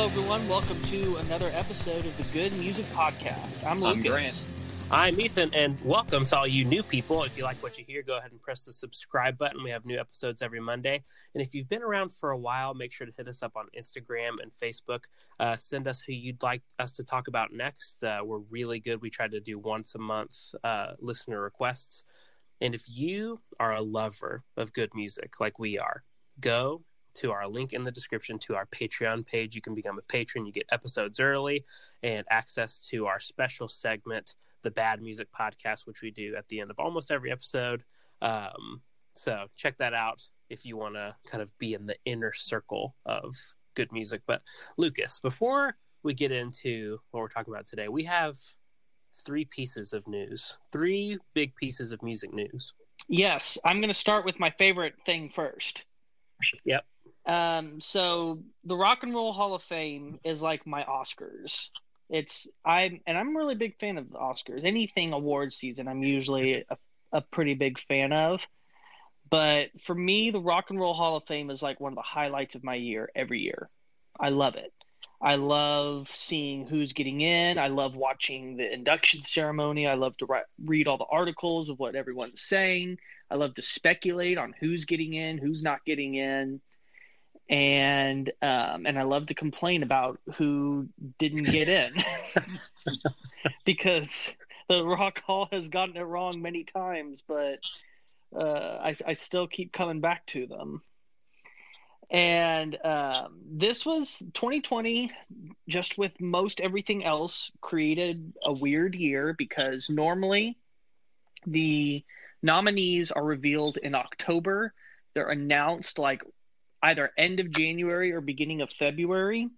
Hello, everyone. Welcome to another episode of the Good Music Podcast. I'm Lucas. I'm Grant. I'm Ethan, and welcome to all you new people. If you like what you hear, go ahead and press the subscribe button. We have new episodes every Monday. And if you've been around for a while, make sure to hit us up on Instagram and Facebook. Uh, send us who you'd like us to talk about next. Uh, we're really good. We try to do once a month uh, listener requests. And if you are a lover of good music like we are, go to our link in the description to our Patreon page. You can become a patron. You get episodes early and access to our special segment, the Bad Music Podcast, which we do at the end of almost every episode. Um, so check that out if you want to kind of be in the inner circle of good music. But Lucas, before we get into what we're talking about today, we have three pieces of news, three big pieces of music news. Yes, I'm going to start with my favorite thing first. Yep. Um, so the Rock and Roll Hall of Fame is like my Oscars. It's I'm and I'm a really big fan of the Oscars. Anything award season, I'm usually a, a pretty big fan of. But for me, the Rock and Roll Hall of Fame is like one of the highlights of my year every year. I love it. I love seeing who's getting in. I love watching the induction ceremony. I love to write, read all the articles of what everyone's saying. I love to speculate on who's getting in, who's not getting in and um, and I love to complain about who didn't get in because the Rock Hall has gotten it wrong many times, but uh, I, I still keep coming back to them. And um, this was 2020, just with most everything else, created a weird year because normally the nominees are revealed in October. They're announced like either end of January or beginning of February.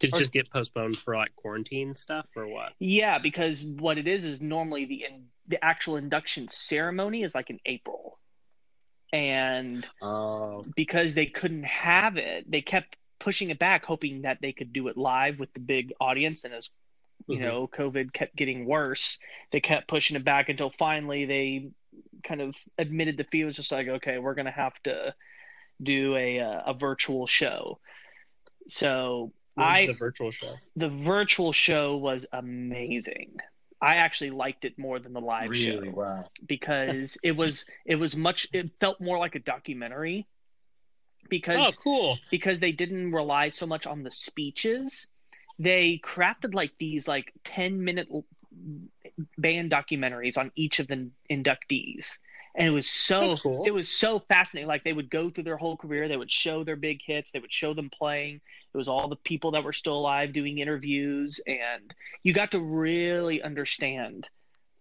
Did it or, just get postponed for like quarantine stuff or what? Yeah, because what it is is normally the in, the actual induction ceremony is like in April, and oh. because they couldn't have it, they kept pushing it back, hoping that they could do it live with the big audience. And as you mm-hmm. know, COVID kept getting worse, they kept pushing it back until finally they kind of admitted the fee was just like, okay, we're gonna have to do a uh, a virtual show. So I the virtual show. The virtual show was amazing. I actually liked it more than the live really? show. Wow. Because it was it was much it felt more like a documentary. Because Oh, cool. Because they didn't rely so much on the speeches. They crafted like these like 10 minute band documentaries on each of the inductees and it was so cool. it was so fascinating. Like they would go through their whole career. They would show their big hits. They would show them playing. It was all the people that were still alive doing interviews. And you got to really understand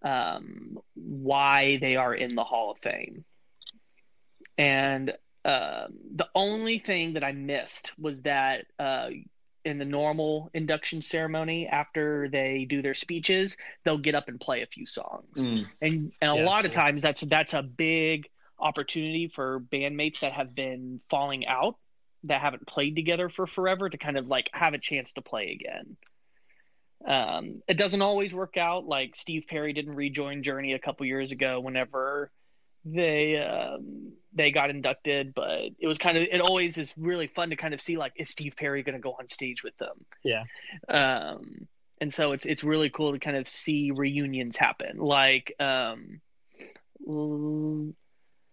um, why they are in the hall of fame. And uh, the only thing that i missed was that uh, in the normal induction ceremony after they do their speeches they'll get up and play a few songs. Mm. and and a yeah, lot of times that's that's a big opportunity for bandmates that have been falling out that haven't played together for forever to kind of like have a chance to play again. Um, it doesn't always work out. Like steve perry didn't rejoin journey a couple years ago whenever they um, they got inducted, but it was kind of it always is really fun to kind of see like is Steve Perry going to go on stage with them? Yeah. Um, and so it's it's really cool to kind of see reunions happen. Like, um,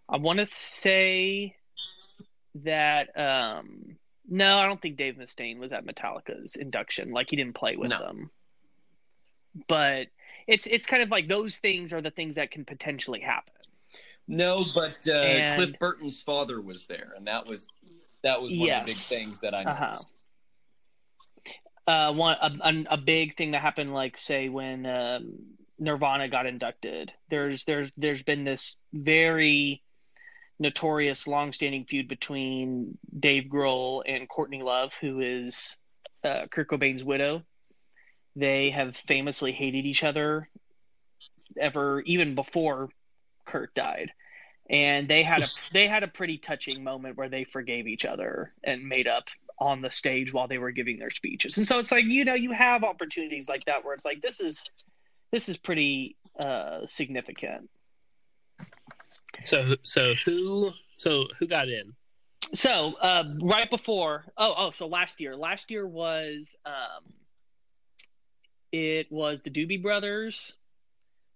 I want to say that um, no, I don't think Dave Mustaine was at Metallica's induction. Like, he didn't play with No. them, but it's it's kind of like those things are the things that can potentially happen. No, but uh, And- Cliff Burton's father was there, and that was that was one of the big things that I Uh-huh. noticed. uh, one a, a, a big thing that happened, like say when um, Nirvana got inducted. There's there's there's been this very notorious, long-standing feud between Dave Grohl and Courtney Love, who is uh, Kurt Cobain's widow. They have famously hated each other ever, even before Kurt died. And they had a they had a pretty touching moment where they forgave each other and made up on the stage while they were giving their speeches. And so it's like, you know, you have opportunities like that where it's like this is this is pretty uh significant. So so who so who got in? So, uh right before oh oh so last year. Last year was um it was the Doobie Brothers,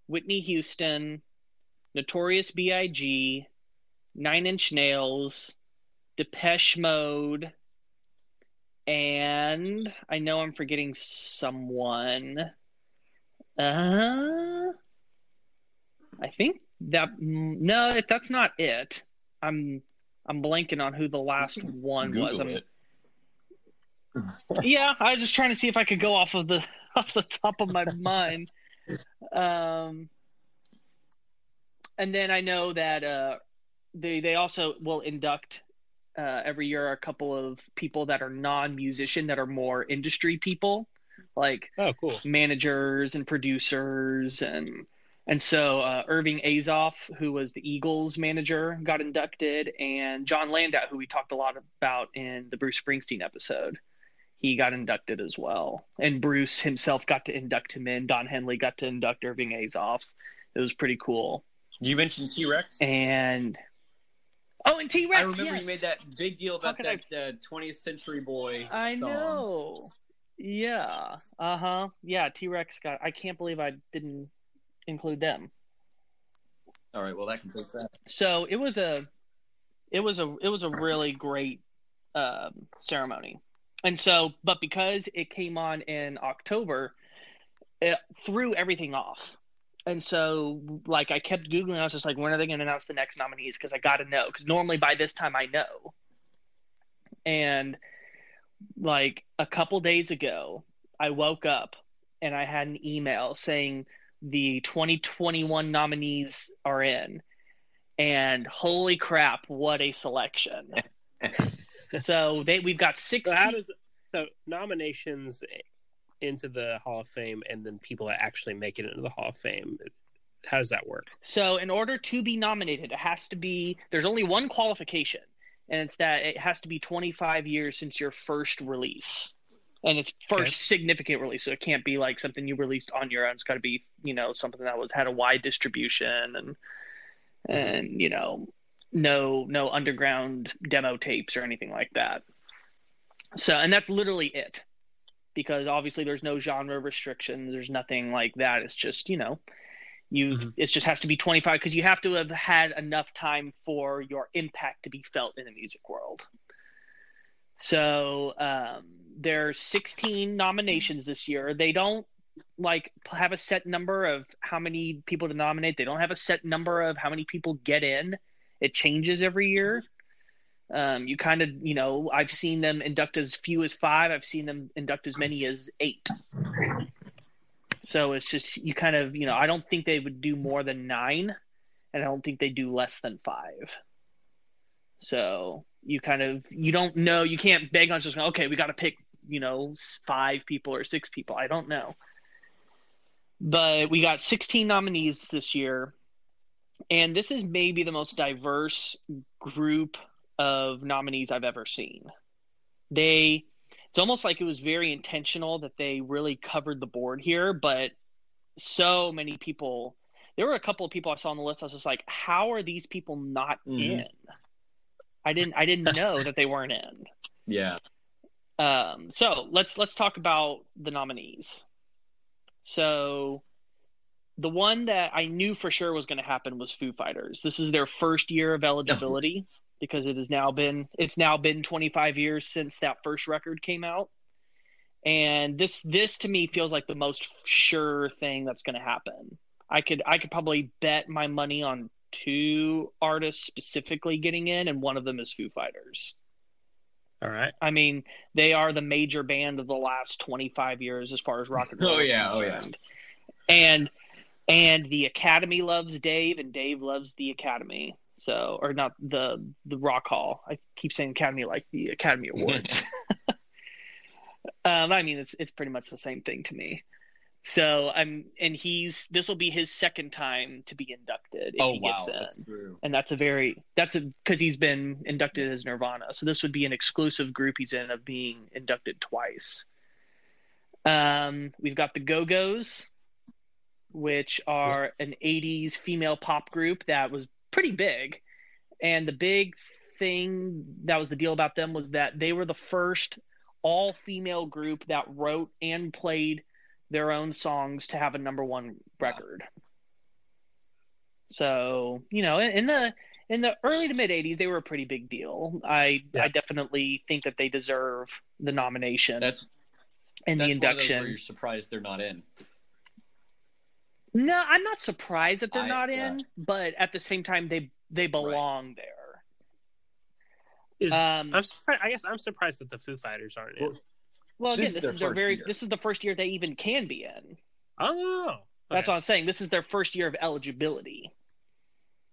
Whitney Houston, Notorious B.I.G., Nine Inch Nails, Depeche Mode, and I know I'm forgetting someone. Uh, I think that no, that's not it. I'm I'm blanking on who the last one was. Google I'm, it. yeah, I was just trying to see if I could go off of the off the top of my mind. Um, and then I know that uh, they they also will induct uh, every year a couple of people that are non-musician that are more industry people, like Oh, cool. managers and producers and and so uh, Irving Azoff, who was the Eagles manager, got inducted, and Jon Landau, who we talked a lot about in the Bruce Springsteen episode, he got inducted as well. And Bruce himself got to induct him in. Don Henley got to induct Irving Azoff. It was pretty cool. You mentioned T Rex. And oh, and T Rex. I remember yes. you made that big deal about How could that uh, 20th Century Boy. I song. know. Yeah. Uh huh. Yeah. T Rex got. I can't believe I didn't include them. All right, well that completes that. So it was a, it was a, it was a really great um, ceremony, and so, but because it came on in October, it threw everything off. And so, like, I kept googling. I was just like, when are they going to announce the next nominees? Because I got to know. Because normally by this time I know. And like a couple days ago, I woke up and I had an email saying the 2021 nominees are in. And holy crap, what a selection. so they we've got 16 So so nominations into the Hall of Fame and then people that actually make it into the Hall of Fame? How does that work? So, in order to be nominated, it has to be there's only one qualification, and it's that it has to be 25 years since your first release. And it's first Okay. significant release, so it can't be like something you released on your own. It's got to be, you know, something that was had a wide distribution and and you know, no no underground demo tapes or anything like that. So, and that's literally it, because obviously there's no genre restrictions. There's nothing like that. It's just you know, you Mhm. it just has to be 25 because you have to have had enough time for your impact to be felt in the music world. So um, there's 16 nominations this year. They don't like have a set number of how many people to nominate. They don't have a set number of how many people get in. It changes every year. Um, you kind of, you know, I've seen them induct as few as five. I've seen them induct as many as eight. So it's just you kind of, you know, I don't think they would do more than nine, and I don't think they do less than five. So you kind of you don't know you can't beg on just okay we got to pick you know five people or six people I don't know, but we got 16 nominees this year, and this is maybe the most diverse group of nominees I've ever seen. They it's almost like it was very intentional that they really covered the board here, but so many people. There were a couple of people I saw on the list. I was just like, how are these people not Mhm. in? I didn't. I didn't know that they weren't in. Yeah. Um, so let's let's talk about the nominees. So the one that I knew for sure was going to happen was Foo Fighters. This is their first year of eligibility because it has now been it's now been 25 years since that first record came out. And this this to me feels like the most sure thing that's going to happen. I could I could probably bet my money on two artists specifically getting in and one of them is Foo Fighters. All right. I mean, they are the major band of the last 25 years as far as rock and oh, roll Oh, is yeah, oh, concerned. And and the Academy loves Dave and Dave loves the Academy. So or not the the Rock Hall. I keep saying Academy like the Academy Awards. um I mean it's it's pretty much the same thing to me. So I'm and he's this will be his second time to be inducted if oh he wow, gets in that's true. and that's a very that's a because he's been inducted as Nirvana. So this would be an exclusive group he's in of being inducted twice. Um, we've got the Go Go's, which are an '80s female pop group that was pretty big, and the big thing that was the deal about them was that they were the first all-female group that wrote and played their own songs to have a number one record. So you know, in, in the in the early to mid '80s, they were a pretty big deal. I Yeah. I definitely think that they deserve the nomination That's and the that's one of those where induction. you're surprised they're not in. No, I'm not surprised that they're I- not yeah. in, but at the same time, they they belong there. Is Um, I'm surprised, I guess I'm surprised that the Foo Fighters aren't in. well, this again, is this their is their first very year. this is the first year they even can be in. Oh, That's what I'm saying. This is their first year of eligibility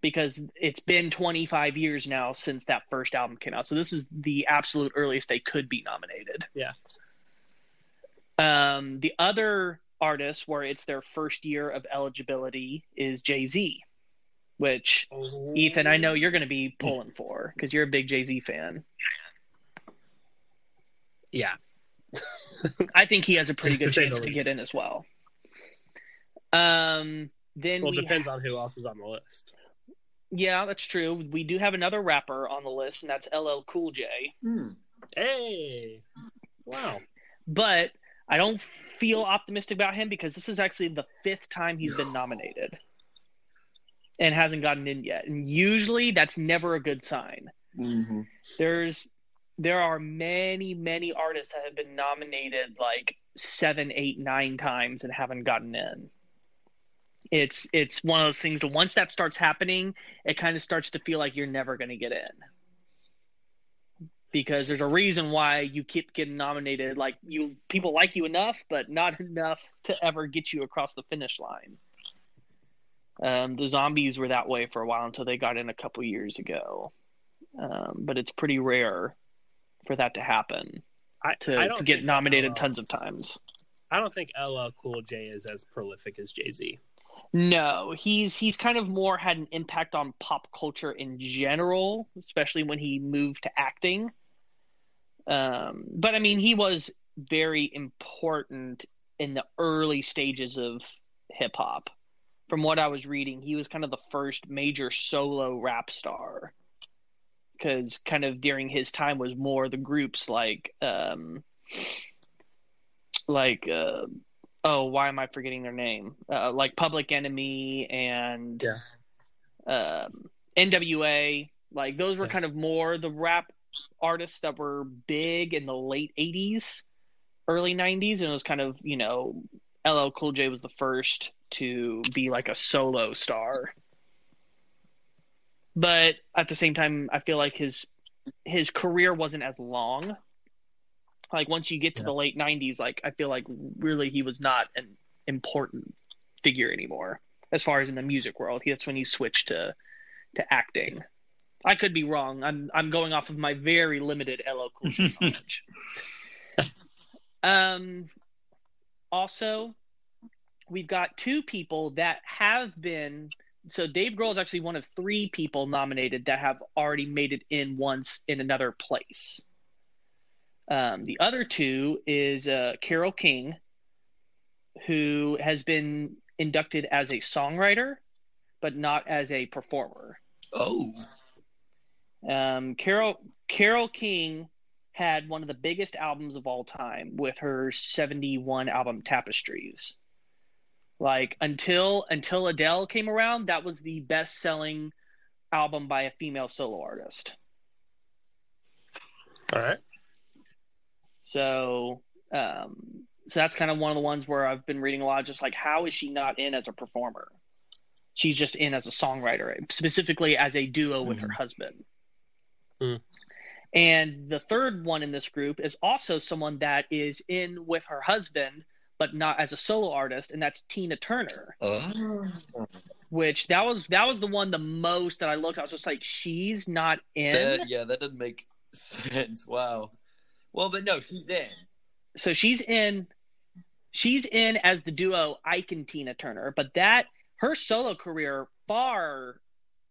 because it's been 25 years now since that first album came out. So this is the absolute earliest they could be nominated. Yeah. Um, the other artists where it's their first year of eligibility is Jay Z, which Ethan, I know you're going to be pulling for because you're a big Jay Z fan. Yeah. I think he has a pretty good To say the chance to get in as well. Um, then Well, we it depends on who else is on the list. Yeah, that's true. We do have another rapper on the list, and that's LL Cool J. Hmm. Hey, wow. But I don't feel optimistic about him because this is actually the fifth time he's been nominated and hasn't gotten in yet. And usually that's never a good sign. Mhm. There's there are many, many artists that have been nominated like seven, eight, nine times and haven't gotten in. It's it's one of those things that once that starts happening, it kind of starts to feel like you're never going to get in. Because there's a reason why you keep getting nominated. Like you, people like you enough, but not enough to ever get you across the finish line. Um, the zombies were that way for a while until they got in a couple years ago. Um, but it's pretty rare for that to happen I, to, I to get nominated LL tons of times. I don't think LL Cool J is as prolific as Jay Z. No, he's he's kind of more had an impact on pop culture in general, especially when he moved to acting. Um, but I mean, he was very important in the early stages of hip hop. From what I was reading, he was kind of the first major solo rap star. Because kind of during his time was more the groups like, um, like uh, oh why am i forgetting their name uh, like public enemy and yeah. um, nwa like those were Yeah. kind of more the rap artists that were big in the late 80s early 90s and it was kind of you know ll cool j was the first to be like a solo star. But at the same time i feel like his his career wasn't as long. Like once you get to Yeah. the late 90s like i feel like really he was not an important figure anymore as far as in the music world. That's when he switched to to acting i could be wrong i'm i'm going off of my very limited LL Cool J knowledge um also we've got two people that have been so Dave Grohl is actually one of three people nominated that have already made it in once in another place. Um, the other two is uh, Carole King, who has been inducted as a songwriter, but not as a performer. Oh, Um, Carole Carole King had one of the biggest albums of all time with her 71 album Tapestries. Like until until Adele came around, that was the best selling album by a female solo artist. All right. So um so that's kind of one of the ones where I've been reading a lot just like how is she not in as a performer? She's just in as a songwriter, specifically as a duo with her husband. Hmm. And the third one in this group is also someone that is in with her husband, but not as a solo artist, and that's Tina Turner. Oh. Which that was that was the one the most that I looked. I was just like, she's not in. That- yeah, that doesn't make sense. Wow. Well, but no, she's in. so she's in she's in as the duo Ike and Tina Turner, but that her solo career far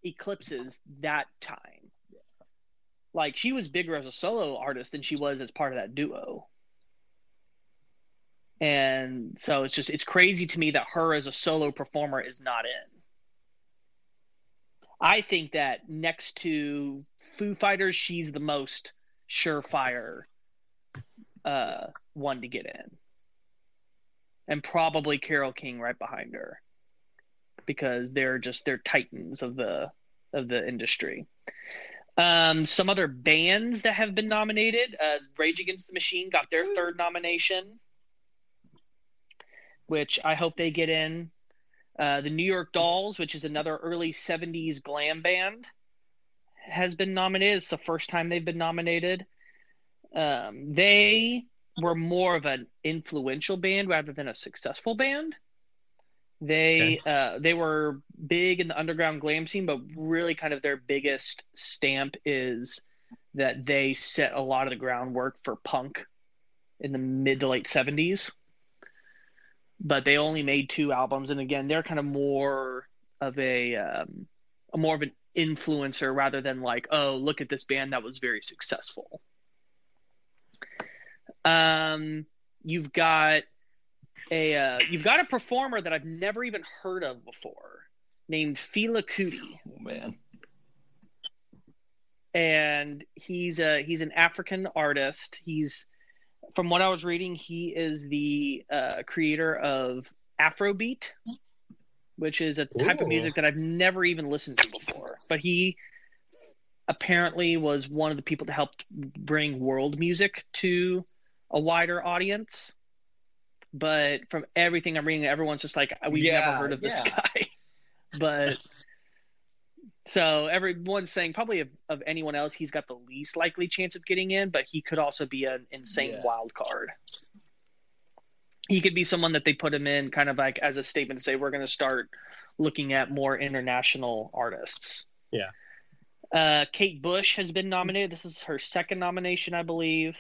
eclipses that time. Like she was bigger as a solo artist than she was as part of that duo. And so it's just it's crazy to me that her as a solo performer is not in. I think that next to Foo Fighters, she's the most surefire uh, one to get in, and probably Carole King right behind her, because they're just they're titans of the of the industry. Um, some other bands that have been nominated: uh, Rage Against the Machine got their third nomination, which I hope they get in. Uh, the New York Dolls, which is another early '70s glam band, has been nominated. It's the first time they've been nominated. Um, they were more of an influential band rather than a successful band. They uh, they were big in the underground glam scene, but really kind of their biggest stamp is that they set a lot of the groundwork for punk in the mid to late seventies. But they only made two albums, and again, they're kind of more of a, um, a more of an influencer rather than like, oh, look at this band that was very successful. Um, you've got a uh, you've got a performer that I've never even heard of before, named Fela Kuti, Oh man. and he's a he's an African artist. He's from what I was reading, he is the uh, creator of Afrobeat, which is a type Ooh. of music that I've never even listened to before. But he apparently was one of the people that helped bring world music to a wider audience. But from everything I'm reading, everyone's just like, we've never heard of this yeah. guy. but so everyone's saying probably of, of anyone else, he's got the least likely chance of getting in, but he could also be an insane Yeah. wild card. He could be someone that they put him in kind of like as a statement to say, we're going to start looking at more international artists. Yeah. Uh, Kate Bush has been nominated. This is her second nomination, I believe.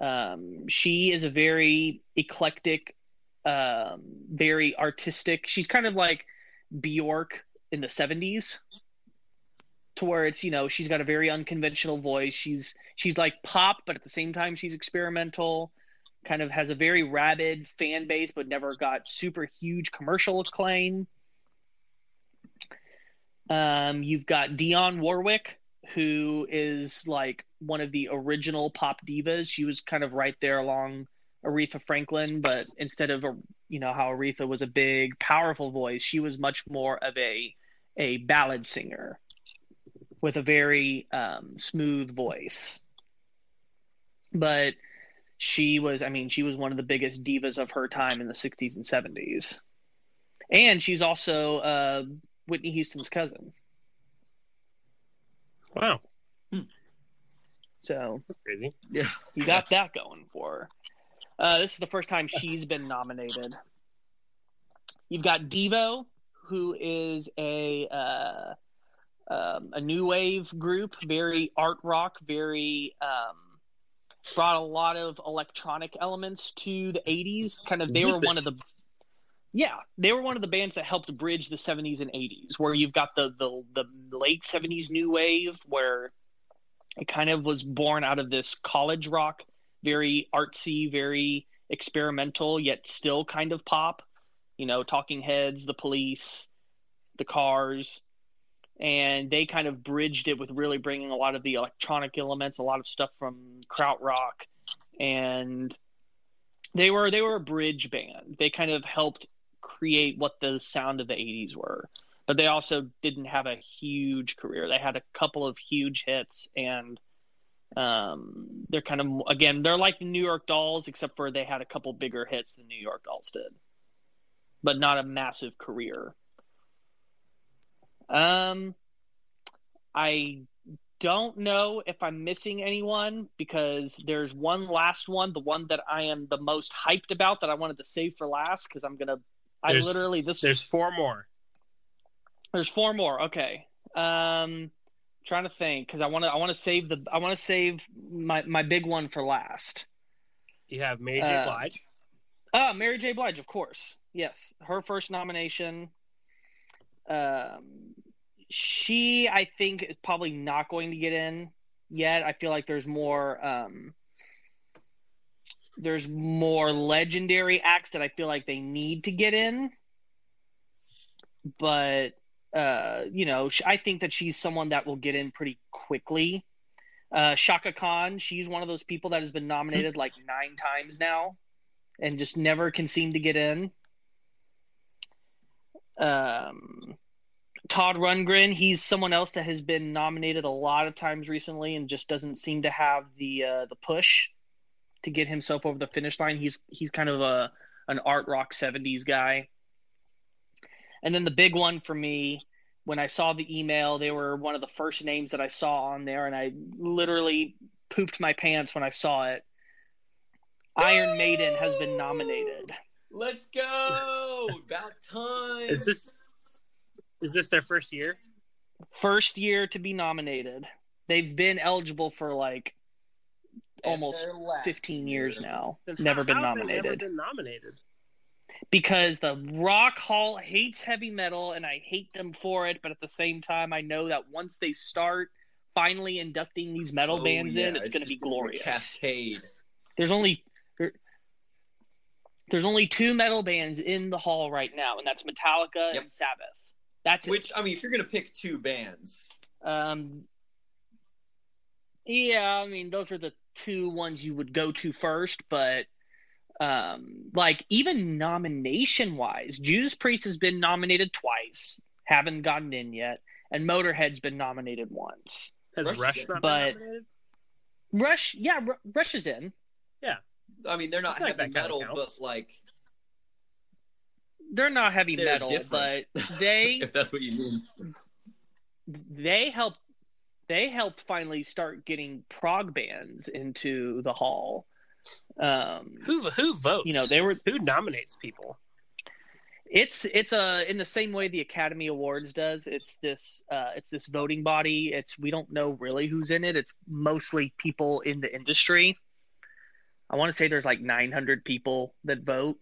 Um, she is a very eclectic, um, very artistic. She's kind of like Bjork in the 70s to where it's you know she's got a very unconventional voice she's she's like pop but at the same time she's experimental kind of has a very rabid fan base but never got super huge commercial acclaim um, you've got Dionne Warwick who is like one of the original pop divas she was kind of right there along Aretha Franklin but instead of a you know how Aretha was a big powerful voice she was much more of a a ballad singer with a very um, smooth voice. But she was, I mean, she was one of the biggest divas of her time in the 60s and 70s. And she's also uh, Whitney Houston's cousin. Wow. So That's crazy. Yeah. you got that going for her. Uh, this is the first time she's been nominated. You've got Devo, who is a uh, um, a new wave group, very art rock, very um, brought a lot of electronic elements to the '80s. Kind of, they were one of the yeah, they were one of the bands that helped bridge the '70s and '80s, where you've got the the the late '70s new wave, where it kind of was born out of this college rock, very artsy, very experimental, yet still kind of pop. You know, Talking Heads, The Police, The Cars, and they kind of bridged it with really bringing a lot of the electronic elements, a lot of stuff from krautrock, and they were they were a bridge band. They kind of helped create what the sound of the 80s were. But they also didn't have a huge career. They had a couple of huge hits and um, they're kind of again, they're like the New York Dolls except for they had a couple bigger hits than New York Dolls did. But not a massive career. Um I don't know if I'm missing anyone because there's one last one, the one that I am the most hyped about that I wanted to save for last because I'm gonna. I literally this. There's four more. There's four more. Okay. Um, trying to think because I want to. I want to save the. I want to save my my big one for last. You have Mary J. Uh, Blige. Ah, Mary J. Blige, of course. Yes, her first nomination. Um, she, I think, is probably not going to get in yet. I feel like there's more. Um, there's more legendary acts that I feel like they need to get in, but uh, you know, I think that she's someone that will get in pretty quickly. Uh, Chaka Khan, she's one of those people that has been nominated like nine times now and just never can seem to get in. Um, Todd Rundgren, he's someone else that has been nominated a lot of times recently and just doesn't seem to have the uh, the push to get himself over the finish line. He's he's kind of a an art rock '70s guy. And then the big one for me, when I saw the email, they were one of the first names that I saw on there, and I literally pooped my pants when I saw it. Iron Maiden has been nominated. Let's go! About time. Is this is this their first year? First year to be nominated. They've been eligible for like And almost 15 years year. now. Then Never how- been how have they nominated. Never been nominated. because the Rock Hall hates heavy metal and I hate them for it, but at the same time I know that once they start finally inducting these metal Oh, bands yeah, in, it's, going to be glorious. Cascade. There's only there, there's only two metal bands in the hall right now, and that's Metallica Yep. and Sabbath. That's Which I mean, if you're gonna pick two bands. Um, yeah, I mean those are the two ones you would go to first, but um, like even nomination wise, Judas Priest has been nominated twice, haven't gotten in yet, and Motorhead's been nominated once. Has Rush Rush, not But- been nominated? Rush, yeah, Ru- Rush is in. Yeah, I mean, they're not I feel like heavy metal, but like, They're not heavy They're metal, different. but they if that's what you mean. they helped they helped finally start getting prog bands into the hall. Um, Who who votes? you know, they were who nominates people? it's it's a in the same way the Academy Awards does. It's this uh, it's this voting body. It's we don't know really who's in it. It's mostly people in the industry. I want to say there's like 900 people that vote,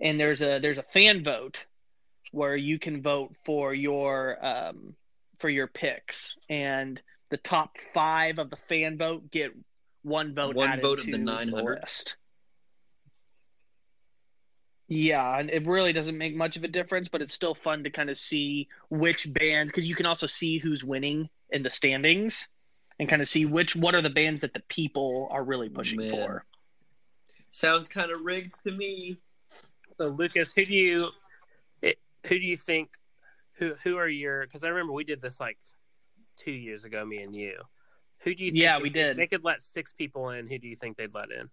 and there's a there's a fan vote where you can vote for your um, for your picks, and the top five of the fan vote get one vote. One added vote of to the 900? list. Yeah, and it really doesn't make much of a difference, but it's still fun to kind of see which bands because you can also see who's winning in the standings and kind of see which what are the bands that the people are really pushing Man. for. Sounds kind of rigged to me. So Lucas, who do you who do you think who who are your? Because I remember we did this like two years ago, me and you. Who do you? Think Yeah, we did. They could let six people in. Who do you think they'd let in?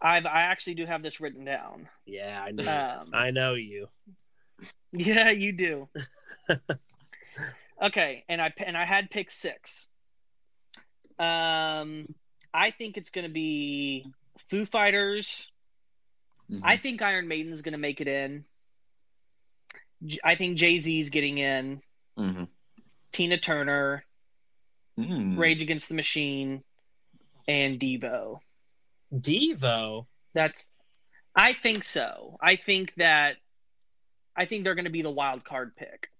I've I actually do have this written down. Yeah, I know. Um, I know you. yeah, you do. okay, and I and I had pick six. Um, I think it's going to be Foo Fighters. Mm-hmm. I think Iron Maiden's going to make it in. J- I think Jay Z's getting in. Mhm. Tina Turner, Mm. Rage Against the Machine, and Devo. Devo. That's. I think so. I think that. I think they're going to be the wild card pick.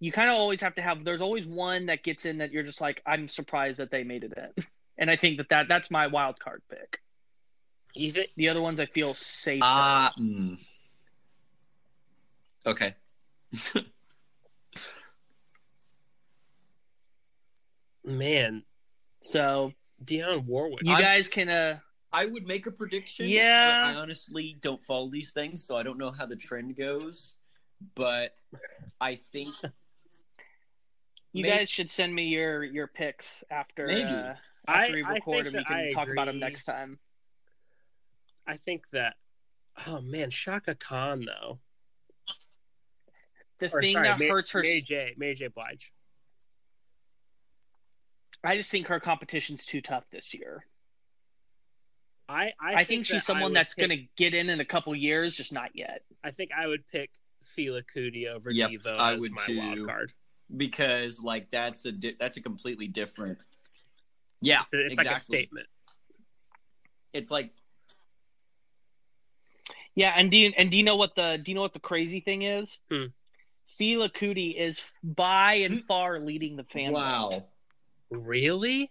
You kind of always have to have. There's always one that gets in that you're just like, I'm surprised that they made it in, and I think that, that that's my wild card pick. You think? The other ones I feel safe. Ah. mm. Okay. Man, so Dionne Warwick. you I'm- guys can. uh I would make a prediction. Yeah. but I honestly don't follow these things, so I don't know how the trend goes. But I think You Maybe- guys should send me your your picks after Maybe. uh, I- after we record, and we that I can talk about them next time. I think that. Oh man, Chaka Khan though. The Or, thing sorry, that Ma- hurts her, Mary J. Mary J. Blige. I just think her competition's too tough this year. I I, I, think, that she's someone that's pick- going to get in in a couple years, just not yet. I think I would pick Fela Kuti over Yep, Devo I as would my too. wild card. because like that's a di- that's a completely different. Yeah, It's exactly. like a statement. It's like Yeah, and do you, and do you know what the do you know what the crazy thing is? Hmm. Fela Kuti is by and far leading the fan. vote. wow. Really?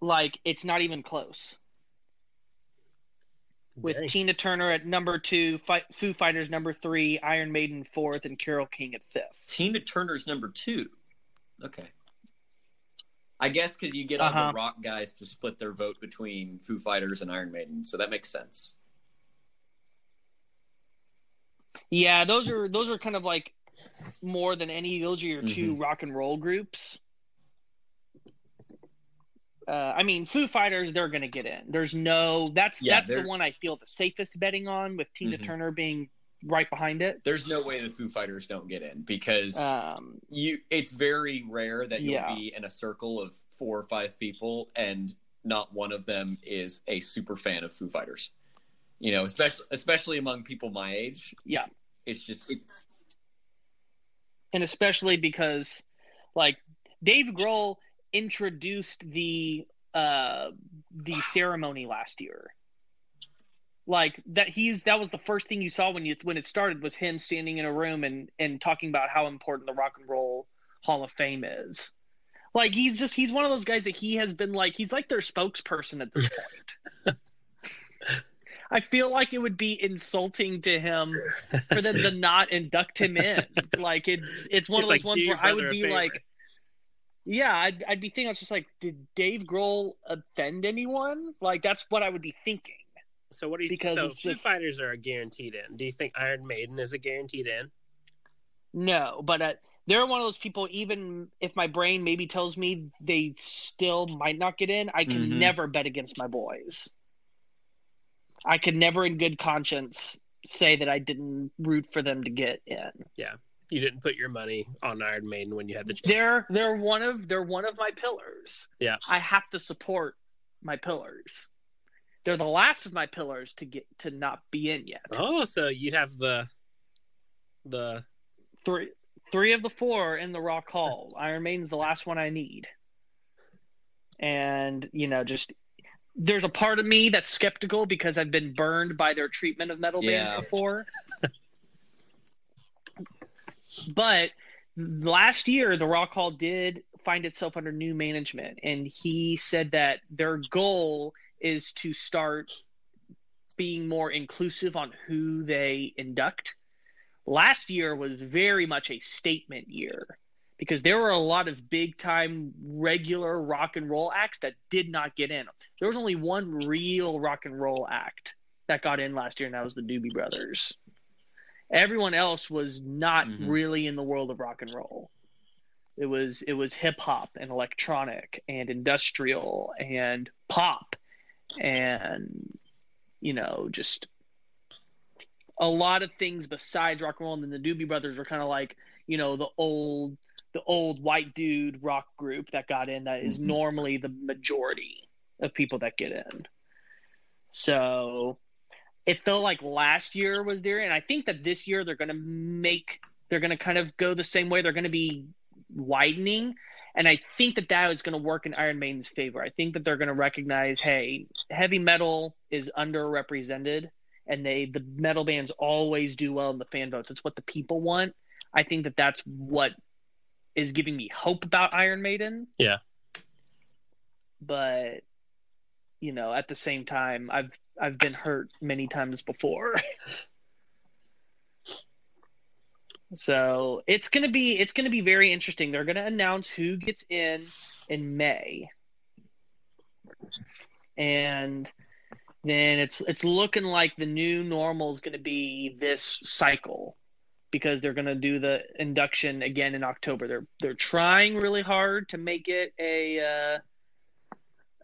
like it's not even close. With Dang. Tina Turner at number two, Fi- Foo Fighters number three, Iron Maiden fourth, and Carole King at fifth. Tina Turner's number two. Okay. I guess because you get all Uh-huh. the rock guys to split their vote between Foo Fighters and Iron Maiden, so that makes sense. Yeah, those are those are kind of like more than any. Those are your 2 Mm-hmm. rock and roll groups. Uh, I mean, Foo Fighters, they're going to get in. There's no that's Yeah, that's the one I feel the safest betting on, with Tina Mhm. Turner being right behind it. There's no way the Foo Fighters don't get in because Um, you. It's very rare that you'll Yeah. be in a circle of four or five people and not one of them is a super fan of Foo Fighters. You know, especially especially among people my age. yeah, It's just it, and especially because like Dave Grohl introduced the uh the ceremony last year. Like that he's that was the first thing you saw when you when it started was him standing in a room and and talking about how important the Rock and Roll Hall of Fame is. Like he's just he's one of those guys that he has been like he's like their spokesperson at this point. I feel like it would be insulting to him for them to not induct him in. Like it's it's one It's of those like, ones where I would be favor. like, yeah, I'd, I'd be thinking, I was just like, did Dave Grohl offend anyone? Like that's what I would be thinking. So what do you Because so Foo just- Fighters are a guaranteed in. Do you think Iron Maiden is a guaranteed in? No, but uh, they're one of those people. Even if my brain maybe tells me they still might not get in, I can Mhm. never bet against my boys. I could never, in good conscience, say that I didn't root for them to get in. Yeah, you didn't put your money on Iron Maiden when you had the chance. They're they're one of they're one of my pillars. Yeah. I have to support my pillars. They're the last of my pillars to get to not be in yet. Oh, so you'd have the the Three three of the four in the Rock Hall. Iron Maiden's the last one I need. And you know, just there's a part of me that's skeptical because I've been burned by their treatment of metal bands before. but last year, the Rock Hall did find itself under new management, and he said that their goal is to start being more inclusive on who they induct. Last year was very much a statement year because there were a lot of big time regular rock and roll acts that did not get in. There was only one real rock and roll act that got in last year, and that was the Doobie Brothers. Everyone else was not Mhm. really in the world of rock and roll. It was it was hip hop and electronic and industrial and pop and you know just a lot of things besides rock and roll. And then the Doobie Brothers were kind of like you know the old the old white dude rock group that got in that is Mhm. normally the majority of people that get in. So it felt like last year was there, and I think that this year they're going to make they're going to kind of go the same way. They're going to be widening, and I think that that is going to work in Iron Maiden's favor. I think that they're going to recognize, hey, heavy metal is underrepresented, and they the metal bands always do well in the fan votes. It's what the people want. I think that that's what is giving me hope about Iron Maiden. Yeah. But you know, at the same time, I've I've been hurt many times before. so it's gonna be it's gonna be very interesting. They're gonna announce who gets in in May. and then it's it's looking like the new normal is going to be this cycle because they're going to do the induction again in October. They're they're trying really hard to make it a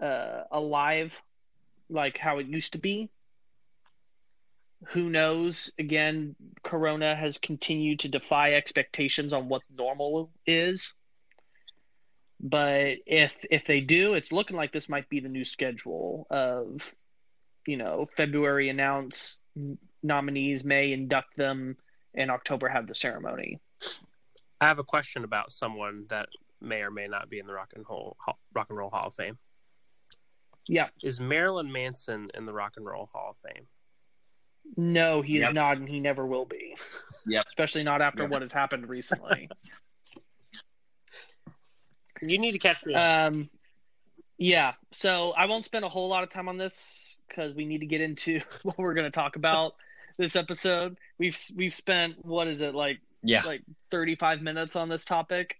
uh, uh, a live like how it used to be. Who knows? Again, Corona has continued to defy expectations on what normal is. But if if they do, it's looking like this might be the new schedule of, you know, February announce nominees, May induct them, in October have the ceremony. I have a question about someone that may or may not be in the Rock and Roll Rock and Roll Hall of Fame. Yeah, is Marilyn Manson in the Rock and Roll Hall of Fame? No, he Yep. is not, and he never will be. Yep. Especially not after Yep. what has happened recently. You need to catch me. um, yeah. So I won't spend a whole lot of time on this because we need to get into what we're going to talk about this episode. We've we've spent what is it like Yeah. like 35 minutes on this topic.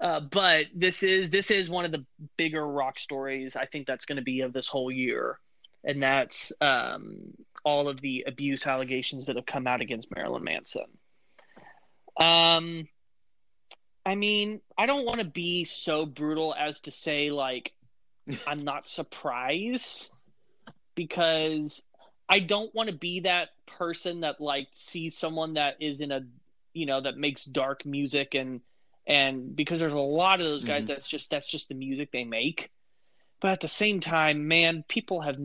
Uh, but this is this is one of the bigger rock stories I think that's going to be of this whole year, and that's um, all of the abuse allegations that have come out against Marilyn Manson. Um, I mean, I don't want to be so brutal as to say like I'm not surprised because I don't want to be that person that like sees someone that is in a you know that makes dark music and and because there's a lot of those guys Mhm. that's just that's just the music they make. But at the same time man people have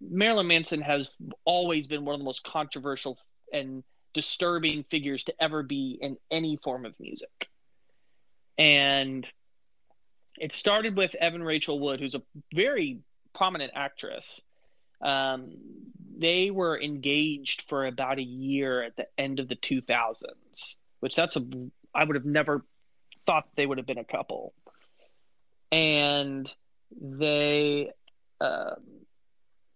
Marilyn Manson has always been one of the most controversial and disturbing figures to ever be in any form of music. And it started with Evan Rachel Wood who's a very prominent actress. Um, they were engaged for about a year at the end of the 2000s, which that's a I would have never thought they would have been a couple. And they um,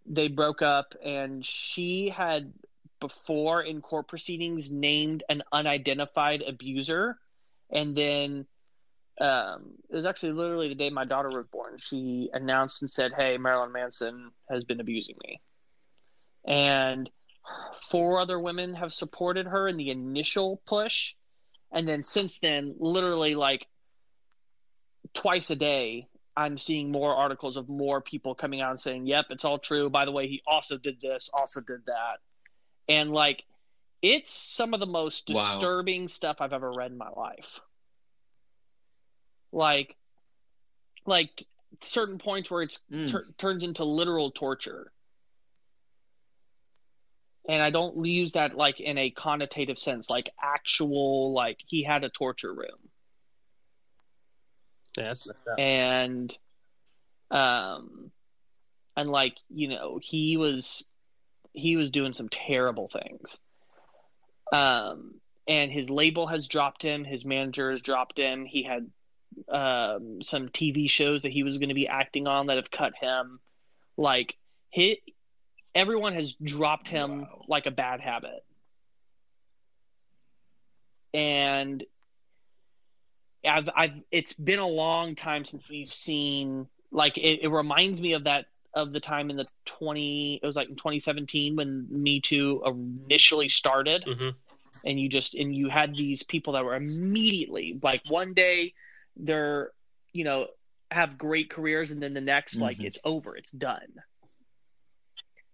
they broke up, and she had before in court proceedings named an unidentified abuser, and then um, it was actually literally the day my daughter was born. She announced and said, "Hey, Marilyn Manson has been abusing me," and four other women have supported her in the initial push, and then since then, literally like twice a day, I'm seeing more articles of more people coming out and saying, "Yep, it's all true." By the way, he also did this, also did that, and like, it's some of the most Wow. disturbing stuff I've ever read in my life like like certain points where it's Mm. tur- turns into literal torture and i don't use that like in a connotative sense like actual like he had a torture room. Yeah, that's messed up. and um and like you know he was he was doing some terrible things. Um and his label has dropped him. His manager has dropped him. He had um some tv shows that he was going to be acting on that have cut him. Like hit everyone has dropped him Wow. like a bad habit. And I've, I've, it's been a long time since we've seen like it, it reminds me of that of the time in the 20 it was like in 2017 when me too initially started. Hmm and you just and you had these people that were immediately like one day they're you know have great careers and then the next like Mhm. it's over. It's done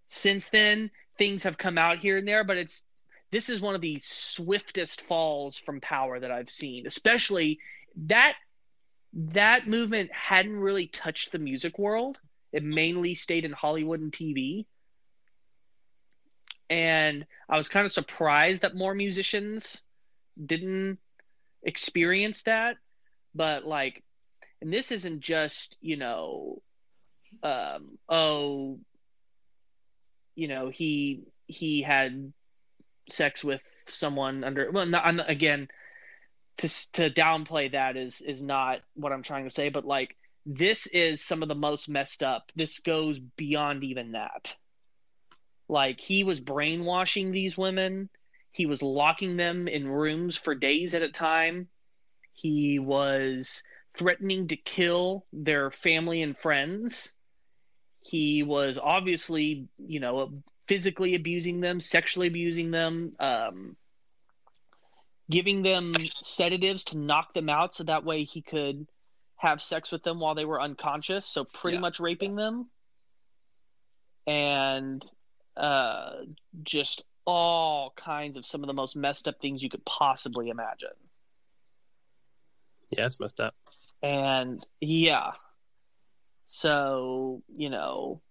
since then things have come out here and there but it's this is one of the swiftest falls from power that i've seen especially that that movement hadn't really touched the music world it mainly stayed in hollywood and tv and I was kind of surprised that more musicians didn't experience that. But like, and this isn't just you know, um, oh, you know, he he had sex with someone under. Well, not, again, to to downplay that is is not what I'm trying to say. But like, this is some of the most messed up. This goes beyond even that. Like he was brainwashing these women. He was locking them in rooms for days at a time. He was threatening to kill their family and friends. He was obviously, you know, physically abusing them, sexually abusing them, um, giving them sedatives to knock them out so that way he could have sex with them while they were unconscious. So pretty Yeah. much raping them. And uh, just all kinds of some of the most messed up things you could possibly imagine. Yeah, it's messed up. And yeah. So, you know,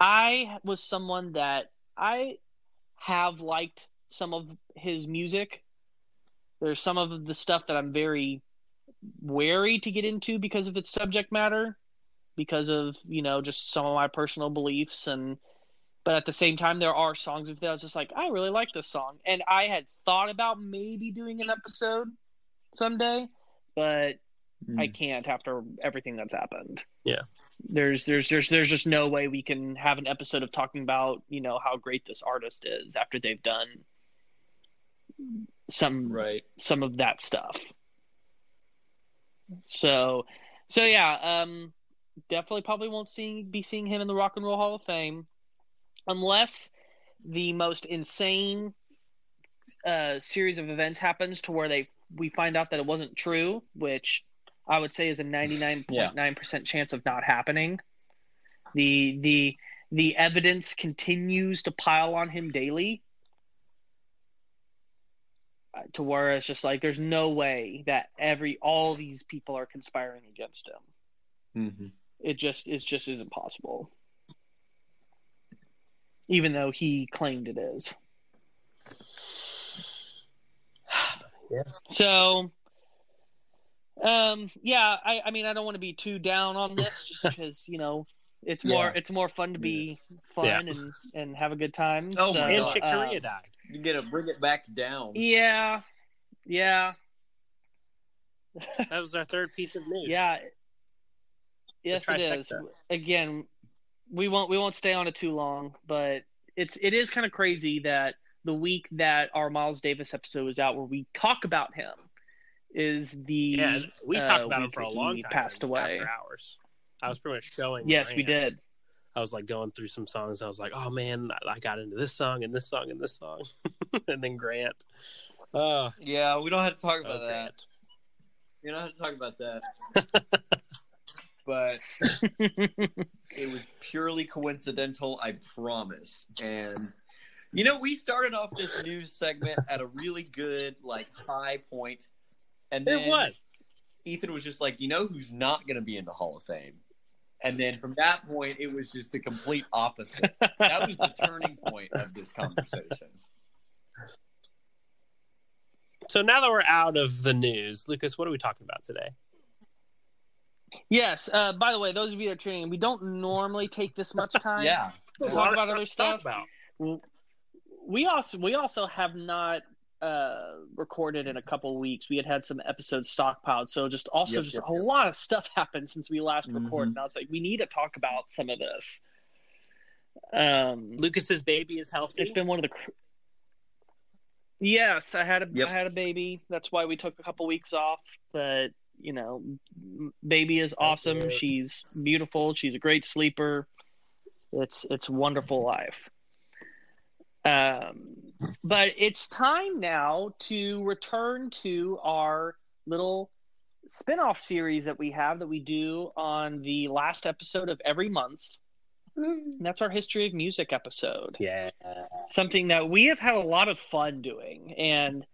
I was someone that I have liked some of his music. There's some of the stuff that I'm very wary to get into because of its subject matter, because of, you know, just some of my personal beliefs and but at the same time there are songs that I was just like, I really like this song. And I had thought about maybe doing an episode someday, but Hmm. I can't after everything that's happened. Yeah. There's there's there's there's just no way we can have an episode of talking about, you know, how great this artist is after they've done some right. some of that stuff. So so yeah, um definitely probably won't see be seeing him in the Rock and Roll Hall of Fame unless the most insane uh series of events happens to where they we find out that it wasn't true, which I would say is a 99.9% chance of not happening. The the the evidence continues to pile on him daily uh, to where it's just like there's no way that every all these people are conspiring against him. Mm-hmm. It just it just isn't possible. Even though he claimed it is. Yeah. So um yeah, I, I mean I don't want to be too down on this just because, you know, it's more Yeah. it's more fun to be fun Yeah. and and have a good time. Oh so, my and God. Chick uh, Corea died. You get to bring it back down. Yeah. Yeah. That was our third piece of news. Yeah. Yes, it is. Again, we won't we won't stay on it too long, but it's it is kind of crazy that the week that our Miles Davis episode was out, where we talk about him, is the Yeah, we uh, talked about him for a that long he time. passed away. After hours. I was pretty much showing. Yes, we Grant. did. I was like going through some songs. I was like, oh man, I- I got into this song and this song and this song, and then Grant. Oh, Yeah, we don't have to talk about oh that. Grant. We don't have to talk about that. but it was purely coincidental, I promise. And you know, we started off this news segment at a really good, like, high point, and then It was. Ethan was just like, you know, who's not going to be in the Hall of Fame. And then from that point, it was just the complete opposite. That was the turning point of this conversation. So now that we're out of the news, Lucas, what are we talking about today? yes. Uh, by the way, those of you that are tuning in, we don't normally take this much time. Yeah. to talk about other stuff. about. We also we also have not uh recorded in a couple weeks. We had had some episodes stockpiled. So just also Yep, just yep, a yep. lot of stuff happened since we last Mhm. recorded. And i was like we need to talk about some of this. Um Lucas's baby is healthy. it's been one of the cr- yes i had a I Yep. had a baby. That's why we took a couple weeks off. But you know baby is awesome. she's beautiful. She's a great sleeper. It's it's wonderful life. Um but it's time now to return to our little spin-off series that we have that we do on the last episode of every month and that's our history of music episode yeah. something that we have had a lot of fun doing and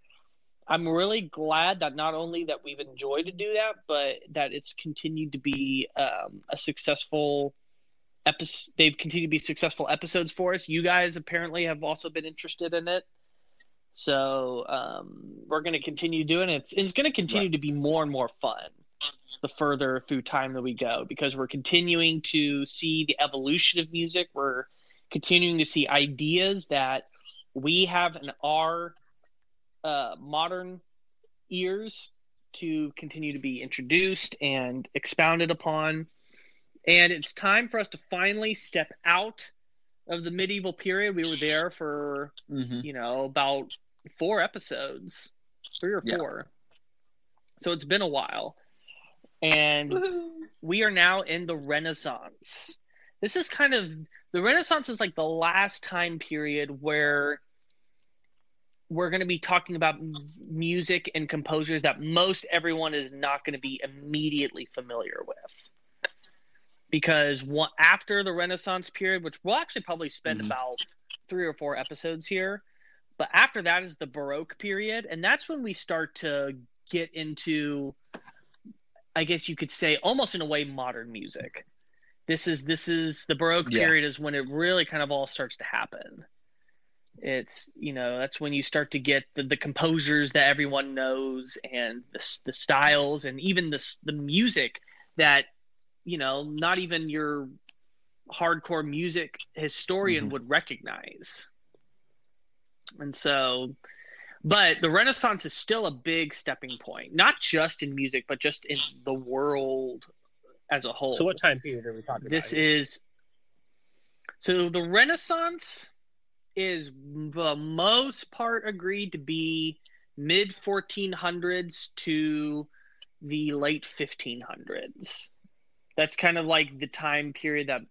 i'm really glad that not only that we've enjoyed to do that but that it's continued to be um, a successful they've continued to be successful episodes for us you guys apparently have also been interested in it so um, we're going to continue doing it it's, it's going to continue Right. to be more and more fun the further through time that we go because we're continuing to see the evolution of music we're continuing to see ideas that we have in our uh, modern ears to continue to be introduced and expounded upon. And it's time for us to finally step out of the medieval period. We were there for, Mm-hmm. you know, about four episodes, three or Yeah. four. So it's been a while. And we are now in the Renaissance. this is kind of the Renaissance is like the last time period where we're going to be talking about music and composers that most everyone is not going to be immediately familiar with. Because one, after the Renaissance period, which we'll actually probably spend mm-hmm. about three or four episodes here, but after that is the Baroque period, and that's when we start to get into, I guess you could say, almost in a way, modern music. This is this is the Baroque yeah. period is when it really kind of all starts to happen it's you know that's when you start to get the, the composers that everyone knows and the, the styles and even the, the music that you know not even your hardcore music historian mm-hmm. would recognize and so but the renaissance is still a big stepping point not just in music but just in the world as a whole so what time period are we talking this about this is so the renaissance is the most part agreed to be mid 1400s to the late 1500s. That's kind of like the time period that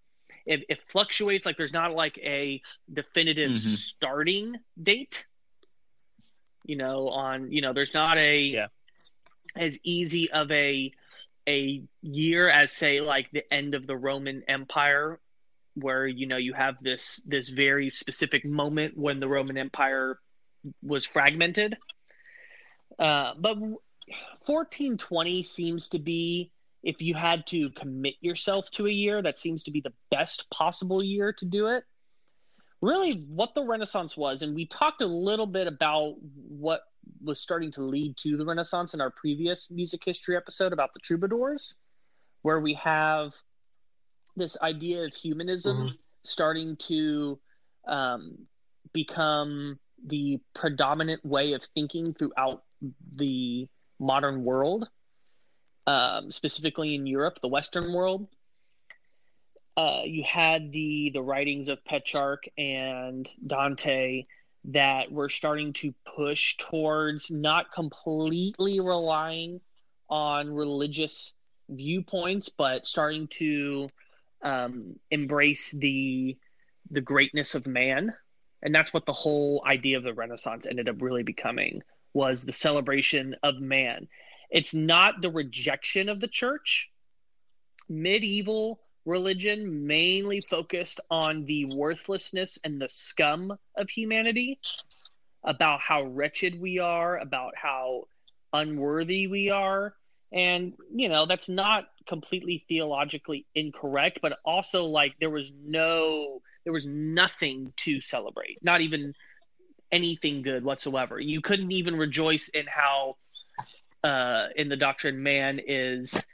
it, it fluctuates. Like there's not like a definitive mm-hmm. starting date. You know, on you know, there's not a yeah. as easy of a a year as say like the end of the Roman Empire where you know you have this this very specific moment when the Roman Empire was fragmented. Uh, but 1420 seems to be if you had to commit yourself to a year, that seems to be the best possible year to do it. Really, what the Renaissance was, and we talked a little bit about what was starting to lead to the Renaissance in our previous music history episode about the troubadours, where we have this idea of humanism mm-hmm. starting to um, become the predominant way of thinking throughout the modern world, um, specifically in Europe, the Western world. Uh, you had the the writings of Petrarch and Dante that were starting to push towards not completely relying on religious viewpoints, but starting to um, embrace the the greatness of man, and that's what the whole idea of the Renaissance ended up really becoming was the celebration of man. It's not the rejection of the church. Medieval religion mainly focused on the worthlessness and the scum of humanity, about how wretched we are, about how unworthy we are, and you know that's not completely theologically incorrect but also like there was no there was nothing to celebrate not even anything good whatsoever. You couldn't even rejoice in how uh, in the doctrine man is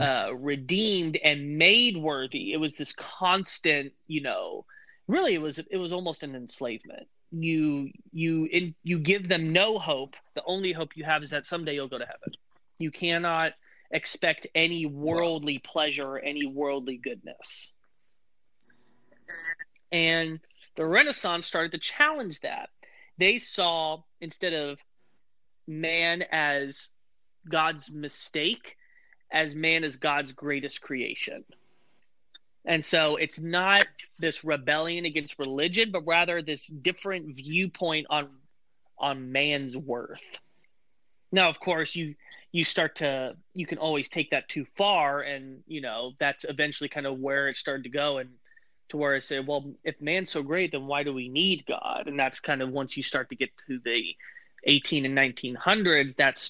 uh, redeemed and made worthy. It was this constant you know really it was it was almost an enslavement. You you in, you give them no hope. The only hope you have is that someday you'll go to heaven. You cannot expect any worldly pleasure, any worldly goodness. And the Renaissance started to challenge that. They saw, instead of man as God's mistake, as man as God's greatest creation. And so it's not this rebellion against religion, but rather this different viewpoint on on man's worth. Now, of course, you you start to you can always take that too far and you know that's eventually kind of where it started to go and to where I say, well, if man's so great, then why do we need God? And that's kind of once you start to get to the 18 and 1900s, that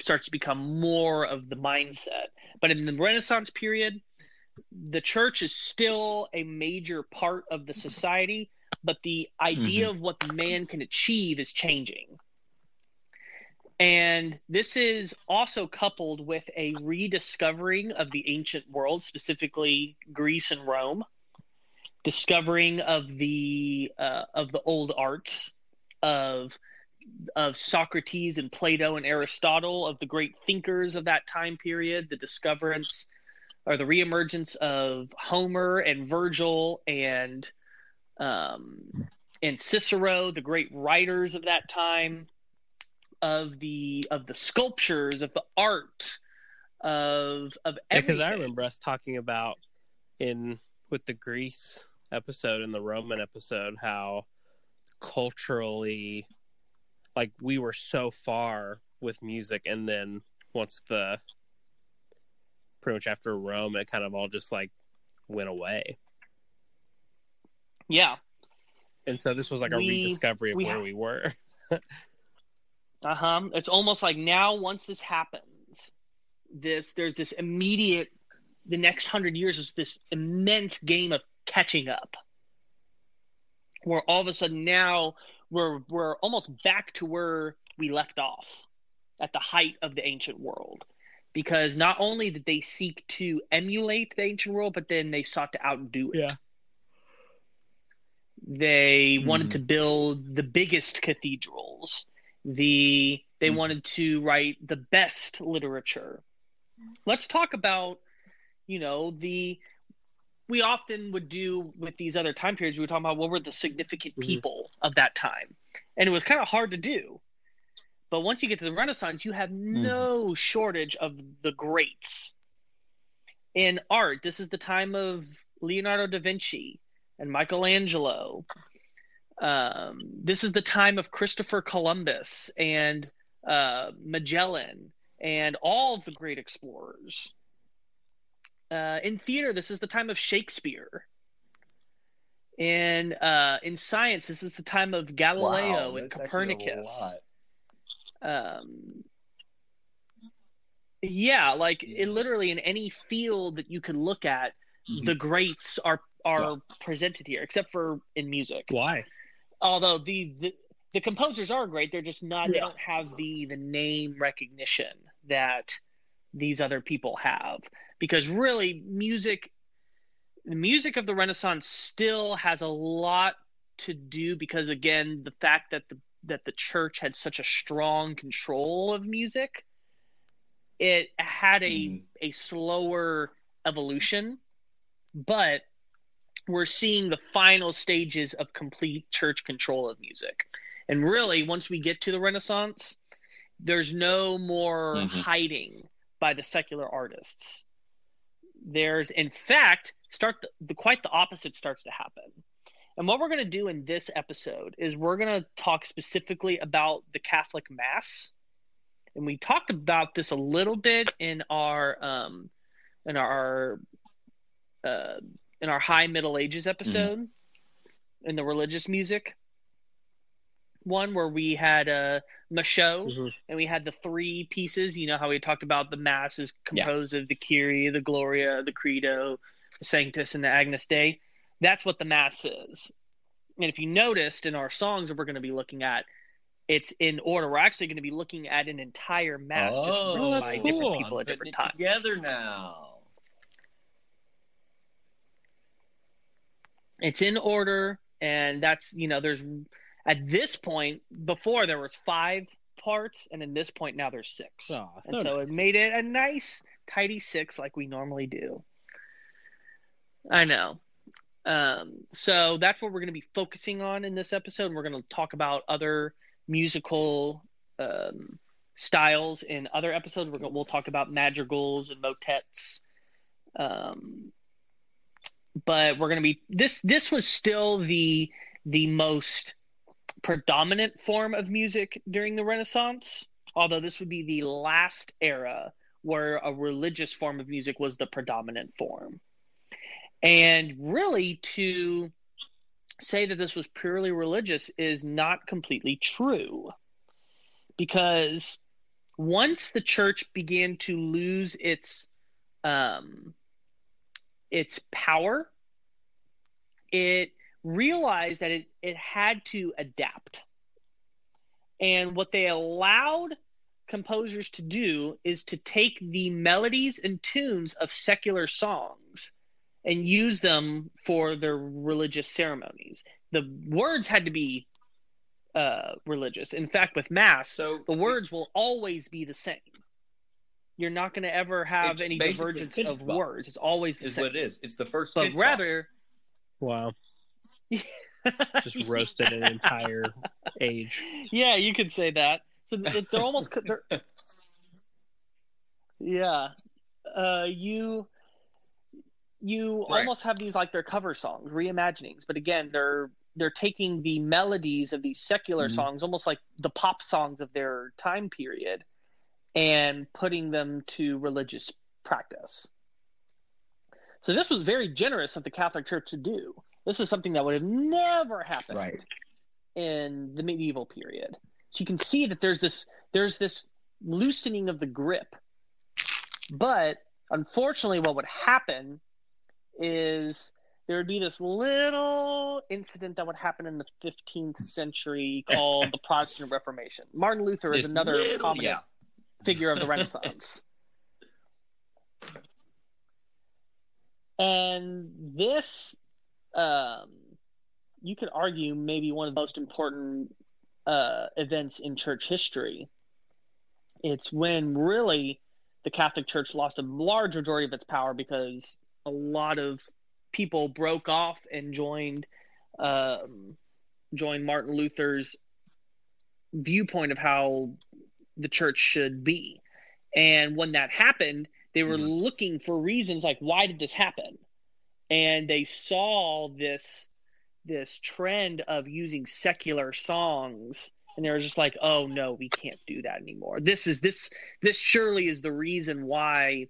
starts to become more of the mindset. But in the Renaissance period, the church is still a major part of the society, but the idea mm-hmm. of what man can achieve is changing. And this is also coupled with a rediscovering of the ancient world, specifically Greece and Rome, discovering of the uh, of the old arts of of Socrates and Plato and Aristotle, of the great thinkers of that time period, the discoverance or the reemergence of Homer and Virgil and um, and Cicero, the great writers of that time, of the of the sculptures of the art of of because yeah, I remember us talking about in with the Greece episode and the Roman episode how culturally like we were so far with music and then once the pretty much after Rome it kind of all just like went away. Yeah. And so this was like a We- rediscovery of we where ha- we were. Uh huh. It's almost like now, once this happens, this there's this immediate. The next hundred years is this immense game of catching up, where all of a sudden now we're we're almost back to where we left off at the height of the ancient world, because not only did they seek to emulate the ancient world, but then they sought to outdo it. Yeah. They Hmm. wanted to build the biggest cathedrals. The they Hmm. wanted to write the best literature. Let's talk about, you know, the we often would do with these other time periods. We were talking about what were the significant Mhm. people of that time, and it was kind of hard to do. But once you get to the Renaissance, you have no shortage of the greats in art. This is the time of Leonardo da Vinci and Michelangelo. Um, this is the time of Christopher Columbus and uh, Magellan and all of the great explorers. Uh, in theater, this is the time of Shakespeare. In uh, in science, this is the time of Galileo Wow, and that's actually a Copernicus. lot. Um, yeah, like Yeah. it literally in any field that you could look at, Mhm. the greats are are presented here, except for in music. Why? Although the, the the composers are great, they're just not. They don't have the the name recognition that these other people have because really music the music of the renaissance still has a lot to do because again the fact that the that the church had such a strong control of music it had a Mhm. a slower evolution but we're seeing the final stages of complete church control of music and really once we get to the renaissance there's no more Mhm. hiding by the secular artists there's in fact start the, the quite the opposite starts to happen. And what we're going to do in this episode is we're going to talk specifically about the catholic mass. And we talked about this a little bit in our um in our uh in our high middle ages episode in the religious music one where we had uh Machaut Mhm. and we had the three pieces. You know how we talked about the mass is Yeah. composed of the Kyrie, the Gloria, the Credo, the Sanctus, and the Agnus Dei. That's what the mass is. And if you noticed in our songs that we're going to be looking at, it's in order. We're actually going to be looking at an entire mass, just Oh, written by cool. different people I'm at different it times. Together now. It's in order, and that's you know there's at this point before there was five parts, and in this point now there's six. Oh, and so nice. it made it a nice tidy six like we normally do. I know. Um, so that's what we're going to be focusing on in this episode. We're going to talk about other musical um, styles in other episodes. We're gonna, we'll talk about madrigals and motets. Um, but we're going to be this this was still the the most predominant form of music during the renaissance although this would be the last era where a religious form of music was the predominant form. And really, to say that this was purely religious is not completely true. Because once the church began to lose its um, its power, it realized that it, it had to adapt. And what they allowed composers to do is to take the melodies and tunes of secular songs and use them for their religious ceremonies. The words had to be uh, religious. In fact, with Mass, So the words will always be the same. You're not going to ever have It's any divergence of words. It's always the is same. what it is. It's the first. But kid song. rather, Wow. Just roasted an entire age. yeah, you could say that. So they're almost they're, yeah. Uh, you you Right. almost have these like their cover songs, reimaginings, but again, they're they're taking the melodies of these secular Mhm. songs, almost like the pop songs of their time period, and putting them to religious practice. So this was very generous of the Catholic Church to do. This is something that would have never happened Right. in the medieval period. So you can see that there's this there's this loosening of the grip. But unfortunately what would happen is there would be this little incident that would happen in the 15th century called the Protestant Reformation. Martin Luther is another little- prominent yeah. figure of the Renaissance. and this, um, you could argue, maybe one of the most important uh, events in church history. It's when really the Catholic Church lost a large majority of its power because a lot of people broke off and joined um, joined Martin Luther's viewpoint of how the church should be. And when that happened, they were Mhm. looking for reasons like why did this happen? And they saw this this trend of using secular songs and they were just like, "Oh no, we can't do that anymore. This is this this surely is the reason why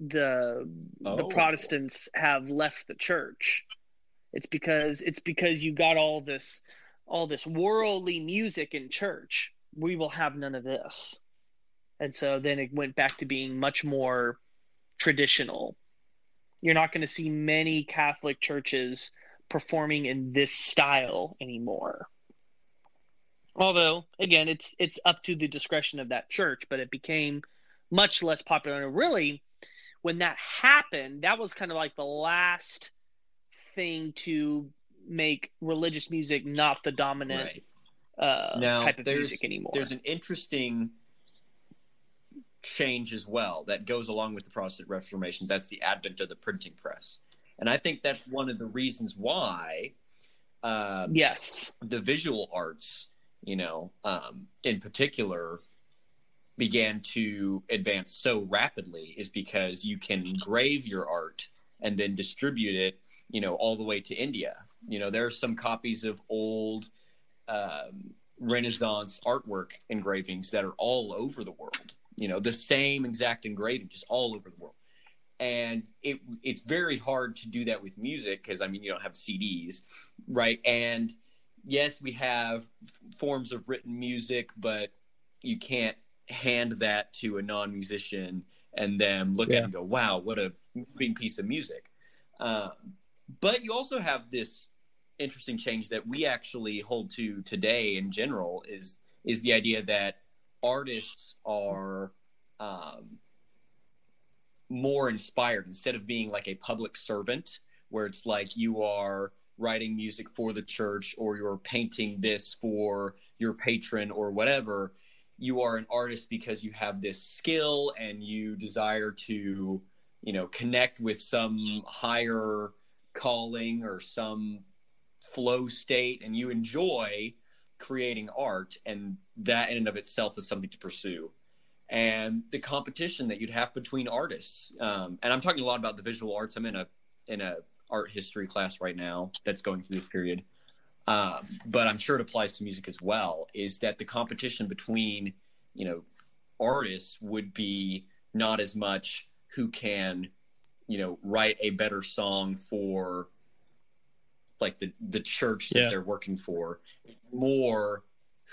the the Oh. Protestants have left the church. It's because it's because you got all this all this worldly music in church. We will have none of this. And so then it went back to being much more traditional. You're not going to see many Catholic churches performing in this style anymore. Although, again, it's it's up to the discretion of that church, but it became much less popular. And really, when that happened, that was kind of like the last thing to make religious music not the dominant Right. uh, Now, type of music anymore. There's an interesting change as well that goes along with the Protestant Reformation. That's the advent of the printing press, and I think that's one of the reasons why uh, yes, the visual arts, you know, um, in particular, began to advance so rapidly is because you can engrave your art and then distribute it, you know, all the way to India. You know, there are some copies of old um, Renaissance artwork engravings that are all over the world. You know, the same exact engraving, just all over the world. And it it's very hard to do that with music because I mean you don't have CDs, right? And yes, we have f- forms of written music, but you can't hand that to a non-musician and then look at Yeah. it and go, "Wow, what a moving piece of music." Um, but you also have this interesting change that we actually hold to today in general is is the idea that artists are um, more inspired instead of being like a public servant where it's like you are writing music for the church or you're painting this for your patron or whatever. You are an artist because you have this skill and you desire to you know connect with some higher calling or some flow state and you enjoy creating art and that in and of itself is something to pursue. And the competition that you'd have between artists um, and i'm talking a lot about the visual arts. I'm in a in a art history class right now that's going through this period. Um, but i'm sure it applies to music as well is that the competition between you know artists would be not as much who can you know write a better song for like the the church that Yeah. they're working for more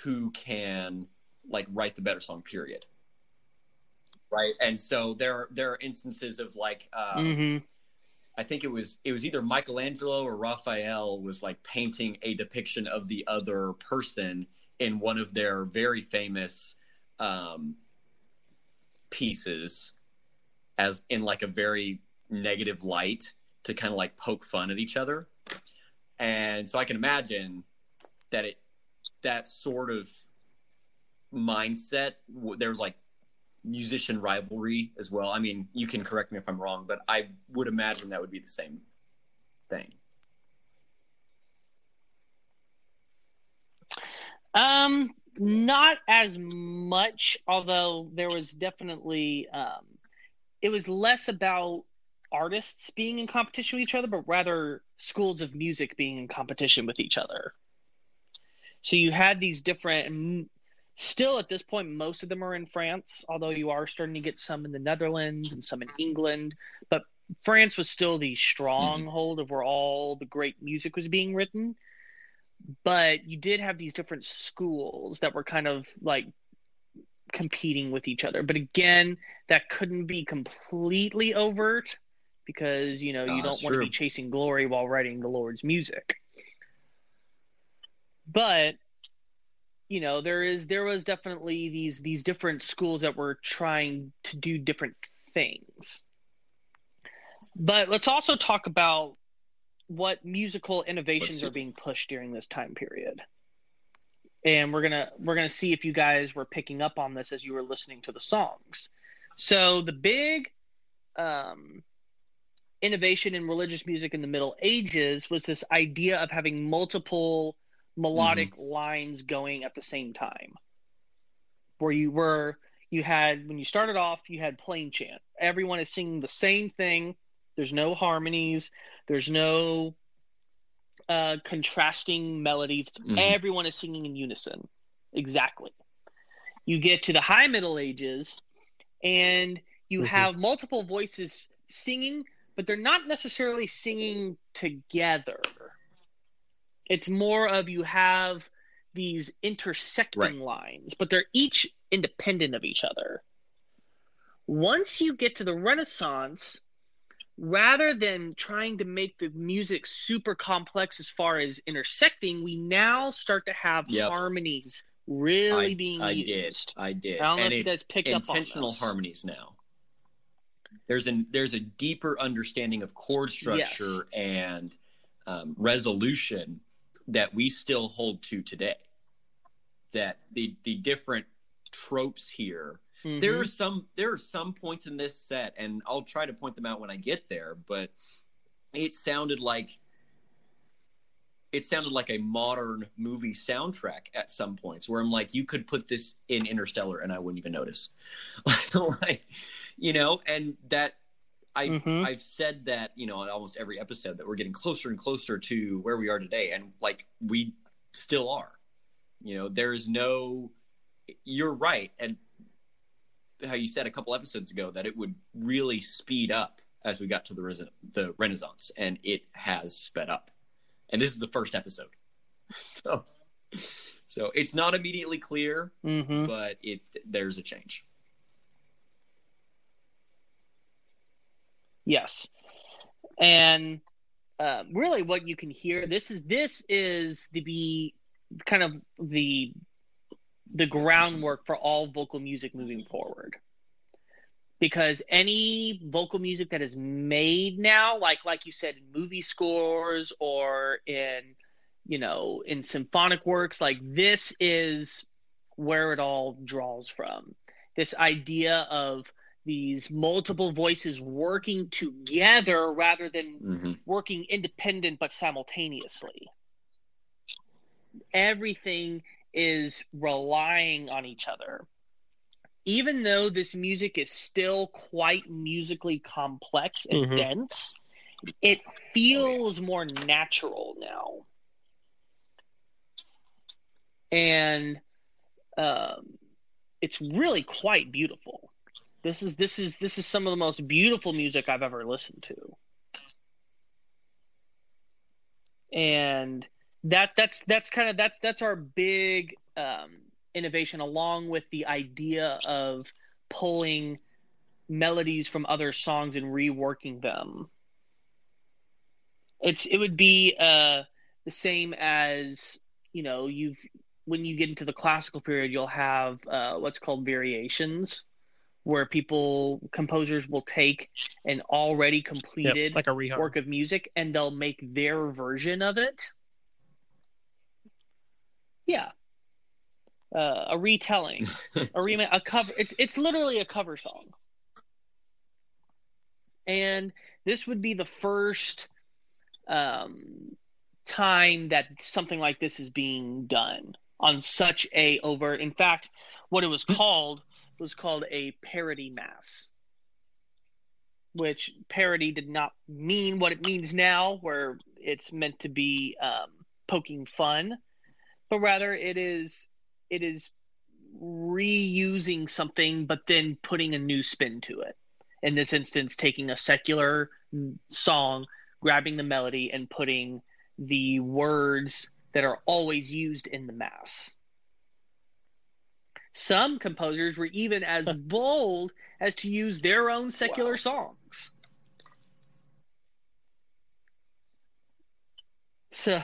who can like write the better song period right and so there there are instances of like um, Mhm. I think it was it was either Michelangelo or Raphael was like painting a depiction of the other person in one of their very famous um, pieces as in like a very negative light to kind of like poke fun at each other. And so I can imagine that it that sort of mindset there was like musician rivalry as well. I mean, you can correct me if I'm wrong, but I would imagine that would be the same thing. Um, not as much, although there was definitely um, it was less about artists being in competition with each other, but rather schools of music being in competition with each other. So you had these different. Still, at this point, most of them are in France, although you are starting to get some in the Netherlands and some in England. But France was still the stronghold of where all the great music was being written. But you did have these different schools that were kind of like competing with each other. But again, that couldn't be completely overt because you know you Oh, don't want to be chasing glory while writing the Lord's music. But you know there is there was definitely these these different schools that were trying to do different things. But let's also talk about what musical innovations are being pushed during this time period. And we're gonna we're gonna see if you guys were picking up on this as you were listening to the songs. So the big um, innovation in religious music in the Middle Ages was this idea of having multiple melodic lines going at the same time. Where you were, you had, when you started off, you had plain chant. Everyone is singing the same thing. There's no harmonies, there's no uh, contrasting melodies. Mhm. Everyone is singing in unison. Exactly. You get to the High Middle Ages, and you Mhm. have multiple voices singing, but they're not necessarily singing together. It's more of you have these intersecting Right. lines, but they're each independent of each other. Once you get to the Renaissance, rather than trying to make the music super complex as far as intersecting, we now start to have Yep. harmonies really I, being I used. did. I did. I don't know and if you guys picked up on intentional harmonies now. There's an there's a deeper understanding of chord structure and um, resolution that we still hold to today. That the the different tropes here. Mhm. There are some there are some points in this set, and I'll try to point them out when I get there. But it sounded like it sounded like a modern movie soundtrack at some points where I'm like, you could put this in Interstellar and I wouldn't even notice. like, you know, and that I Mhm. I've said that, you know, on almost every episode that we're getting closer and closer to where we are today. And like we still are. You know, there's no you're right. And how you said a couple episodes ago that it would really speed up as we got to the the Renaissance, and it has sped up. And this is the first episode, so so it's not immediately clear, Mhm. but it there's a change. Yes, and uh, really, what you can hear this is this is the be kind of the the groundwork for all vocal music moving forward. Because any vocal music that is made now, like like you said, in movie scores or in you know in symphonic works, like this is where it all draws from. This idea of these multiple voices working together rather than Mm-hmm. working independent but simultaneously. Everything is relying on each other. Even though this music is still quite musically complex and Mhm. dense, it feels more natural now. And um, it's really quite beautiful. This is this is this is some of the most beautiful music I've ever listened to. And that that's that's kind of that's that's our big um, innovation along with the idea of pulling melodies from other songs and reworking them. It's it would be uh, the same as you know you've when you get into the classical period you'll have uh, what's called variations where people composers will take an already Yep, completed like a work of music and they'll make their version of it. Yeah. Uh, a retelling, a remake, a cover. It's it's literally a cover song, and this would be the first um, time that something like this is being done on such a overt. In fact, what it was called was called a parody mass which parody did not mean what it means now, where it's meant to be um, poking fun, but rather it is it is reusing something, but then putting a new spin to it. In this instance, taking a secular song, grabbing the melody, and putting the words that are always used in the mass. Some composers were even as bold as to use their own secular wow. songs. So,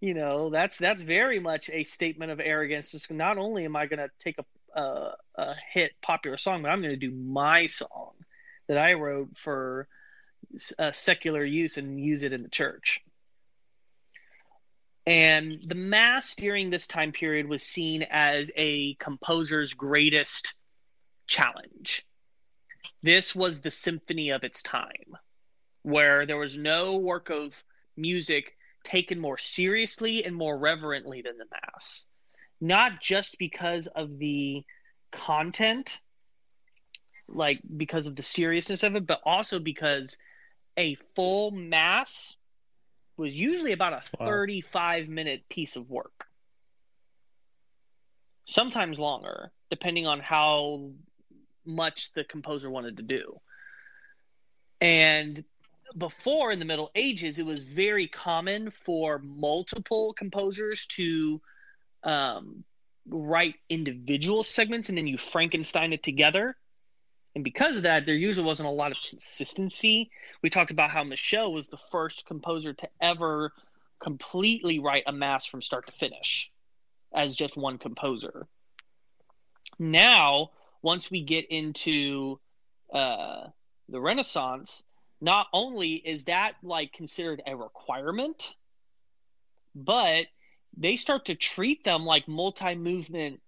you know, that's that's very much a statement of arrogance. Just not only am I going to take a, a, a hit popular song, but I'm going to do my song that I wrote for uh, secular use and use it in the church. And the Mass during this time period was seen as a composer's greatest challenge. This was the symphony of its time, where there was no work of music taken more seriously and more reverently than the Mass. Not just because of the content, like because of the seriousness of it, but also because a full Mass was usually about a wow. 35 minute piece of work. Sometimes longer, depending on how much the composer wanted to do. And before in the Middle Ages, it was very common for multiple composers to um, write individual segments and then you Frankenstein it together. And because of that, there usually wasn't a lot of consistency. We talked about how Machaut was the first composer to ever completely write a mass from start to finish as just one composer. Now, once we get into uh, the Renaissance, not only is that like considered a requirement, but they start to treat them like multi-movement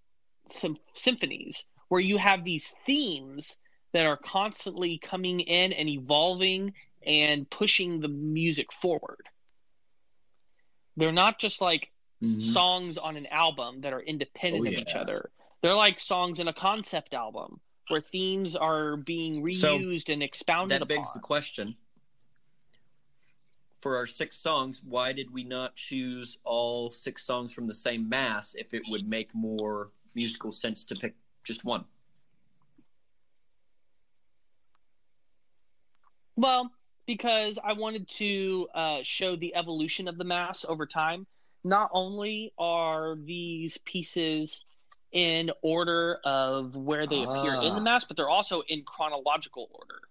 symphonies where you have these themes that are constantly coming in and evolving and pushing the music forward. They're not just like mm-hmm. songs on an album that are independent oh, of yeah. each other. They're like songs in a concept album where themes are being reused so and expounded that begs the question for our six songs why did we not choose all six songs from the same mass if it would make more musical sense to pick just one Well, because I wanted to uh, show the evolution of the mass over time. Not only are these pieces in order of where they appear in the ah. mass, but they're also in chronological order.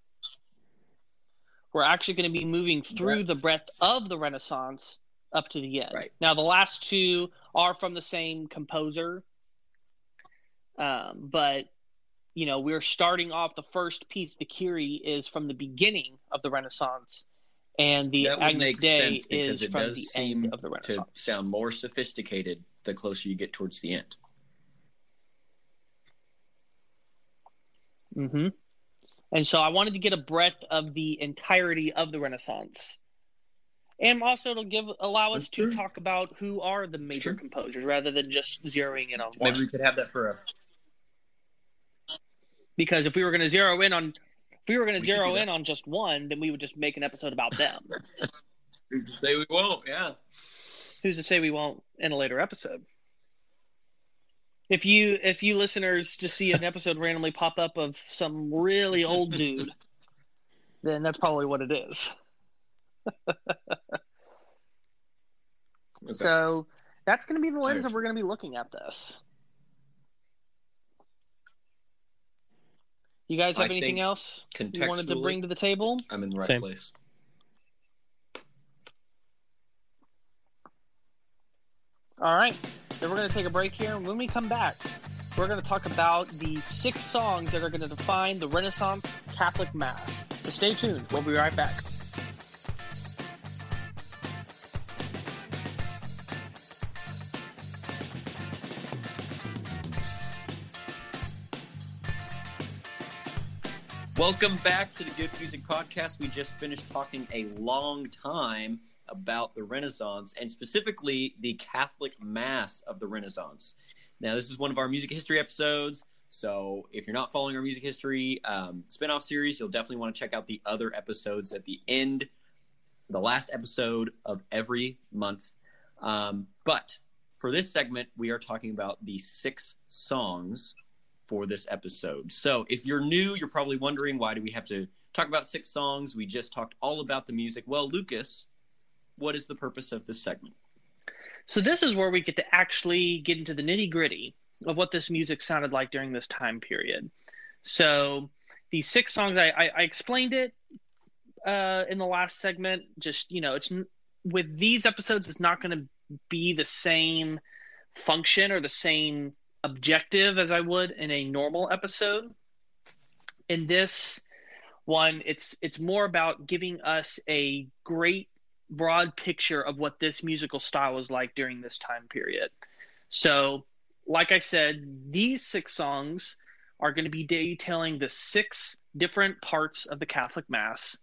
We're actually going to be moving through right. the breadth of the Renaissance up to the end. Right. Now, the last two are from the same composer, um, but you know, we're starting off the first piece, the Kyrie, is from the beginning of the Renaissance, and the Agnus Dei is from the end of the Renaissance. To sound more sophisticated the closer you get towards the end. Hmm. And so I wanted to get a breadth of the entirety of the Renaissance, and also to give allow us That's to true. talk about who are the major composers rather than just zeroing in on one. Maybe we could have that for a because if we were going to zero in on if we were going to zero in on just one, then we would just make an episode about them. Who's to say we won't? Yeah. Who's to say we won't in a later episode? If you if you listeners just see an episode randomly pop up of some really old dude, then that's probably what it is. okay. So that's going to be the lens that we're going to be looking at this. You guys have I anything else you wanted to bring to the table? I'm in the right Same. place. All right. Then we're going to take a break here. When we come back, we're going to talk about the six songs that are going to define the Renaissance Catholic Mass. So stay tuned. We'll be right back. Welcome back to the Good Music Podcast. We just finished talking a long time about the Renaissance and specifically the Catholic Mass of the Renaissance. Now, this is one of our music history episodes, So if you're not following our music history um, spinoff series, you'll definitely want to check out the other episodes at the end, the last episode of every month. Um, but for this segment, we are talking about the six songs for this episode. So if you're new, you're probably wondering why do we have to talk about six songs? We just talked all about the music. Well, Lucas, what is the purpose of this segment? So this is where we get to actually get into the nitty gritty of what this music sounded like during this time period. So these six songs, I, I, I explained it uh, in the last segment. Just you know, it's with these episodes, it's not going to be the same function or the same objective as I would in a normal episode. In this one, it's it's more about giving us a great broad picture of what this musical style was like during this time period. So like I said, these six songs are going to be detailing the six different parts of the Catholic Mass,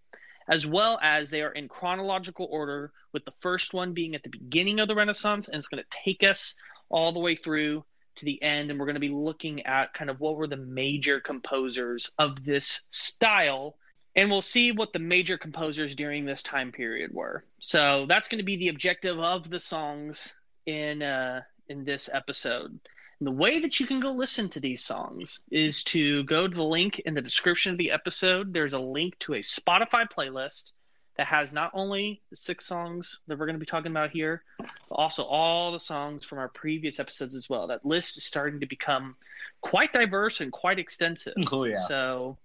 as well as they are in chronological order, with the first one being at the beginning of the Renaissance, and it's going to take us all the way through to the end. And we're going to be looking at kind of what were the major composers of this style. And we'll see what the major composers during this time period were. So that's going to be the objective of the songs in uh, in this episode. And the way that you can go listen to these songs is to go to the link in the description of the episode. There's a link to a Spotify playlist that has not only the six songs that we're going to be talking about here, but also all the songs from our previous episodes as well. That list is starting to become quite diverse and quite extensive. Oh yeah. So,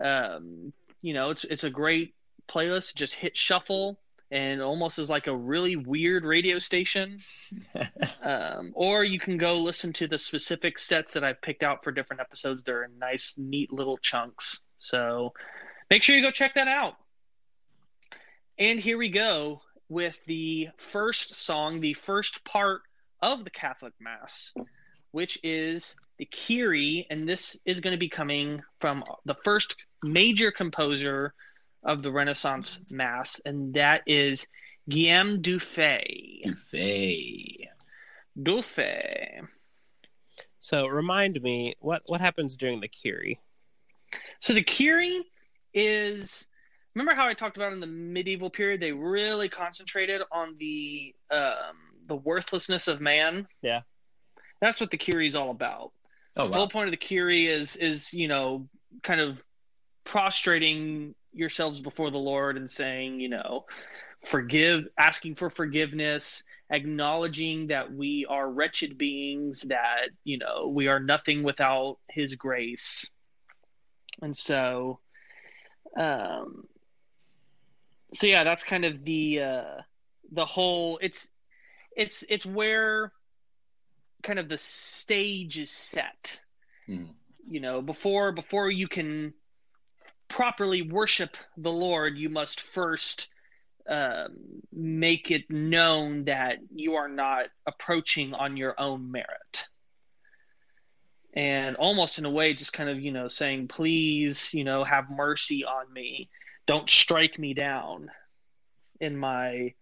um, you know, it's it's a great playlist. Just hit shuffle and almost as like a really weird radio station. um, or you can go listen to the specific sets that I've picked out for different episodes. They're in nice, neat little chunks. So make sure you go check that out. And here we go with the first song, the first part of the Catholic Mass, which is the Kyrie. And this is going to be coming from the first major composer of the Renaissance Mass, and that is Guillaume Dufay. Dufay. Dufay. So remind me what what happens during the Kyrie? So the Kyrie is remember how I talked about in the medieval period they really concentrated on the um, the worthlessness of man. Yeah. That's what the Kyrie is all about. Oh, The whole point of the Kyrie is is, you know, kind of prostrating yourselves before the Lord and saying, you know, forgive, asking for forgiveness, acknowledging that we are wretched beings, that, you know, we are nothing without His grace. And so, um, so yeah, that's kind of the, uh, the whole, it's, it's, it's where kind of the stage is set. Hmm. You know, before, before you can, properly worship the Lord, you must first um, make it known that you are not approaching on your own merit. And almost in a way, just kind of, you know, saying, please, you know, have mercy on me. Don't strike me down in my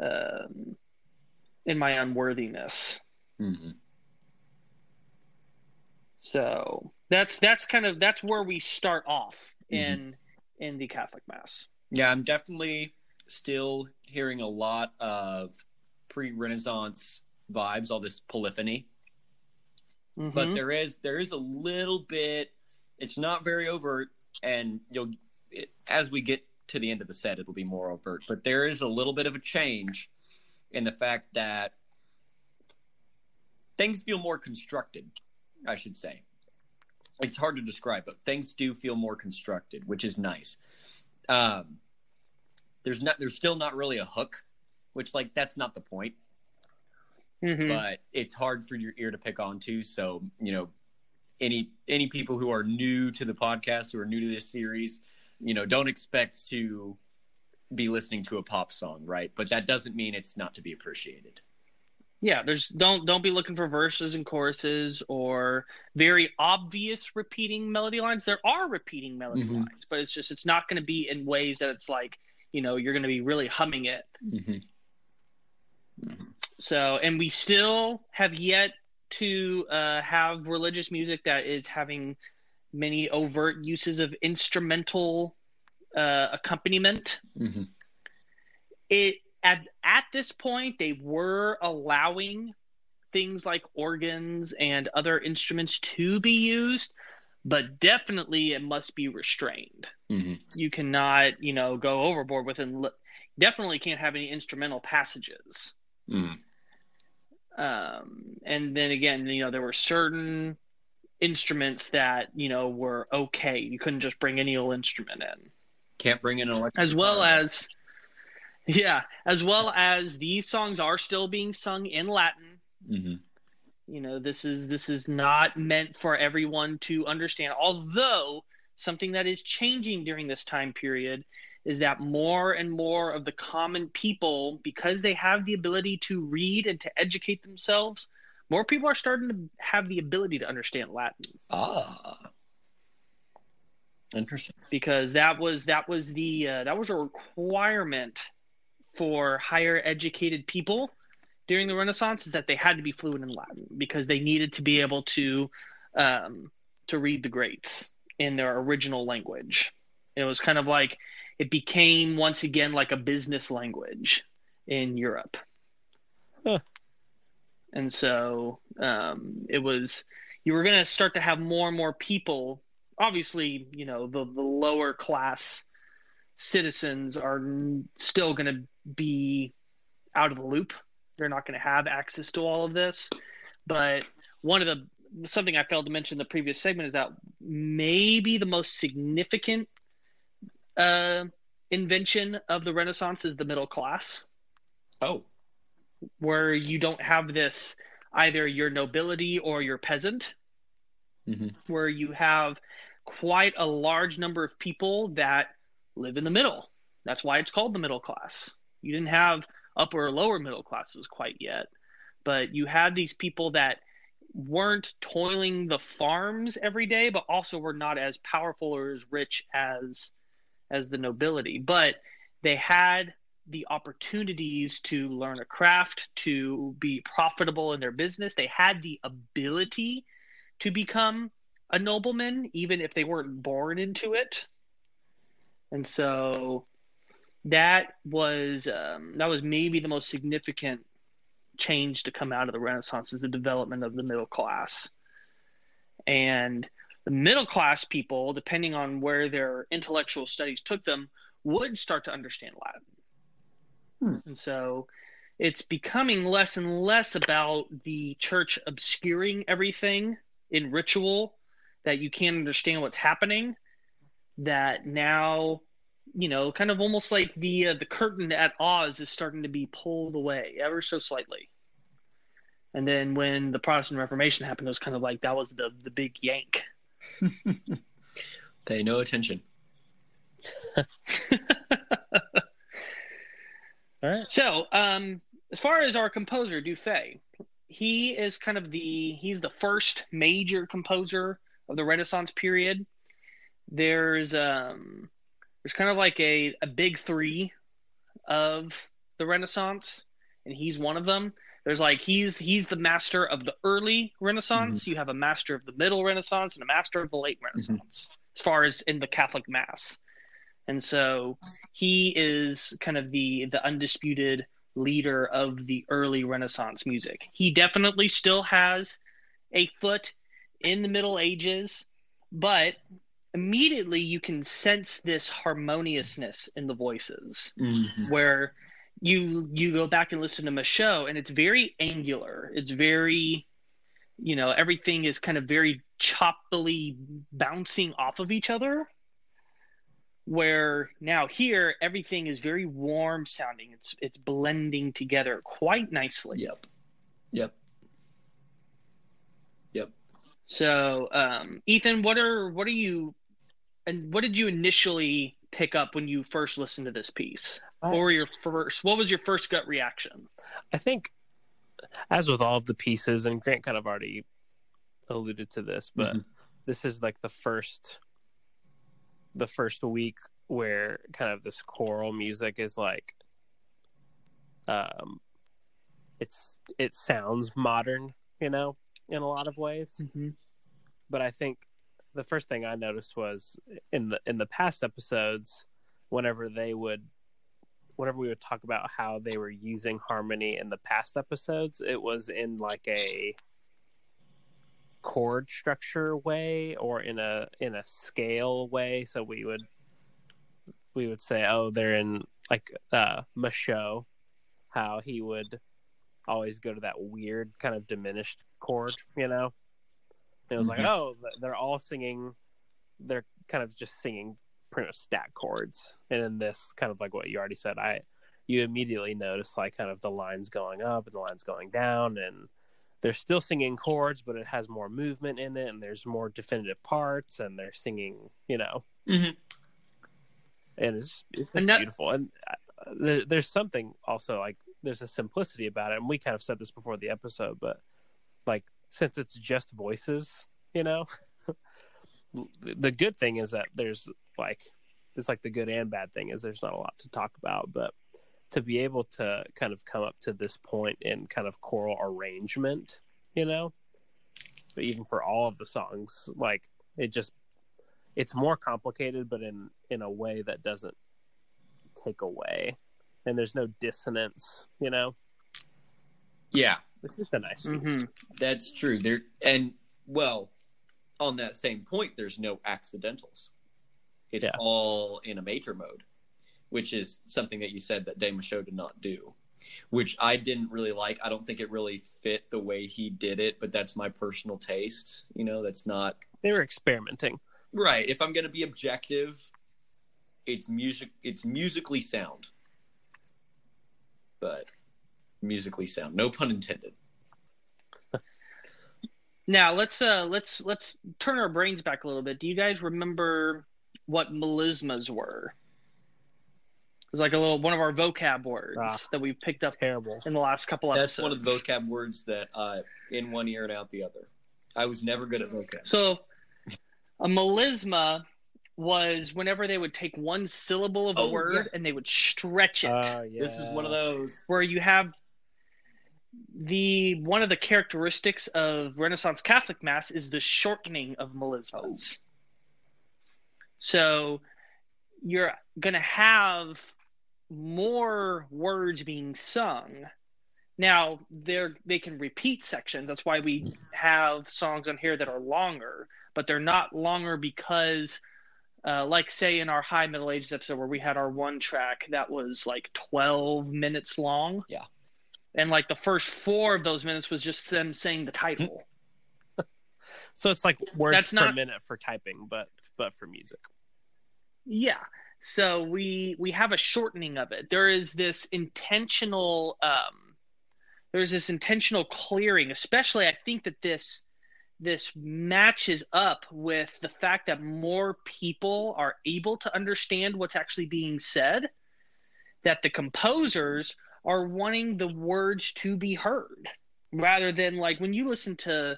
um, in my unworthiness. Mm-hmm. So that's that's kind of that's where we start off Mm-hmm. in in the Catholic Mass. Yeah, I'm definitely still hearing a lot of pre-Renaissance vibes, all this polyphony. Mhm. But there is there is a little bit. It's not very overt, and you'll it, as we get to the end of the set, it'll be more overt. But there is a little bit of a change in the fact that things feel more constructed. I should say. It's hard to describe, but things do feel more constructed, which is nice. Um, there's not there's still not really a hook, which like that's not the point Mhm. but it's hard for your ear to pick onto. So, you know, any any people who are new to the podcast, who are new to this series, you know, don't expect to be listening to a pop song, right? But that doesn't mean it's not to be appreciated. Yeah, there's don't don't be looking for verses and choruses or very obvious repeating melody lines. There are repeating melody Mhm. lines, but it's just it's not going to be in ways that it's like you know you're going to be really humming it. Mm-hmm. So, and we still have yet to uh, have religious music that is having many overt uses of instrumental uh, accompaniment. Mhm. It at at this point they were allowing things like organs and other instruments to be used, but definitely it must be restrained. Mhm. You cannot, you know, go overboard with it. and Definitely can't have any instrumental passages. Mhm. Um, and then again, you know, there were certain instruments that you know were okay. You couldn't just bring any old instrument in. Can't bring in an electric as well guitar. as yeah as well as these songs are still being sung in latin Mhm. you know this is this is not meant for everyone to understand although something that is changing during this time period is that more and more of the common people because they have the ability to read and to educate themselves more people are starting to have the ability to understand latin Ah. Interesting. because that was that was the uh, that was a requirement for higher educated people during the Renaissance is that they had to be fluent in Latin because they needed to be able to um, to read the greats in their original language. It was kind of like it became once again like a business language in Europe. Huh. And so um, it was you were going to start to have more and more people obviously, you know, the, the lower class citizens are still going to be out of the loop. They're not going to have access to all of this. But one of the something I failed to mention in the previous segment is that maybe the most significant uh, invention of the Renaissance is the middle class, Oh. where you don't have this either your nobility or your peasant Mhm. where you have quite a large number of people that live in the middle. That's why it's called the middle class. You didn't have upper or lower middle classes quite yet, but you had these people that weren't toiling the farms every day, but also were not as powerful or as rich as as the nobility. But they had the opportunities to learn a craft, to be profitable in their business. They had the ability to become a nobleman, even if they weren't born into it. And so that was um, that was maybe the most significant change to come out of the Renaissance is the development of the middle class. And the middle class people, depending on where their intellectual studies took them, would start to understand Latin. Hmm. And so it's becoming less and less about the church obscuring everything in ritual that you can't understand what's happening that now you know kind of almost like the uh, the curtain at oz is starting to be pulled away ever so slightly and then when the protestant reformation happened it was kind of like that was the the big yank Pay no attention. All right. So, um, as far as our composer Dufay, he is kind of the he's the first major composer of the Renaissance period. There's um, there's kind of like a, a big three of the Renaissance, and he's one of them. There's like he's he's the master of the early Renaissance. Mm-hmm. You have a master of the middle Renaissance and a master of the late mm-hmm. Renaissance, as far as in the Catholic Mass. And so he is kind of the the undisputed leader of the early Renaissance music. He definitely still has a foot in the Middle Ages, but immediately you can sense this harmoniousness in the voices Mhm. where you you go back and listen to Machaut and it's very angular. It's very you know, everything is kind of very choppily bouncing off of each other. Where now here everything is very warm sounding. It's it's blending together quite nicely. Yep. Yep. Yep. So, um, Ethan, what are what are you, and what did you initially pick up when you first listened to this piece? What were your first? What was your first gut reaction? I think, as with all of the pieces, and Grant kind of already alluded to this, but Mhm. this is like the first, the first week where kind of this choral music is like, um, it's it sounds modern, you know, in a lot of ways. Mm-hmm. But I think the first thing I noticed was in the in the past episodes, whenever they would, whenever we would talk about how they were using harmony in the past episodes, it was in like a chord structure way or in a in a scale way. So we would we would say, oh, they're in like uh Machaut, how he would always go to that weird kind of diminished chord, you know. It was Mhm. like, oh, they're all singing. They're kind of just singing pretty much stack chords, and in this, kind of like what you already said, I you immediately notice like kind of the lines going up and the lines going down, and they're still singing chords, but it has more movement in it, and there's more definitive parts, and they're singing, you know, Mhm. and it's it's just that- beautiful. And uh, there, there's something also like there's a simplicity about it, and we kind of said this before the episode, but like since it's just voices, you know, the good thing is that there's like it's like the good and bad thing is there's not a lot to talk about, but to be able to kind of come up to this point in kind of choral arrangement, you know, but even for all of the songs, like it just it's more complicated, but in in a way that doesn't take away, and there's no dissonance, you know. Yeah, It's just a nice feast. Mm-hmm. that's true. There and well, on that same point, there's no accidentals. It's Yeah. all in a major mode, which is something that you said that de Machaut did not do, which I didn't really like. I don't think it really fit the way he did it, but that's my personal taste. You know, that's not They were experimenting. right. If I'm going to be objective, it's music. It's musically sound, but musically sound. No pun intended. Now let's uh let's let's turn our brains back a little bit. Do you guys remember what melismas were? It was like a little one of our vocab words Ah. that we picked up Terrible. in the last couple That's episodes. one of the vocab words that uh, in one ear and out the other. I was never good at vocab. So a melisma was whenever they would take one syllable of a Oh, word yeah. and they would stretch it. Uh, yeah. This is one of those. where you have the one of the characteristics of Renaissance Catholic Mass is the shortening of melismas. So you're going to have more words being sung. Now they're they can repeat sections. That's why we have songs on here that are longer, but they're not longer because uh, like say in our high middle ages episode where we had our one track that was like 12 minutes long Yeah. And like the first four of those minutes was just them saying the title. So it's like words That's per not- minute for typing, but but for music. yeah. So we we have a shortening of it. There is this intentional um there's this intentional clearing especially i think that this this matches up with the fact that more people are able to understand what's actually being said that the composers are wanting the words to be heard rather than like when you listen to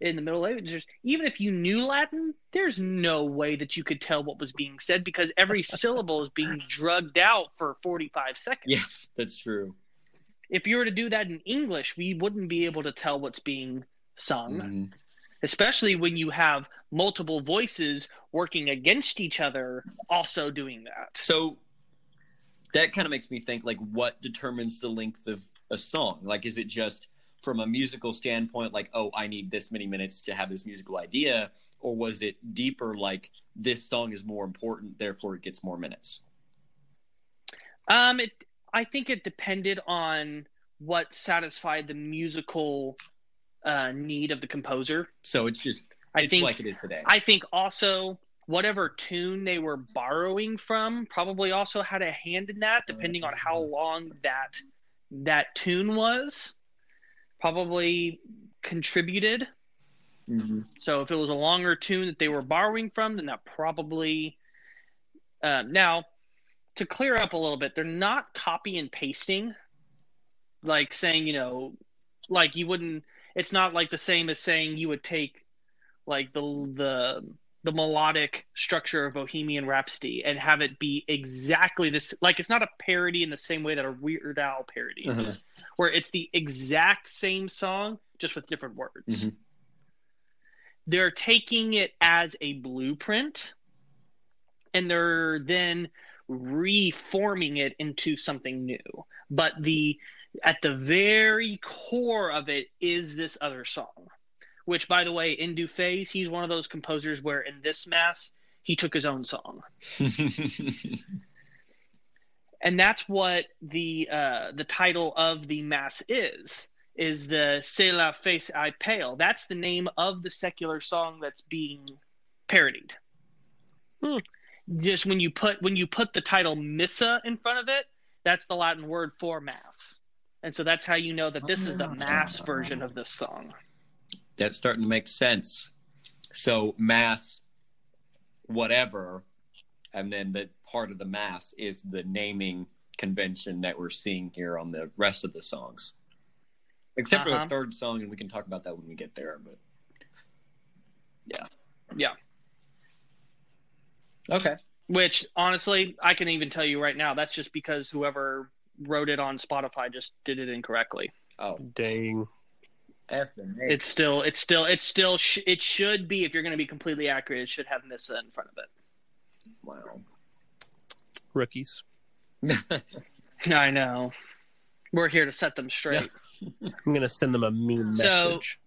in the middle ages even if you knew latin there's no way that you could tell what was being said because every syllable is being drugged out for 45 seconds Yes, that's true. if you were to do that in english we wouldn't be able to tell what's being sung Mhm. especially when you have multiple voices working against each other also doing that So that kind of makes me think like what determines the length of a song? Like is it just from a musical standpoint like oh I need this many minutes to have this musical idea or was it deeper like this song is more important therefore it gets more minutes? Um, it. I think it depended on what satisfied the musical uh, need of the composer. So it's just I it's think. like it is today. I think also whatever tune they were borrowing from probably also had a hand in that, depending on how long that that tune was. Probably contributed. Mhm. So if it was a longer tune that they were borrowing from, then that probably. Uh, now, to clear up a little bit, they're not copy and pasting, like saying you know, like you wouldn't. It's not like the same as saying you would take, like the the the melodic structure of Bohemian Rhapsody and have it be exactly this. Like it's not a parody in the same way that a Weird Al parody Uh-huh. is, where it's the exact same song just with different words. Mhm. they're taking it as a blueprint and they're then reforming it into something new. But the at the very core of it is this other song, which, by the way, in Dufay's, he's one of those composers where in this mass he took his own song, and that's what the uh, the title of the mass is. Is the Se la face ay pale? That's the name of the secular song that's being parodied. Hmm. Just when you put when you put the title Missa in front of it, that's the Latin word for mass. And so that's how you know that this is the mass version of this song. That's starting to make sense. So mass, whatever, and then the part of the mass is the naming convention that we're seeing here on the rest of the songs, except for Uh-huh. the third song, and we can talk about that when we get there. But yeah, Yeah. okay, Which honestly, I can even tell you right now, that's just because whoever wrote it on Spotify just did it incorrectly. oh, Dang. F and A. It's still, it's still, it's still, sh- it should be, if you're going to be completely accurate, it should have Missa in front of it. wow. Rookies. I know. We're here to set them straight. I'm gonna send them a mean So- message.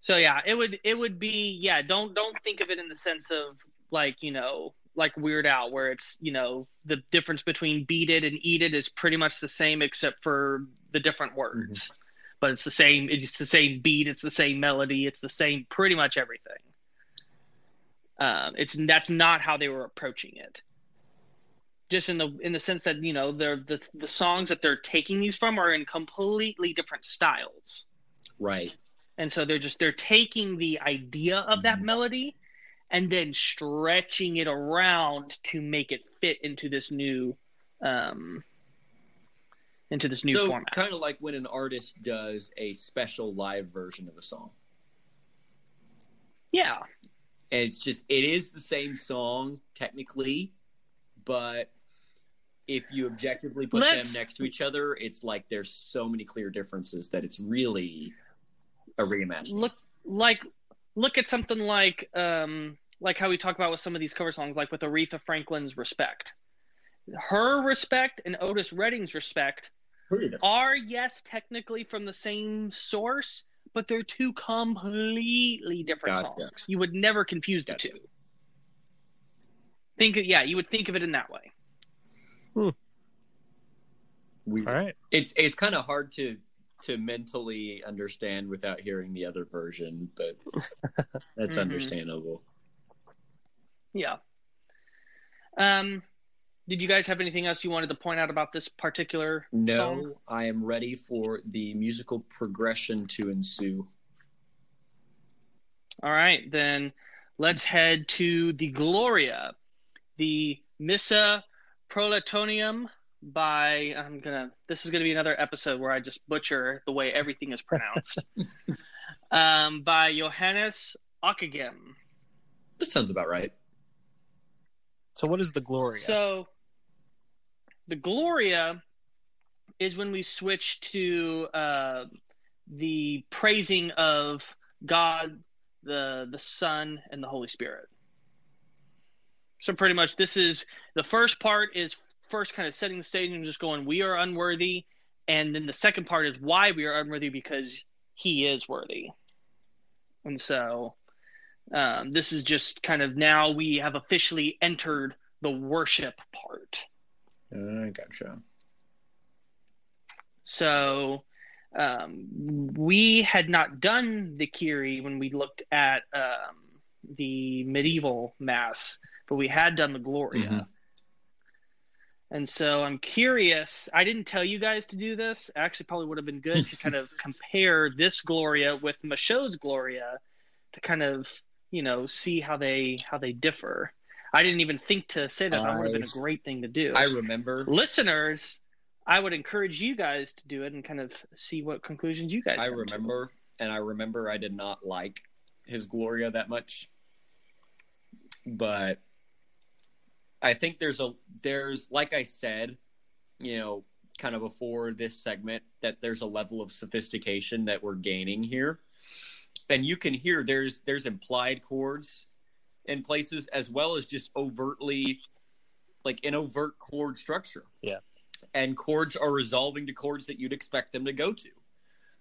So yeah, it would it would be yeah. Don't don't think of it in the sense of like you know like Weird Al, where it's you know the difference between beat it and eat it is pretty much the same except for the different words. But it's the same. It's the same beat. It's the same melody. It's the same pretty much everything. Um, it's that's not how they were approaching it. Just in the in the sense that you know they're the the songs that they're taking these from are in completely different styles right. and so they're just they're taking the idea of that Mhm. melody and then stretching it around to make it fit into this new um into this new so format. kind of like when an artist does a special live version of a song. yeah. And it's just it is the same song technically but if you objectively put Let's- them next to each other it's like there's so many clear differences that it's really a reimagining. Look like look at something like um like how we talk about with some of these cover songs like with aretha franklin's respect her respect and otis redding's respect are yes technically from the same source but they're two completely different Gotcha. songs you would never confuse the Gotcha. two think of, yeah you would think of it in that way We- All right. it's it's kind of hard to to mentally understand without hearing the other version but that's Mhm. understandable. Yeah. Um did you guys have anything else you wanted to point out about this particular no song? I am ready for the musical progression to ensue. All right then let's head to the gloria the missa prolationum by i'm gonna this is gonna be another episode where i just butcher the way everything is pronounced um, by johannes ockeghem this sounds about right So what is the Gloria? So the Gloria is when we switch to uh, the praising of God, the the Son, and the Holy Spirit. So pretty much, this is the first part is first kind of setting the stage and just going, "We are unworthy," and then the second part is why we are unworthy because He is worthy. And so um, this is just kind of now we have officially entered the worship part. i gotcha So um, we had not done the Kyrie when we looked at um, the medieval mass, but we had done the Gloria. Mhm. And so I'm curious. I didn't tell you guys to do this. Actually, probably would have been good to kind of compare this Gloria with Machaut's Gloria to kind of you know see how they how they differ. I didn't even think to say that. That would have been a great thing to do. i remember listeners, I would encourage you guys to do it and kind of see what conclusions you guys. I come to. remember, and I remember I did not like his Gloria that much, but I think there's a there's like I said, you know, kind of before this segment that there's a level of sophistication that we're gaining here. And you can hear there's there's implied chords in places as well as just overtly like an overt chord structure. Yeah. And chords are resolving to chords that you'd expect them to go to.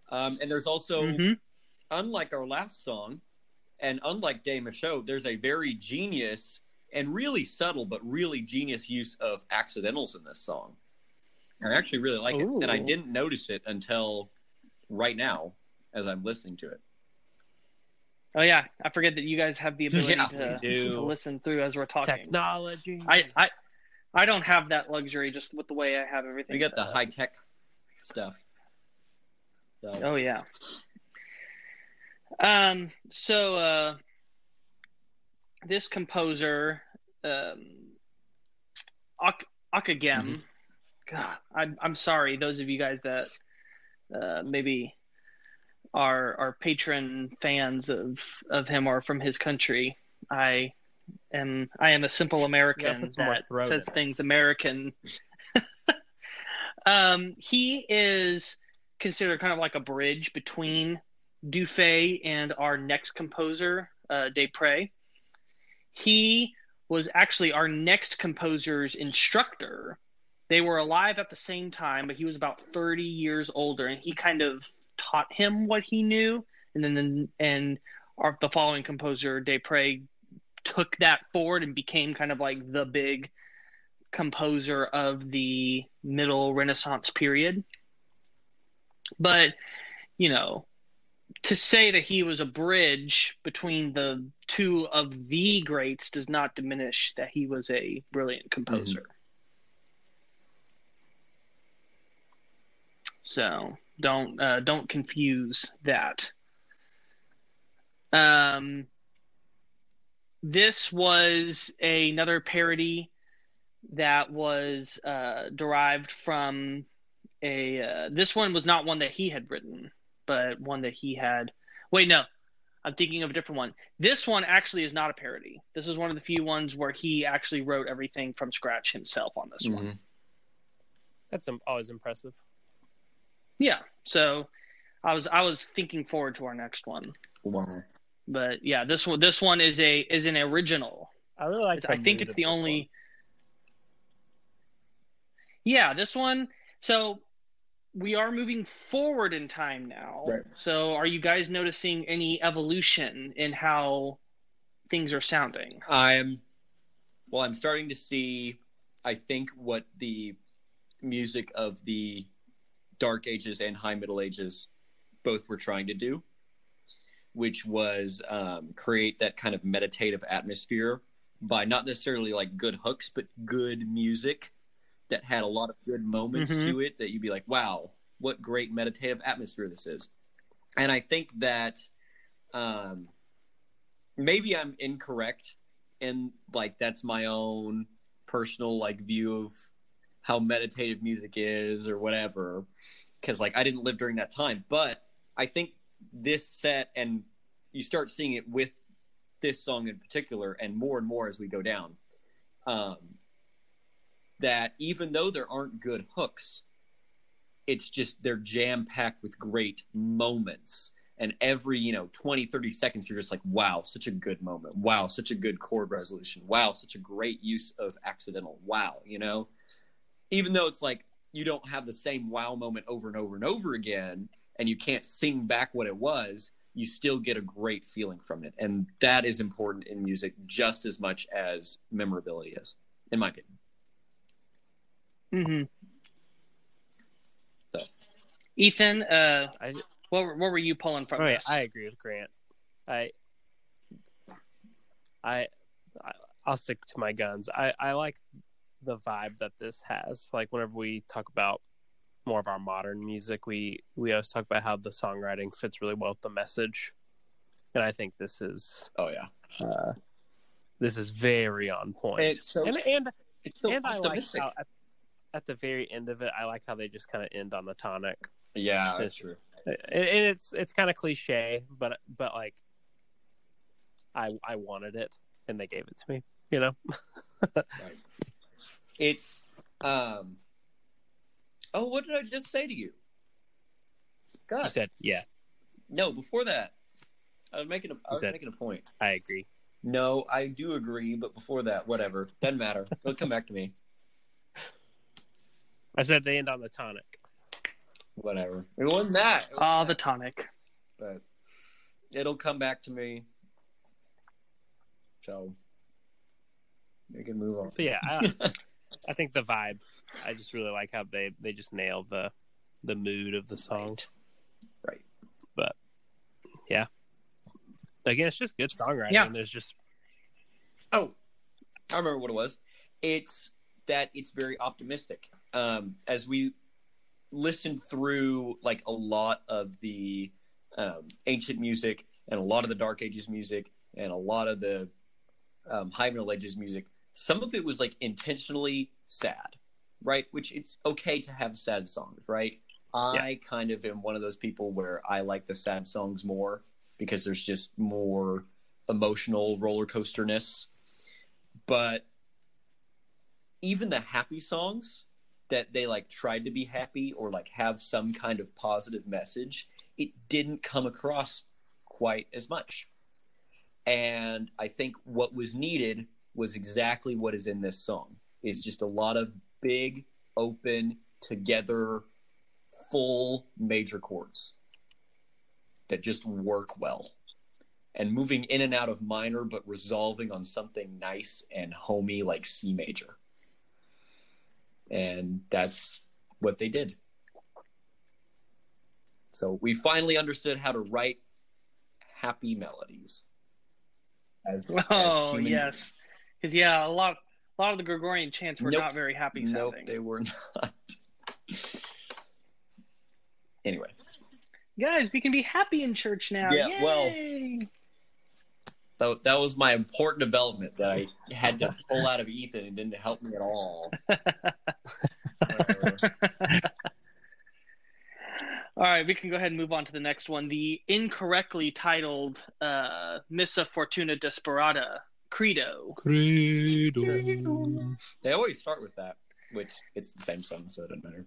Um, and there's also, Mhm. unlike our last song, and unlike de Machaut, there's a very genius and really subtle but really genius use of accidentals in this song. I actually really like it, and I didn't notice it until right now as I'm listening to it. Oh yeah, I forget that you guys have the ability Yeah, to, to listen through as we're talking. Technology. I, I I don't have that luxury just with the way I have everything. We got set the up. high tech stuff. So Oh yeah. Um. So uh, this composer, um, Ak- Akagem. God, I'm I'm sorry. Those of you guys that uh, maybe are are patron fans of of him or from his country. I am I am a simple American that says things American. um, he is considered kind of like a bridge between Dufay and our next composer, uh, Desprez. He was actually our next composer's instructor. They were alive at the same time, but he was about 30 years older, and he kind of taught him what he knew. And then, and our, the following composer, Desprez, took that forward and became kind of like the big composer of the middle Renaissance period. But, you know, to say that he was a bridge between the two of the greats does not diminish that he was a brilliant composer. So don't uh, don't confuse that. Um, this was another parody that was uh, derived from a. Uh, this one was not one that he had written, but one that he had. Wait, no, I'm thinking of a different one. This one actually is not a parody. This is one of the few ones where he actually wrote everything from scratch himself on this one. Mhm. That's um, always impressive. Yeah. So I was I was thinking forward to our next one. Wow. But yeah, this one this one is a is an original. I really like. I think it's the this only Yeah, this one so we are moving forward in time now. Right. So are you guys noticing any evolution in how things are sounding? I'm well, I'm starting to see I think what the music of the dark ages and high middle ages both were trying to do, which was um, create that kind of meditative atmosphere by not necessarily like good hooks, but good music that had a lot of good moments Mhm. to it that you'd be like, wow, what great meditative atmosphere this is. And I think that um, maybe I'm incorrect and like that's my own personal like view of how meditative music is or whatever because like i didn't live during that time but i think this set and you start seeing it with this song in particular and more and more as we go down um that even though there aren't good hooks it's just they're jam packed with great moments. And every you know 20 30 seconds you're just like wow such a good moment. Wow such a good chord resolution. Wow such a great use of accidental wow you know? Even though it's like you don't have the same wow moment over and over and over again and you can't sing back what it was you still get a great feeling from it. And that is important in music just as much as memorability is in my opinion Mm-hmm. So. Ethan, uh, I, what were- what were you pulling from oh, yeah, this? I agree with Grant. I, I, I, I'll stick to my guns. I, I like the vibe that this has. Like whenever we talk about more of our modern music, we we always talk about how the songwriting fits really well with the message, and I think this is oh yeah uh, this is very on point. it's so, and and it's so and I like optimistic. how at, at the very end of it, I like how they just kind of end on the tonic. yeah that's true and it's it's kind of cliche, but but like I I wanted it and they gave it to me. You know, right. it's um Oh, what did I just say to you? You God, said, yeah, no. Before that, I was making a. I was said- making a point. I agree. No, I do agree, but before that, whatever. Doesn't matter. It'll come back to me. I said they end on the tonic. Whatever. It wasn't that. It wasn't Ah, that, the tonic. But it'll come back to me. So we can move on. But yeah, I, I think the vibe. I just really like how they they just nail the the mood of the song. Right. But yeah, again, it's just good songwriting. Yeah. And there's just Oh, I remember what it was. It's that it's very optimistic. Um, as we listened through like a lot of the um, ancient music and a lot of the Dark Ages music and a lot of the um, High Middle Ages music, some of it was like intentionally sad, right? Which it's okay to have sad songs, right? I kind of am one of those people where I like the sad songs more because there's just more emotional roller coasterness. But even the happy songs that they like tried to be happy or like have some kind of positive message, it didn't come across quite as much. And I think what was needed was exactly what is in this song. Is just a lot of big, open, together, full major chords that just work well. And moving in and out of minor, but resolving on something nice and homey like C major. And that's what they did. So we finally understood how to write happy melodies. As, as Oh human- yes, because yeah, a lot a lot of the Gregorian chants were Nope. not very happy Nope, sounding. they were not. anyway, Guys, we can be happy in church now. Yeah, well- Yay! That, that was my important development that I had to pull out of Ethan and didn't help me at all. All right, we can go ahead and move on to the next one. The incorrectly titled uh, Missa Fortuna Desperata Credo. Credo. they always start with that, which it's the same song, so it doesn't matter.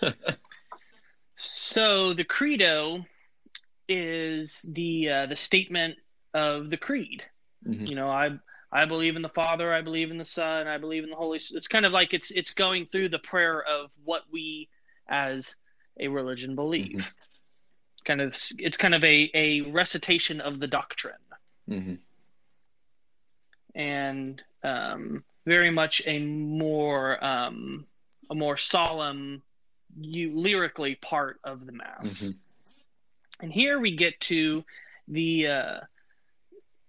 But So the Credo is the uh, the statement of the creed. Mhm. You know, I I believe in the Father, I believe in the Son, I believe in the Holy. It's kind of like it's it's going through the prayer of what we as a religion believe. Mhm. Kind of, it's kind of a a recitation of the doctrine. Mhm. and um, very much a more um, a more solemn, you lyrically part of the mass. Mhm. And here we get to the uh,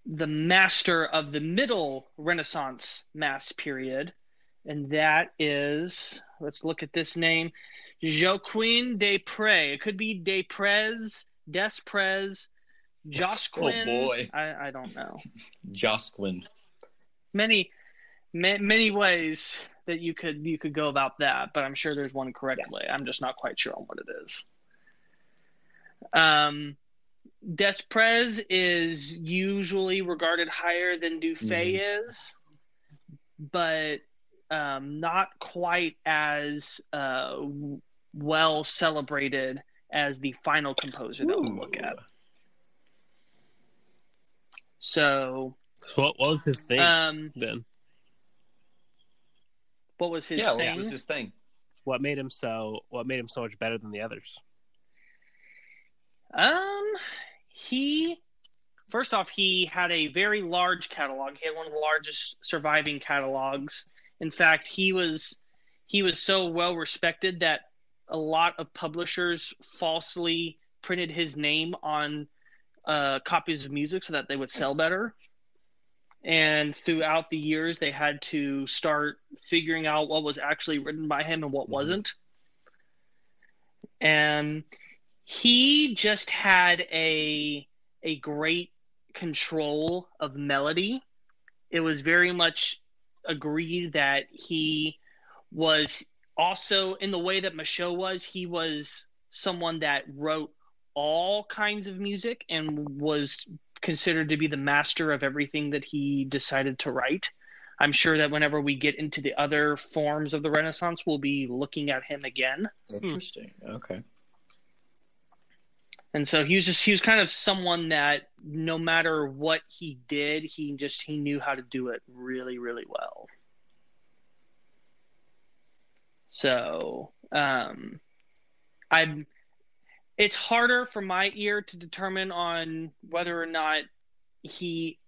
the master of the middle Renaissance mass period, and that is let's look at this name, Joaquin de Prez. It could be de Prez, Des Prez, Josquin. Oh, boy. I, I don't know Josquin. many ma- many ways that you could you could go about that but i'm sure there's one correct way i'm just not quite sure on what it is um Desprez is usually regarded higher than Dufay is, but um, not quite as uh, well celebrated as the final composer that we'll look at. So, So what, what was his thing um, then? what was his yeah, well, thing? that was his thing. What made him so? What made him so much better than the others? Um, he first off, he had a very large catalog. He had one of the largest surviving catalogs. In fact, he was he was so well respected that a lot of publishers falsely printed his name on uh, copies of music so that they would sell better. And throughout the years, they had to start figuring out what was actually written by him and what wasn't. And he just had a a great control of melody. It was very much agreed that he was also in the way that Machaut was, he was someone that wrote all kinds of music and was considered to be the master of everything that he decided to write. I'm sure that whenever we get into the other forms of the Renaissance, we'll be looking at him again. Interesting. Okay. And so he was just he was kind of someone that no matter what he did, he just he knew how to do it really, really well. So um I'm it's harder for my ear to determine on whether or not he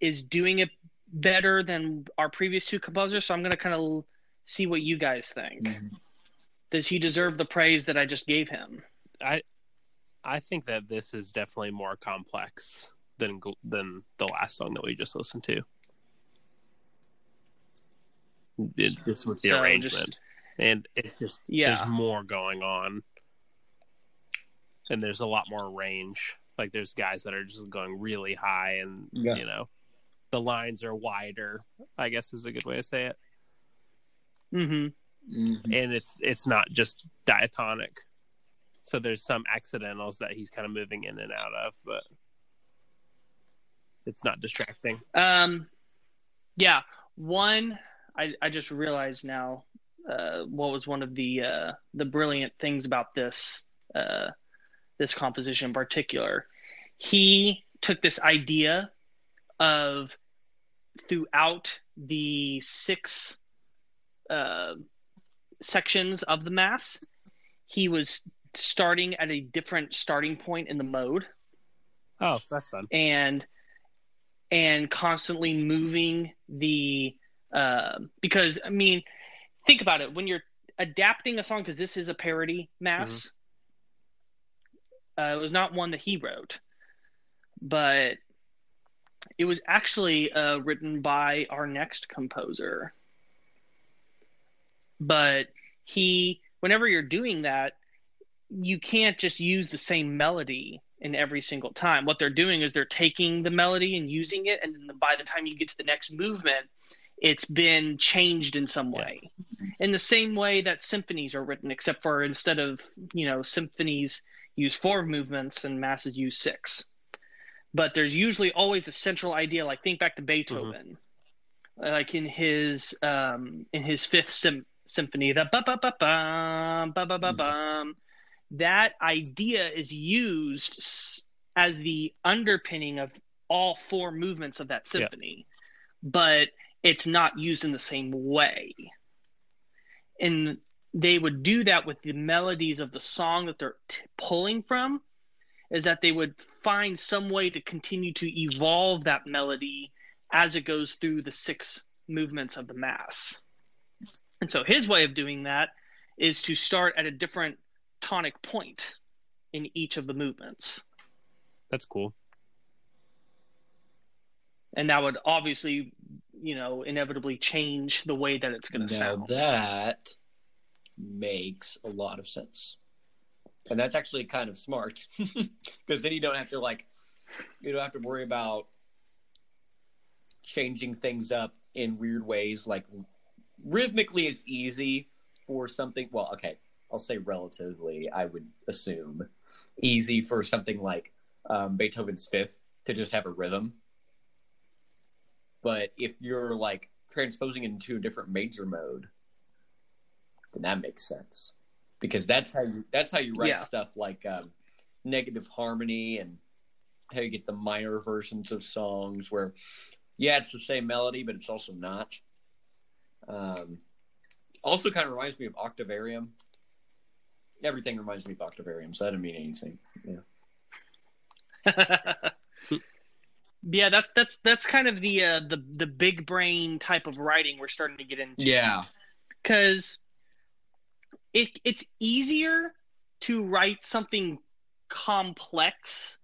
is doing it better than our previous two composers. So I'm going to kind of see what you guys think. Mm-hmm. Does he deserve the praise that I just gave him? I I think that this is definitely more complex than than the last song that we just listened to. It, just with the So arrangement, just- and it's just Yeah. there's more going on, and there's a lot more range. Like there's guys that are just going really high, and Yeah. you know, the lines are wider. I guess is a good way to say it. Mm-hmm. Mhm. and it's it's not just diatonic. So there's some accidentals that he's kind of moving in and out of, but it's not distracting. Um, yeah. One, I, I just realized now uh, what was one of the uh, the brilliant things about this uh, this composition in particular. He took this idea of throughout the six uh, sections of the mass, he was starting at a different starting point in the mode Oh, that's fun. and and constantly moving the uh, because I mean, think about it when you're adapting a song because this is a parody mass. Uh, it was not one that he wrote, but it was actually uh, written by our next composer. But he, whenever you're doing that, you can't just use the same melody in every single time. What they're doing is they're taking the melody and using it, and then by the time you get to the next movement, it's been changed in some way. In the same way that symphonies are written, except for instead of you know symphonies use four movements and masses use six. But there's usually always a central idea. Like think back to Beethoven, like in his um, in his fifth sym- symphony, the ba ba ba bum ba ba ba bum that idea is used as the underpinning of all four movements of that Yeah. symphony, but it's not used in the same way. And they would do that with the melodies of the song that they're t- pulling from, is that they would find some way to continue to evolve that melody as it goes through the six movements of the mass. And so his way of doing that is to start at a different tonic point in each of the movements. That's cool. And that would obviously, you know, inevitably change the way that it's going to sound. that makes a lot of sense, and that's actually kind of smart because then you don't have to like you don't have to worry about changing things up in weird ways. Like rhythmically, it's easy for something. Well, okay, I'll say relatively. I would assume easy for something like um, Beethoven's Fifth to just have a rhythm. But if you're like transposing it into a different major mode, then that makes sense because that's how you that's how you write Yeah. stuff like um, negative harmony and how you get the minor versions of songs where yeah it's the same melody but it's also not um, also kind of reminds me of octavarium everything reminds me of octavarium so that didn't mean anything yeah. Yeah, that's that's that's kind of the uh, the the big brain type of writing we're starting to get into. yeah. Because it it's easier to write something complex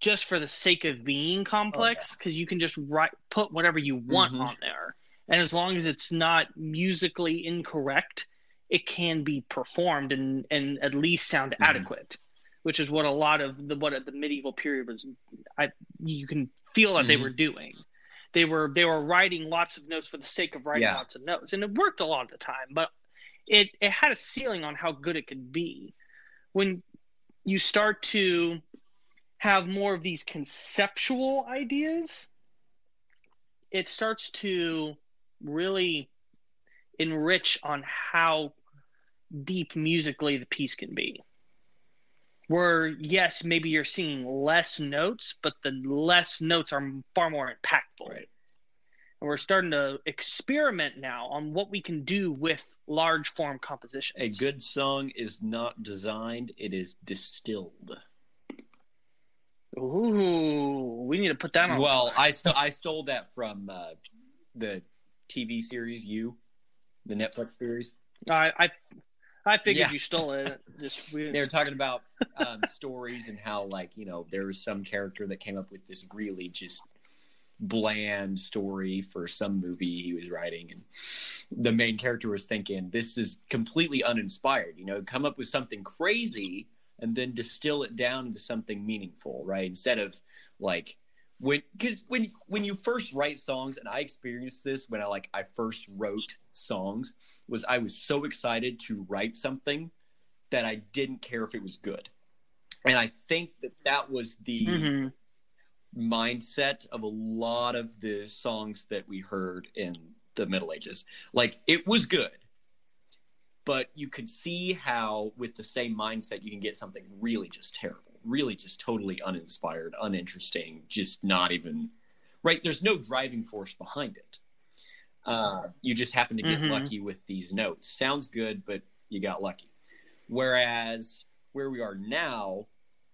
just for the sake of being complex because you can just write put whatever you want Mhm. on there. And as long as it's not musically incorrect it can be performed and and at least sound Mhm. adequate which is what a lot of the what the medieval period was i you can feel that they Mhm. were doing they were they were writing lots of notes for the sake of writing Yeah. lots of notes and it worked a lot of the time but it it had a ceiling on how good it could be when you start to have more of these conceptual ideas it starts to really enrich on how deep musically the piece can be. Where yes, maybe you're seeing less notes, but the less notes are far more impactful. Right. And we're starting to experiment now on what we can do with large form compositions. A good song is not designed; it is distilled. Ooh, we need to put that on. Well, I st- I stole that from uh, the TV series You, the Netflix series. I I, I figured Yeah. you stole it. Just we, They were talking about um, stories and how, like, you know, there was some character that came up with this really just bland story for some movie he was writing, and the main character was thinking, "This is completely uninspired." You know, come up with something crazy and then distill it down into something meaningful, right? Instead of like when because when when you first write songs and i experienced this when i like i first wrote songs was i was so excited to write something that i didn't care if it was good. And i think that that was the Mhm. mindset of a lot of the songs that we heard in the middle ages. Like it was good but you could see how with the same mindset you can get something really just terrible really just totally uninspired uninteresting just not even right? There's no driving force behind it. Uh, you just happen to get Mhm. lucky with these notes. Sounds good but you got lucky. Whereas where we are now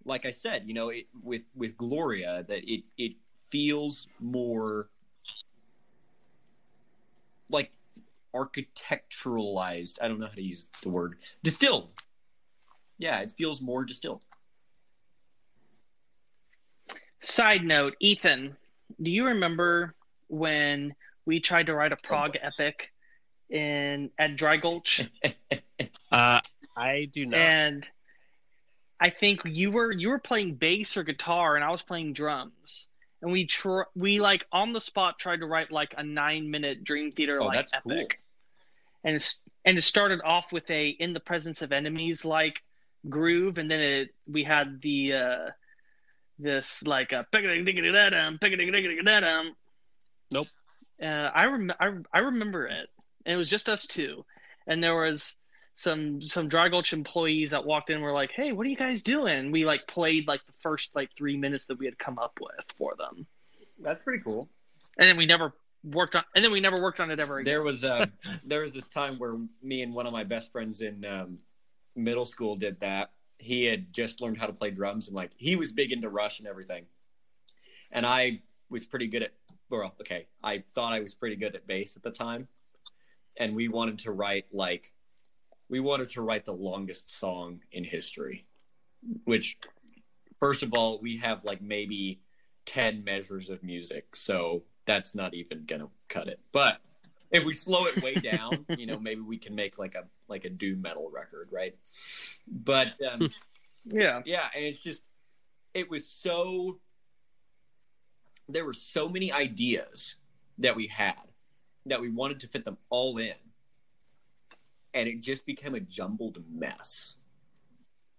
like i said you know it, with with gloria that it it feels more like architecturalized i don't know how to use the word distilled. Yeah it feels more distilled Side note, Ethan, do you remember when we tried to write a prog epic in at Dry Gulch? Uh, I do not. and I think you were you were playing bass or guitar, and I was playing drums. And we tr- we like on the spot tried to write like a nine minute Dream Theater Oh, like cool. epic, and it's, and it started off with a in the presence of enemies like groove, and then it we had the uh this like a pickety-dickety-da-dum, pickety-dickety-da-dum. Nope. Uh, I rem- I I remember it, and it was just us two, and there was some some Dry Gulch employees that walked in and were like, "Hey, what are you guys doing?" We like played like the first like three minutes that we had come up with for them, that's pretty cool and then we never worked on, and then we never worked on it ever again. there was uh, there was this time where me and one of my best friends in um, middle school did that. He had just learned how to play drums and like he was big into Rush and everything, and I was pretty good at. Well, okay, I thought I was pretty good at bass at the time, and we wanted to write like we wanted to write the longest song in history, which first of all we have like maybe 10 measures of music so that's not even gonna cut it but if we slow it way down you know maybe we can make like a like a doom metal record right but um, yeah, yeah and it's just it was so there were so many ideas that we had that we wanted to fit them all in and it just became a jumbled mess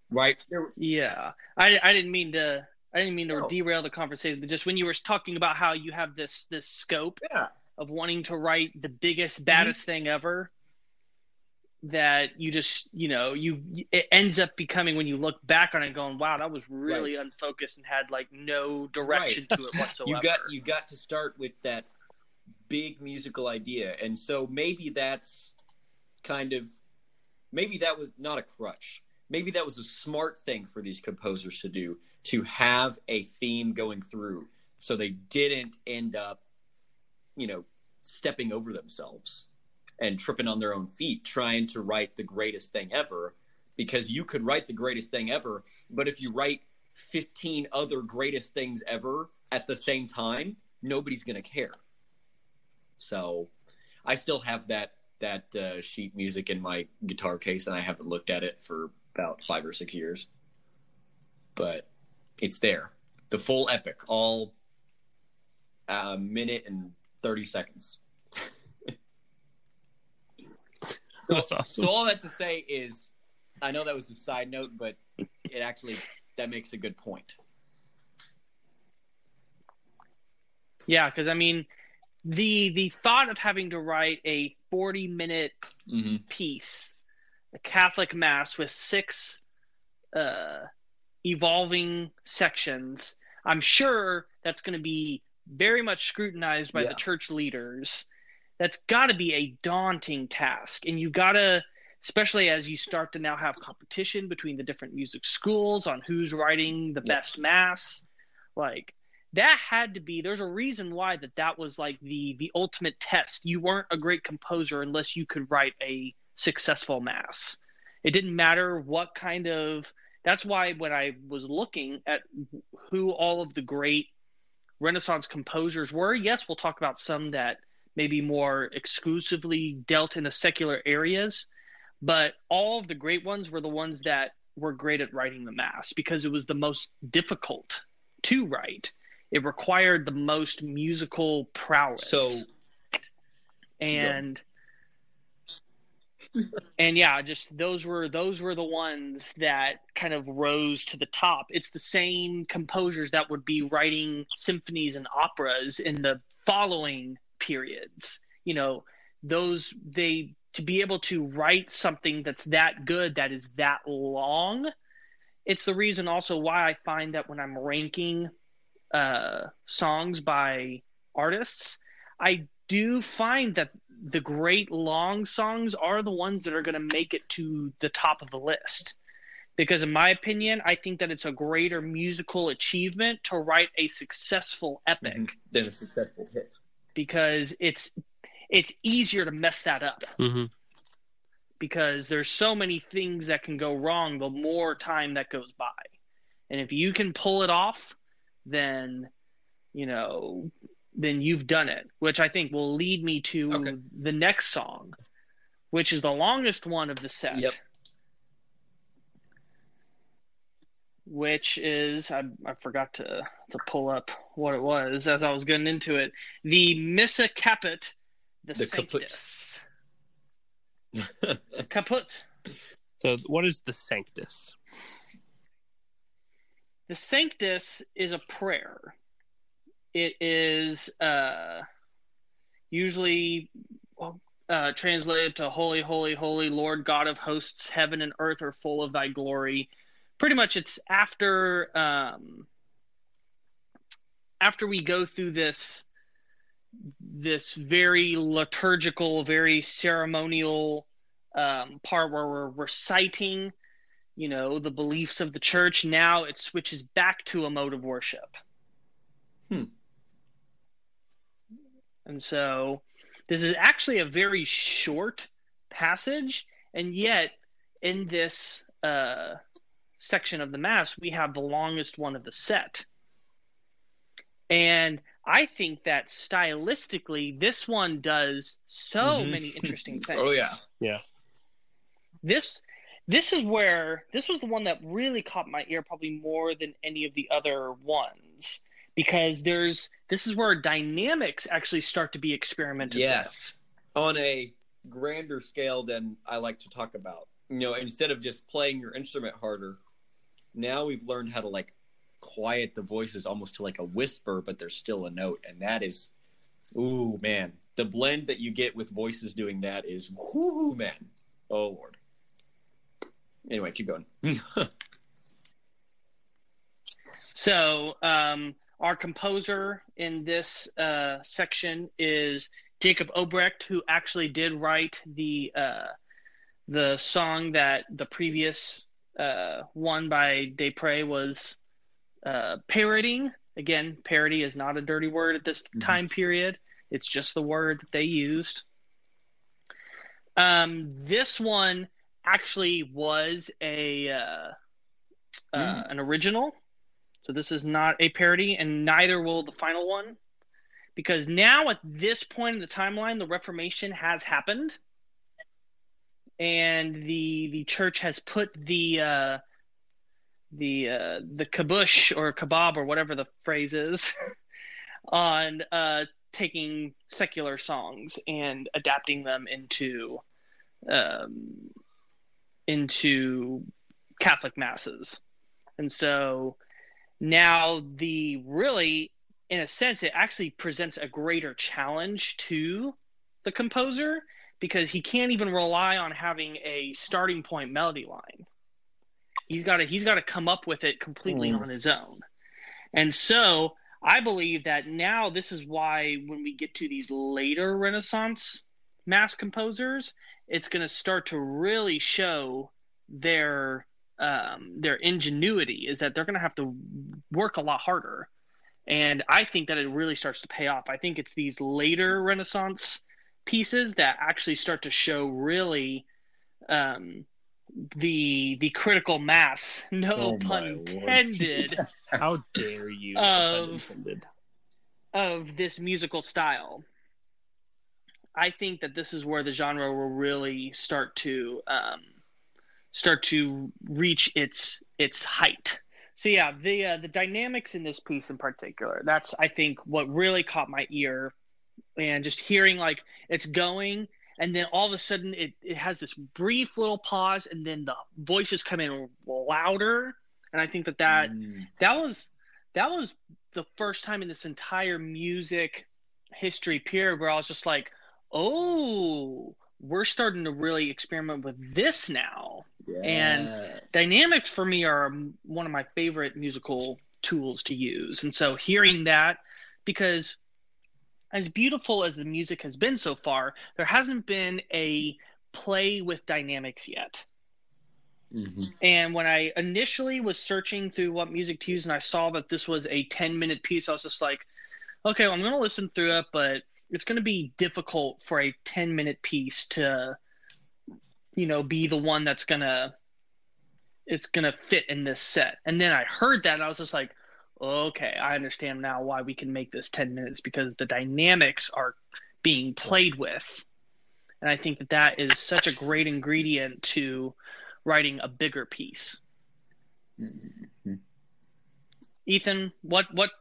right yeah. I I didn't mean to. I didn't mean to No. derail the conversation, but just when you were talking about how you have this this scope yeah of wanting to write the biggest, Mm-hmm. baddest thing ever, that you just you know you it ends up becoming when you look back on it, going, "Wow, that was really unfocused and had like no direction to it whatsoever." you got you got to start with that big musical idea. And so maybe that's kind of maybe that was not a crutch. Maybe that was a smart thing for these composers to do to have a theme going through. So they didn't end up you know stepping over themselves and tripping on their own feet trying to write the greatest thing ever because you could write the greatest thing ever but if you write 15 other greatest things ever at the same time nobody's going to care. So i still have that that uh, sheet music in my guitar case and i haven't looked at it for about five or six years. But it's there. The full epic all a minute and 30 seconds. That's awesome. so all that to say is i know that was a side note but it actually that makes a good point. Yeah, because I mean, the the thought of having to write a 40 minute hmm piece, a Catholic mass with six uh, evolving sections, I'm sure that's going to be very much scrutinized by Yeah. the church leaders. That's got to be a daunting task, and you got to, especially as you start to now have competition between the different music schools on who's writing the Yeah. best mass, like that had to be there's a reason why that that was like the the ultimate test you weren't a great composer unless you could write a successful mass it didn't matter what kind of that's why when i was looking at who all of the great renaissance composers were yes we'll talk about some that maybe more exclusively dealt in the secular areas but all of the great ones were the ones that were great at writing the mass because it was the most difficult to write it required the most musical prowess. So and and yeah, just those were those were the ones that kind of rose to the top. It's the same composers that would be writing symphonies and operas in the following periods. You know, those they to be able to write something that's that good that is that long. It's the reason also why I find that when I'm ranking uh, songs by artists, I do find that the great long songs are the ones that are going to make it to the top of the list. Because, in my opinion, I think that it's a greater musical achievement to write a successful epic Mhm. then a successful hit. because it's it's easier to mess that up hmm because there's so many things that can go wrong the more time that goes by. And if you can pull it off, then you know, then you've done it, which I think will lead me to Okay. the next song, which is the longest one of the set. Yep. Which is I, I forgot to to pull up what it was as I was getting into it. The Missa Caput, the, The caput. Sanctus. Caput. So, what is the Sanctus? The Sanctus is a prayer. It is uh, usually uh, translated to Holy, Holy, Holy, Lord God of hosts, heaven and earth are full of thy glory. Pretty much it's after um, after we go through this this very liturgical, very ceremonial um, part where we're reciting you know the beliefs of the church now it switches back to a mode of worship Hmm. And so this is actually a very short passage and yet in this uh, section of the mass we have the longest one of the set and i think that stylistically this one does so Mhm. many interesting things Oh yeah. Yeah. this this is where this was the one that really caught my ear probably more than any of the other ones because there's this is where dynamics actually start to be experimented Yes. On a grander scale than I like to talk about. You know, instead of just playing your instrument harder, now we've learned how to like quiet the voices almost to like a whisper, but there's still a note. And that is ooh man. The blend that you get with voices doing that is whoo man. Oh Lord. Anyway, keep going. So, um, our composer in this uh, section is Jacob Obrecht, who actually did write the uh, the song that the previous uh, one by Desprez was uh, parodying. Again, parody is not a dirty word at this Mhm. time period. It's just the word that they used. Um, this one actually was a uh, uh, Mm. an original. So this is not a parody, and neither will the final one, because now at this point in the timeline, the Reformation has happened, and the the church has put the uh, the uh, the kabush or kebab or whatever the phrase is on uh, taking secular songs and adapting them into um, into Catholic masses. And so now the really in a sense, it actually presents a greater challenge to the composer because he can't even rely on having a starting point melody line. He's got to he's got to come up with it completely mm. on his own. And so I believe that now this is why when we get to these later Renaissance mass composers, it's going to start to really show their um, their ingenuity is that they're going to have to work a lot harder. And I think that it really starts to pay off. I think it's these later Renaissance pieces that actually start to show really um, the the critical mass, no oh pun intended. How dare you? Of, of this musical style. I think that this is where the genre will really start to um, start to reach its its height. So yeah, the uh, the dynamics in this piece in particular, that's I think what really caught my ear, and just hearing like it's going, and then all of a sudden it, it has this brief little pause, and then the voices come in louder, and I think that that mm. that was that was the first time in this entire music history period where I was just like, oh, we're starting to really experiment with this now. Yeah. And dynamics for me are one of my favorite musical tools to use. And so hearing that, because as beautiful as the music has been so far, there hasn't been a play with dynamics yet. Mm-hmm. And when I initially was searching through what music to use and I saw that this was a 10 minute piece, I was just like, okay, well, I'm going to listen through it, but it's going to be difficult for a 10 minute piece to you know be the one that's going to it's going to fit in this set. And then i heard that and i was just like okay i understand now why we can make this 10 minutes because the dynamics are being played with. And i think that that is such a great ingredient to writing a bigger piece. Mm-hmm. ethan what what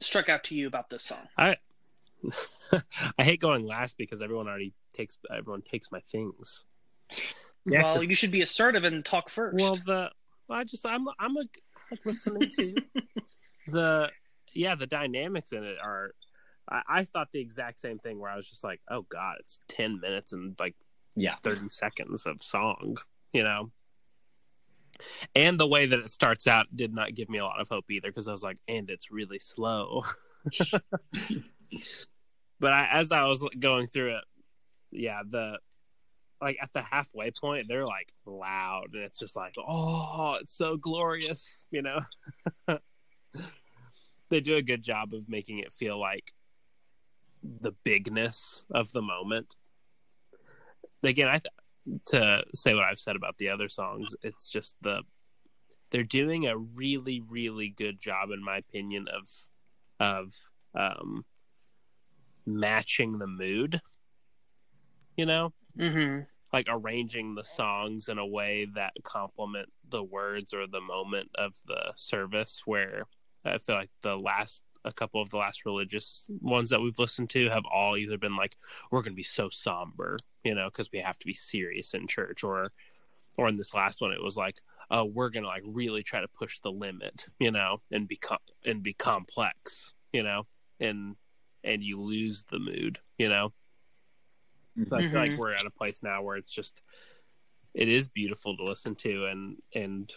struck out to you about this song? I I hate going last because everyone already takes everyone takes my things. Yeah, well, you should be assertive and talk first. Well, the well, I just I'm I'm a, like listening to the yeah the dynamics in it are. I, I thought the exact same thing where I was just like, oh god, it's ten minutes and like yeah thirty seconds of song, you know. And the way that it starts out did not give me a lot of hope either because I was like, and it's really slow. but I, as I was going through it, yeah, the like at the halfway point, they're like loud, and it's just like, oh, it's so glorious, you know. they do a good job of making it feel like the bigness of the moment. Again, I th- to say what I've said about the other songs, it's just the they're doing a really, really good job, in my opinion, of of um, matching the mood you know mm-hmm. like arranging the songs in a way that complement the words or the moment of the service where i feel like the last a couple of the last religious ones that we've listened to have all either been like we're going to be so somber you know because we have to be serious in church or or in this last one it was like oh we're going to like really try to push the limit you know and become and be complex you know and and you lose the mood, you know? Mm-hmm. I feel like mm-hmm. we're at a place now where it's just it is beautiful to listen to and and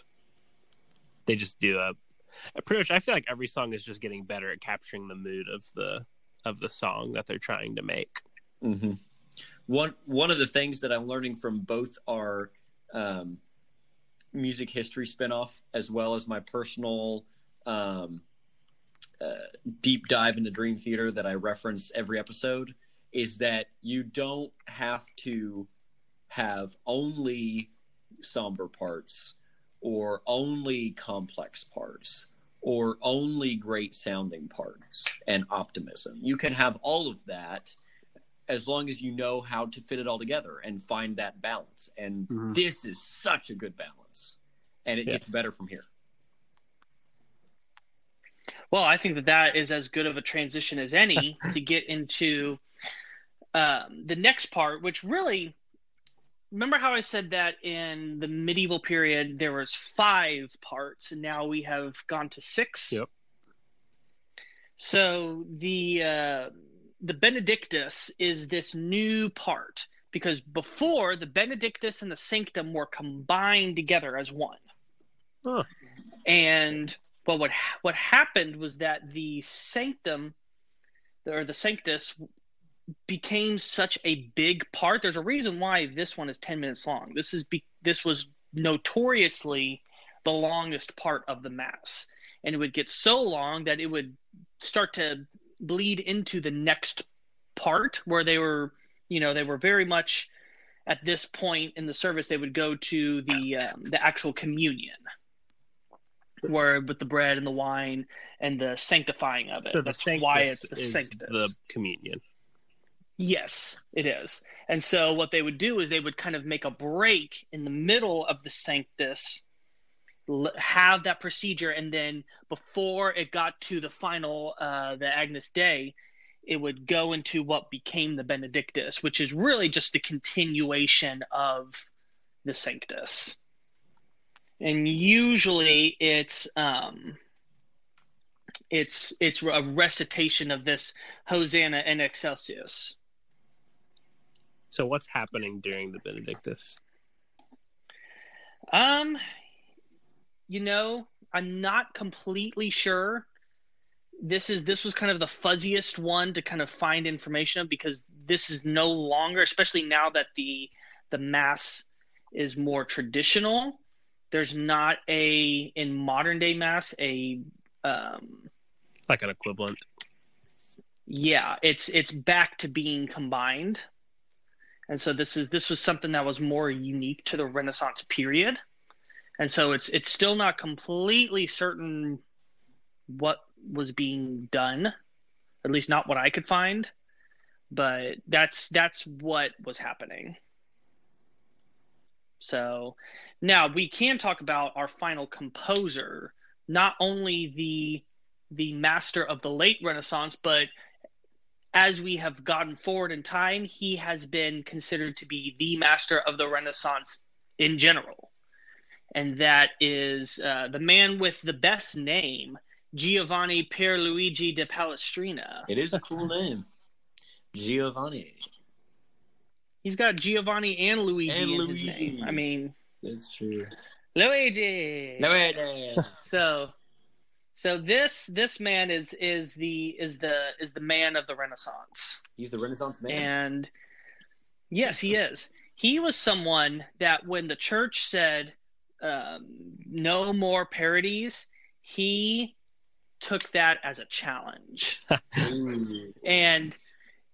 they just do a, a pretty much I feel like every song is just getting better at capturing the mood of the of the song that they're trying to make. Mm-hmm. One one of the things that I'm learning from both our um, music history spinoff as well as my personal um, uh, deep dive into Dream Theater that I reference every episode is that you don't have to have only somber parts or only complex parts or only great sounding parts and optimism. You can have all of that as long as you know how to fit it all together and find that balance. And mm-hmm. this is such a good balance. And it yeah. gets better from here. Well, I think that that is as good of a transition as any to get into um, the next part, which really remember how I said that in the medieval period there was five parts, and now we have gone to six. Yep. So the uh, the Benedictus is this new part because before the Benedictus and the Sanctum were combined together as one. Huh. And well, what what happened was that the Sanctum or the Sanctus became such a big part. There's a reason why this one is 10 minutes long. This is be, this was notoriously the longest part of the mass. And it would get so long that it would start to bleed into the next part where they were, you know, they were very much at this point in the service they would go to the um, the actual communion where with the bread and the wine and the sanctifying of it. So That's why it's is sanctus. the communion. Yes, it is. And so what they would do is they would kind of make a break in the middle of the Sanctus, have that procedure, and then before it got to the final, uh, the Agnus Dei, it would go into what became the Benedictus, which is really just the continuation of the Sanctus. And usually it's um, it's it's a recitation of this Hosanna in Excelsis. So what's happening during the Benedictus? Um, you know, I'm not completely sure. This is this was kind of the fuzziest one to kind of find information of because this is no longer, especially now that the the mass is more traditional. There's not a in modern day mass a um, Like an equivalent. yeah, it's it's back to being combined. And so this is this was something that was more unique to the Renaissance period. And so it's it's still not completely certain what was being done, at least not what I could find, but that's that's what was happening. So now we can talk about our final composer, not only the the master of the late Renaissance, but as we have gotten forward in time, he has been considered to be the master of the Renaissance in general. And that is uh, the man with the best name, Giovanni Pierluigi de Palestrina. It is a cool name. Giovanni. He's got Giovanni and Luigi And in Luigi. his name. I mean, That's true. Luigi. No, wait, no. So, so this this man is is the is the is the man of the Renaissance. He's the Renaissance man. And yes, he is. He was someone that when the church said um, no more parodies, he took that as a challenge. And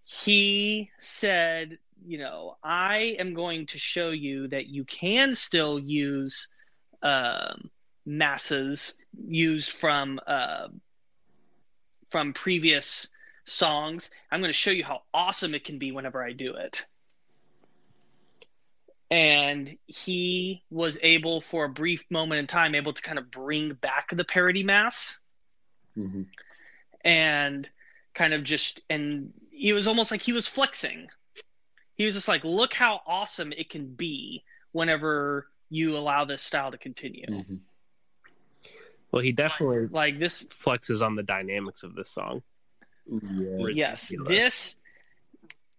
he said, you know, I am going to show you that you can still use um, masses used from uh, from previous songs. I'm going to show you how awesome it can be whenever I do it. And he was able, for a brief moment in time, able to kind of bring back the parody mass Mhm. and kind of just and he was almost like he was flexing he was just like look how awesome it can be whenever you allow this style to continue Mhm. Well, he definitely like this flexes on the dynamics of this song. Yeah. yes this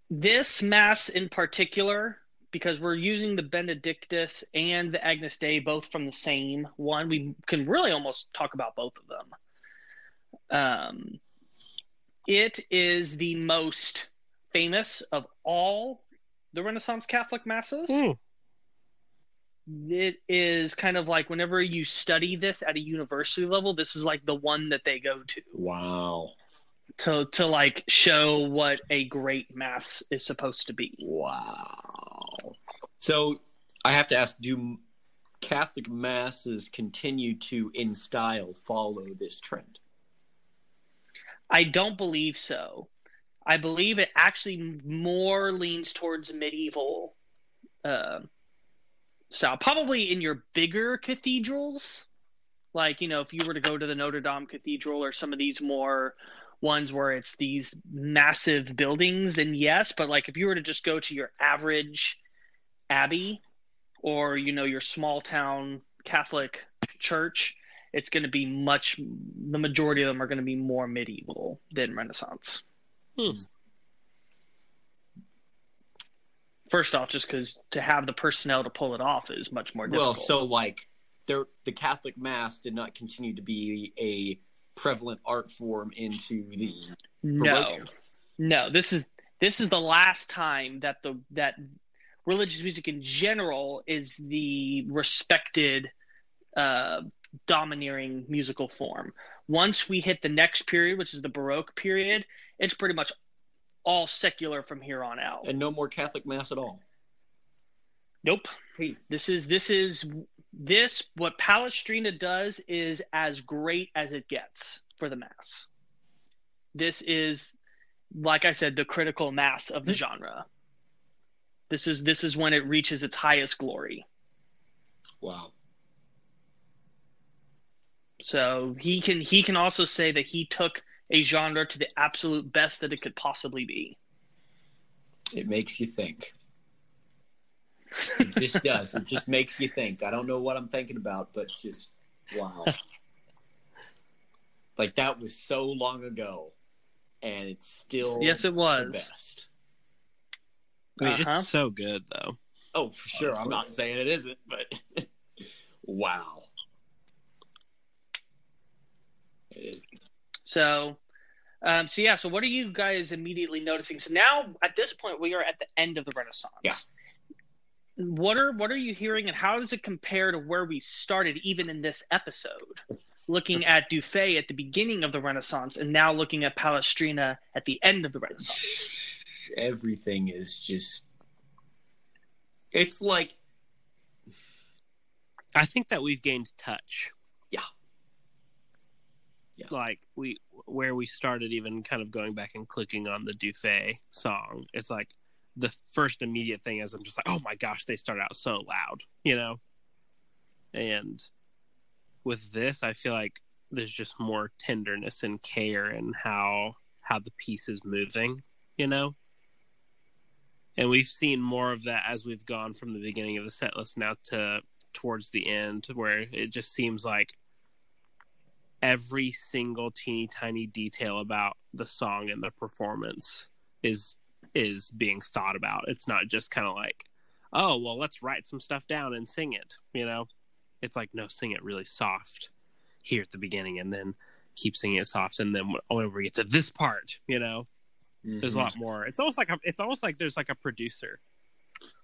this mass in particular because we're using the benedictus and the agnus dei both from the same one we can really almost talk about both of them um, it is the most famous of all the renaissance catholic masses Hmm. it is kind of like whenever you study this at a university level this is like the one that they go to Wow. to to like show what a great mass is supposed to be. Wow. So I have to ask: Do Catholic masses continue to, in style, follow this trend? I don't believe so. I believe it actually more leans towards medieval uh, style, probably in your bigger cathedrals. Like you know, if you were to go to the Notre Dame Cathedral or some of these more ones where it's these massive buildings, then yes. But like if you were to just go to your average abbey or you know your small town Catholic church, it's going to be much. The majority of them are going to be more medieval than Renaissance. Hmm. First off, just because to have the personnel to pull it off is much more difficult. Well, so like there, the Catholic Mass did not continue to be a prevalent art form into the no, Baroque. no. This is this is the last time that the that religious music in general is the respected uh, domineering musical form. Once we hit the next period, which is the Baroque period, it's pretty much all secular from here on out. and no more Catholic Mass at all. Nope. Hey. This is this is this what Palestrina does is as great as it gets for the mass. This is like I said the critical mass of the hmm. genre. This is this is when it reaches its highest glory. Wow. So he can he can also say that he took a genre to the absolute best that it could possibly be. It makes you think. It just does. It just makes you think. I don't know what I'm thinking about, but just wow. like that was so long ago, and it's still Yes, it the was. best. I mean, Uh-huh. it's so good though. Oh, for sure. I'm not saying it isn't, but wow. It is. So, um, so yeah. So, what are you guys immediately noticing? So now, at this point, we are at the end of the Renaissance. Yeah. What are what are you hearing, and how does it compare to where we started, even in this episode? Looking at Dufay at the beginning of the Renaissance, and now looking at Palestrina at the end of the Renaissance. Everything is just. It's like I think that we've gained touch. Yeah. Like we where we started even kind of going back and clicking on the Dufay song. It's like the first immediate thing is I'm just like, oh my gosh, they start out so loud, you know? And with this, I feel like there's just more tenderness and care and how how the piece is moving, you know? And we've seen more of that as we've gone from the beginning of the set list now to towards the end where it just seems like every single teeny tiny detail about the song and the performance is is being thought about. It's not just kind of like oh well let's write some stuff down and sing it you know? It's like no sing it really soft here at the beginning and then keep singing it soft and then whenever we get to this part you know? There's a mm-hmm. lot more. It's almost like a, it's almost like there's like a producer.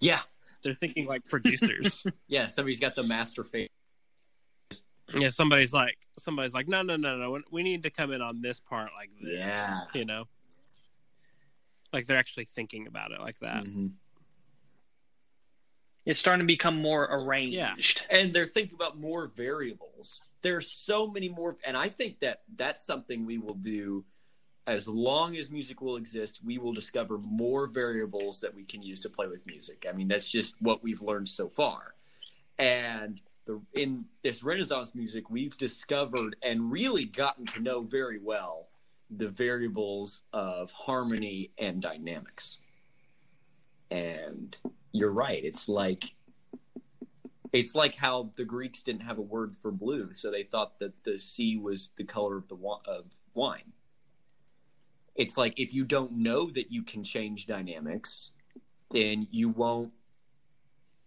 Yeah, they're thinking like producers. Yeah. Somebody's got the master face. Yeah, somebody's like, somebody's like, no, no, no, no. We need to come in on this part like this. Yeah. you know, like they're actually thinking about it like that. Mhm. It's starting to become more arranged. and they're thinking about more variables. There's so many more, and I think that that's something we will do as long as music will exist. We will discover more variables that we can use to play with music. I mean, that's just what we've learned so far. And the in this Renaissance music, we've discovered and really gotten to know very well the variables of harmony and dynamics. And you're right. It's like it's like how the Greeks didn't have a word for blue, so they thought that the sea was the color of the of wine. It's like if you don't know that you can change dynamics, then you won't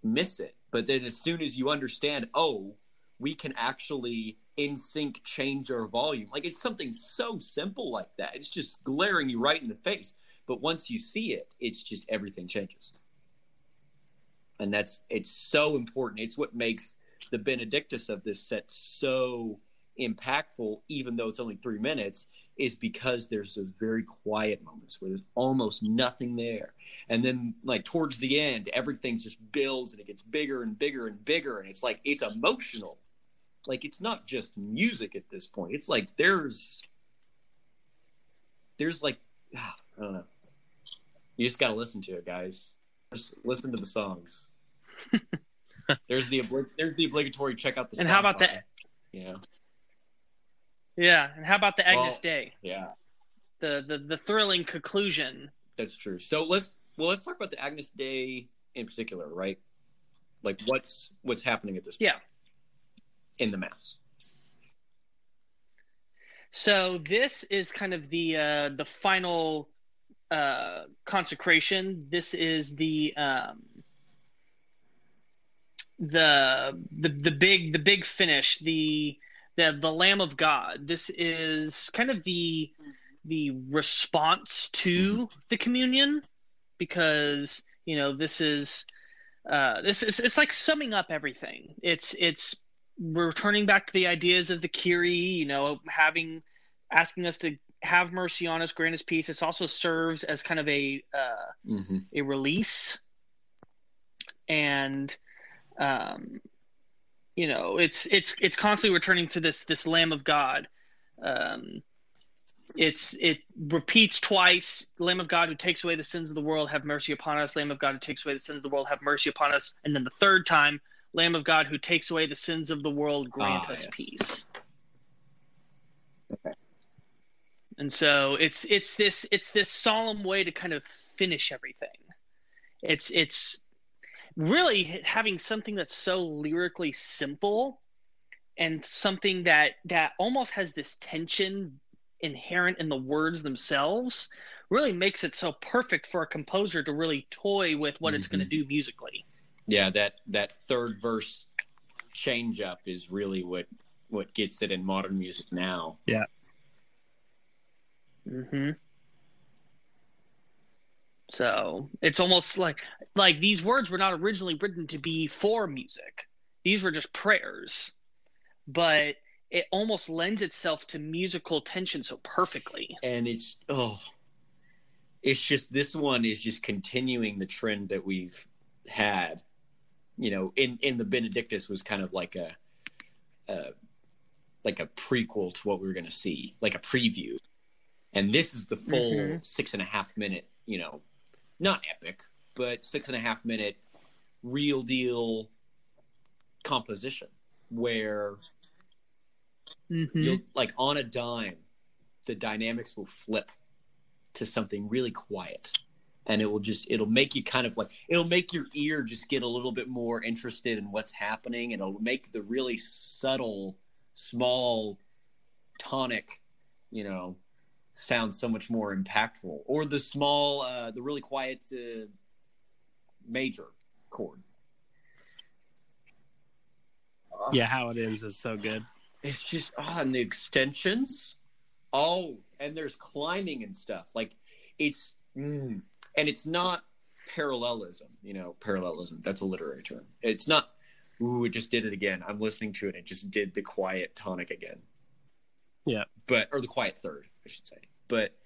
miss it. But then as soon as you understand, oh, we can actually in sync change our volume. Like it's something so simple like that. It's just glaring you right in the face. But once you see it, it's just everything changes and that's it's so important. It's what makes the Benedictus of this set so impactful, even though it's only three minutes, is because there's those very quiet moments where there's almost nothing there, and then like towards the end, everything just builds and it gets bigger and bigger and bigger, and it's like it's emotional. Like it's not just music at this point. It's like there's there's like I don't know. You just gotta listen to it, guys. Just listen to the songs. there's the there's the obligatory check out the. And how about that? Yeah. Yeah? And how about the Agnes Well- Day? yeah, The, the the thrilling conclusion. that's true. So let's well let's talk about the Agnus Dei in particular, right? Like what's what's happening at this point Yeah. in the mass. So this is kind of the uh, the final uh, consecration. This is the um, the the the big the big finish. The the the Lamb of God. This is kind of the the response to the communion because you know this is uh, this is it's like summing up everything. It's it's returning back to the ideas of the Kyrie, you know, having asking us to have mercy on us, grant us peace. This also serves as kind of a uh, Mm-hmm. a release, and um, you know, it's it's it's constantly returning to this this Lamb of God. Um, it's it repeats twice lamb of god who takes away the sins of the world have mercy upon us lamb of god who takes away the sins of the world have mercy upon us and then the third time lamb of god who takes away the sins of the world grant Ah, us yes. peace Okay. and so it's it's this it's this solemn way to kind of finish everything it's it's really having something that's so lyrically simple and something that that almost has this tension inherent in the words themselves really makes it so perfect for a composer to really toy with what it's going to do musically Yeah, that that third verse change up is really what what gets it in modern music now. Yeah. Mm hmm so it's almost like like these words were not originally written to be for music these were just prayers but it almost lends itself to musical tension so perfectly And it's oh it's just this one is just continuing the trend that we've had. You know, in in the Benedictus was kind of like a uh like a prequel to what we were gonna see, like a preview. And this is the full Mhm. six and a half minute, you know, not epic, but six and a half minute real deal composition where mm-hmm. you'll like on a dime the dynamics will flip to something really quiet and it will just it'll make you kind of like it'll make your ear just get a little bit more interested in what's happening and it'll make the really subtle small tonic you know sound so much more impactful or the small uh the really quiet uh, major chord Yeah, how it ends is so good. It's just oh, and the extensions. Oh, and there's climbing and stuff. Like it's mm, and it's not parallelism. You know, parallelism. That's a literary term. It's not. Ooh, it just did it again. I'm listening to it. It just did the quiet tonic again. Yeah. but or the quiet third, I should say. But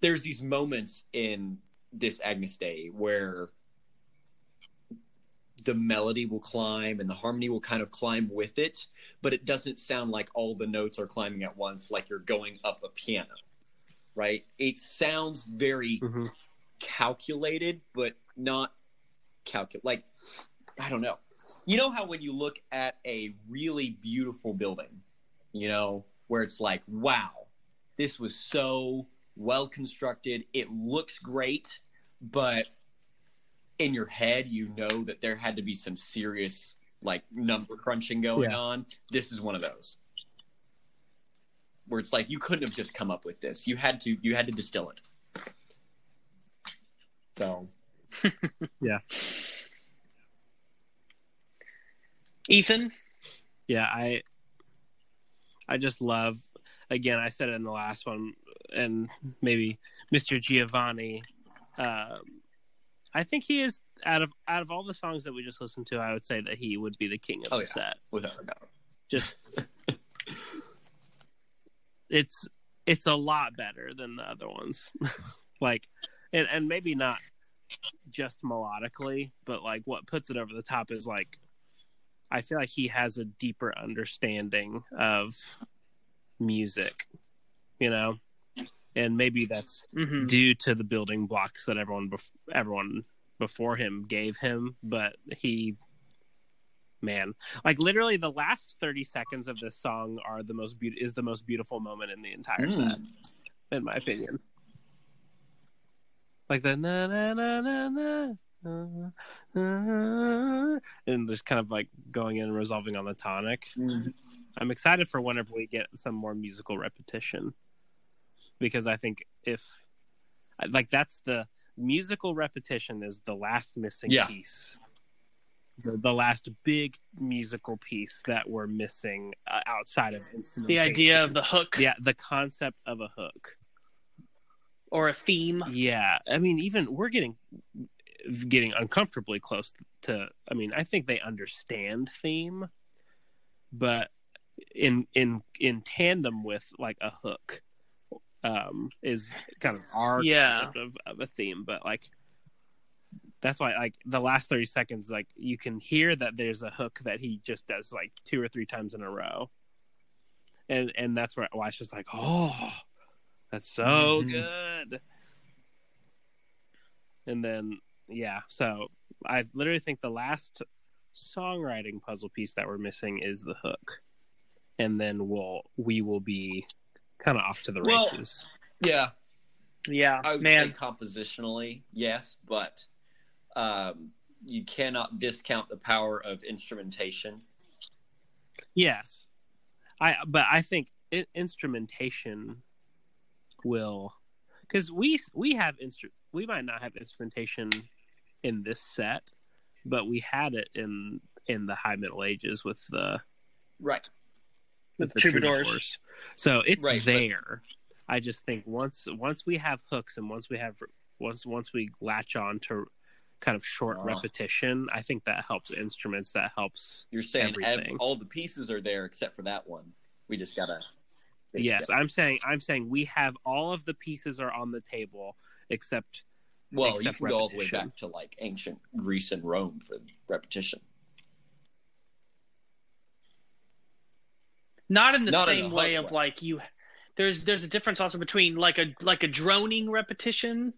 there's these moments in this Agnus Dei where the melody will climb and the harmony will kind of climb with it, but it doesn't sound like all the notes are climbing at once, like you're going up a piano, right? It sounds very hmm calculated, but not calculate. Like, I don't know. You know how when you look at a really beautiful building, you know, where it's like, wow, this was so well constructed. It looks great, but in your head, you know that there had to be some serious like number crunching going Yeah. on. This is one of those where it's like you couldn't have just come up with this. You had to you had to distill it. So yeah. ethan Yeah, I I just love again, I said it in the last one and maybe Mr. Giovanni um I think he is out of out of all the songs that we just listened to, I would say that he would be the king of Oh, the yeah. set. without a doubt. Just it's it's a lot better than the other ones. like and and maybe not just melodically, but like what puts it over the top is like I feel like he has a deeper understanding of music, you know, and maybe that's mm-hmm. due to the building blocks that everyone bef- everyone before him gave him. But he, man, like literally the last thirty seconds of this song are the most beautiful is the most beautiful moment in the entire Mm. set, in my opinion. Like the na na na na na and just kind of like going in and resolving on the tonic. Mhm. I'm excited for whenever we get some more musical repetition because I think if like that's the musical repetition is the last missing Yeah. piece. The, the last big musical piece that we're missing uh, outside of. The idea of the hook yeah, the concept of a hook. or a theme. Yeah, I mean, even we're getting getting uncomfortably close to. I mean, I think they understand theme, but in in in tandem with like a hook, um, is kind of our Yeah. concept of, of a theme. But like, that's why like the last thirty seconds, like you can hear that there's a hook that he just does like two or three times in a row, and and that's where why it's just like oh. That's so Mhm. good. And then yeah, so I literally think the last songwriting puzzle piece that we're missing is the hook. And then we'll we will be kind of off to the Well, races. Yeah, Yeah, I would man. say compositionally, yes, but um, you cannot discount the power of instrumentation. Yes. I but I think i instrumentation will cuz we we have instru- we might not have instrumentation in this set, but we had it in in the high middle ages with the Right. With troubadours. So it's Right, but- there. I just think once once we have hooks and once we have once once we latch on to kind of short Ah. repetition, I think that helps instruments. That helps. You're saying ev- Everything. all the pieces are there except for that one. We just gotta. Yes, I'm saying I'm saying we have all of the pieces are on the table except Well, you except can go all the way back to like ancient Greece and Rome for repetition. Not in the Not same a way of way. like you. There's there's a difference also between like a like a droning repetition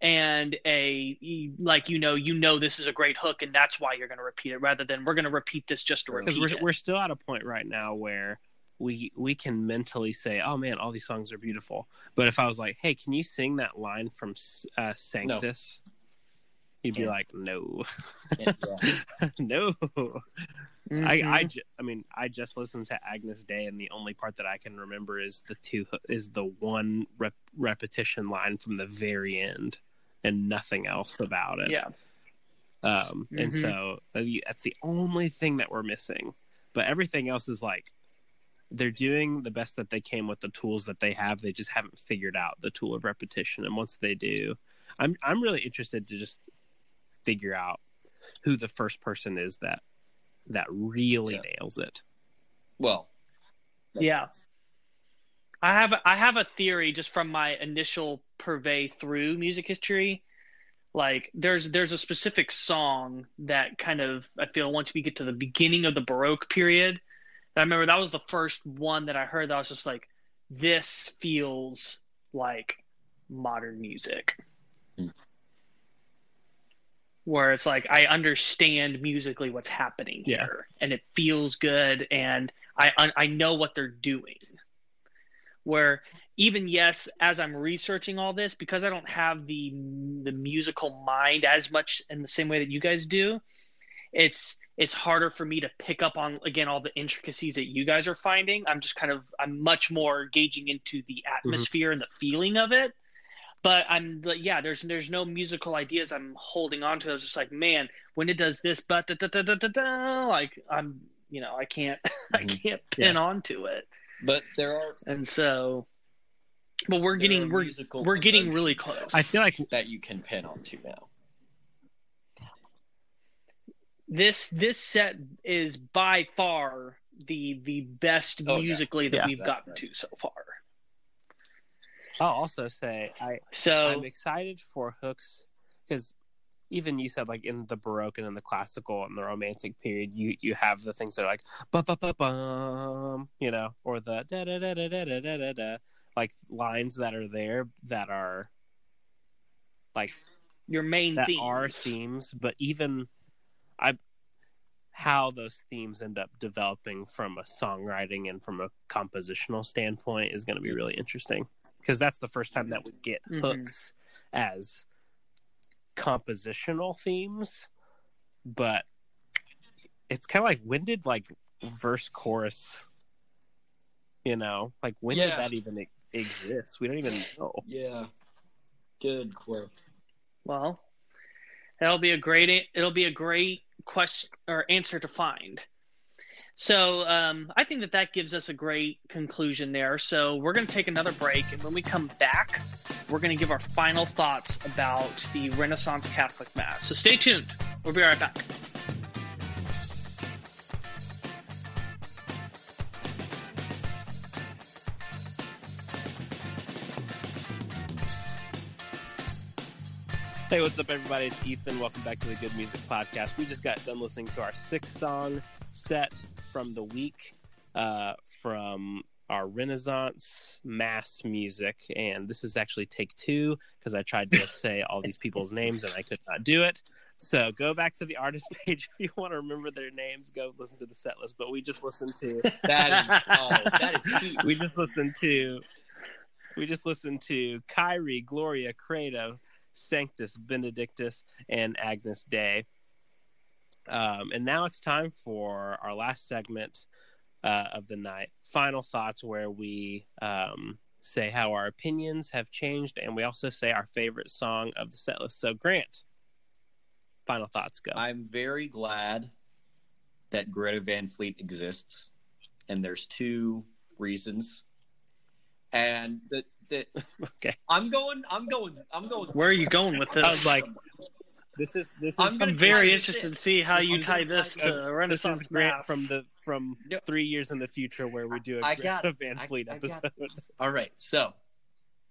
and a like you know you know this is a great hook and that's why you're going to repeat it rather than we're going to repeat this just to because we're it. we're still at a point right now where we we can mentally say, "Oh man, all these songs are beautiful." But if I was like, "Hey, can you sing that line from uh, Sanctus?" You'd be like, "No, Yeah. no." Mhm. I I, ju- I mean I just listened to Agnus Dei and the only part that I can remember is the two is the one rep- repetition line from the very end and nothing else about it. yeah Um and Mhm. so uh, that's the only thing that we're missing. But everything else is like they're doing the best that they can with the tools that they have. They just haven't figured out the tool of repetition and once they do, I'm I'm really interested to just figure out who the first person is that that really Yeah. nails it. Well, yeah i have i have a theory just from my initial purvey through music history like there's there's a specific song that kind of i feel once we get to the beginning of the baroque period i remember that was the first one that i heard that I was just like this feels like modern music Hmm. where it's like i understand musically what's happening Yeah. here and it feels good and i i, I know what they're doing where even yes as i'm researching all this because i don't have the the musical mind as much in the same way that you guys do it's it's harder for me to pick up on again all the intricacies that you guys are finding. I'm just kind of i'm much more gauging into the atmosphere and the feeling of it. But i'm like, yeah there's there's no musical ideas i'm holding on to. I was just like man when it does this but da, da, da, da, da, da, like i'm you know i can't i Mhm. can't pin on to it. But there are and so but we're getting we're we're getting really close. I feel like that you can pin onto now. This this set is by far the the best Oh, yeah. musically that Yeah. we've That- gotten that's- to so far I'll also say I so I'm excited for hooks because even you said like in the Baroque and in the classical and the Romantic period, you you have the things that are like ba ba ba bum, you know, or the da da da da da da da da da, like lines that are there that are like your main that themes are themes, but even I how those themes end up developing from a songwriting and from a compositional standpoint is going to be really interesting because that's the first time that we get Mhm. hooks as compositional themes, but it's kind of like when did like verse chorus, you know, like when did that even e- exist? We don't even know. Yeah. Good quote. Well, that'll be a great it'll be a great question or answer to find. So um, I think that that gives us a great conclusion there. So we're going to take another break, and when we come back, we're going to give our final thoughts about the Renaissance Catholic Mass. So stay tuned. We'll be right back. Hey, what's up, everybody? It's Ethan. Welcome back to the Good Music Podcast. We just got done listening to our six song set from the week uh, from our Renaissance Mass music. And this is actually take two because I tried to say all these people's names and I could not do it. So go back to the artist page if you want to remember their names. Go listen to the set list. But we just listened to That is oh, that is we just listened to we just listened to Kyrie, Gloria, Credo, Sanctus, Benedictus, and Agnus Dei. Um, and now it's time for our last segment uh, of the night, final thoughts, where we um, say how our opinions have changed, and we also say our favorite song of the set list. So, Grant, final thoughts go. I'm very glad that Greta Van Fleet exists, and there's two reasons. And that that okay, I'm going, I'm going, I'm going. Where are you going with this? I was like, this is this is I'm I'm very interested this to see how you tie gonna this tie- to this Renaissance is Grant from the from No. three years in the future where we do a I Greta got it. Van I- Fleet I got episode. this. All right, so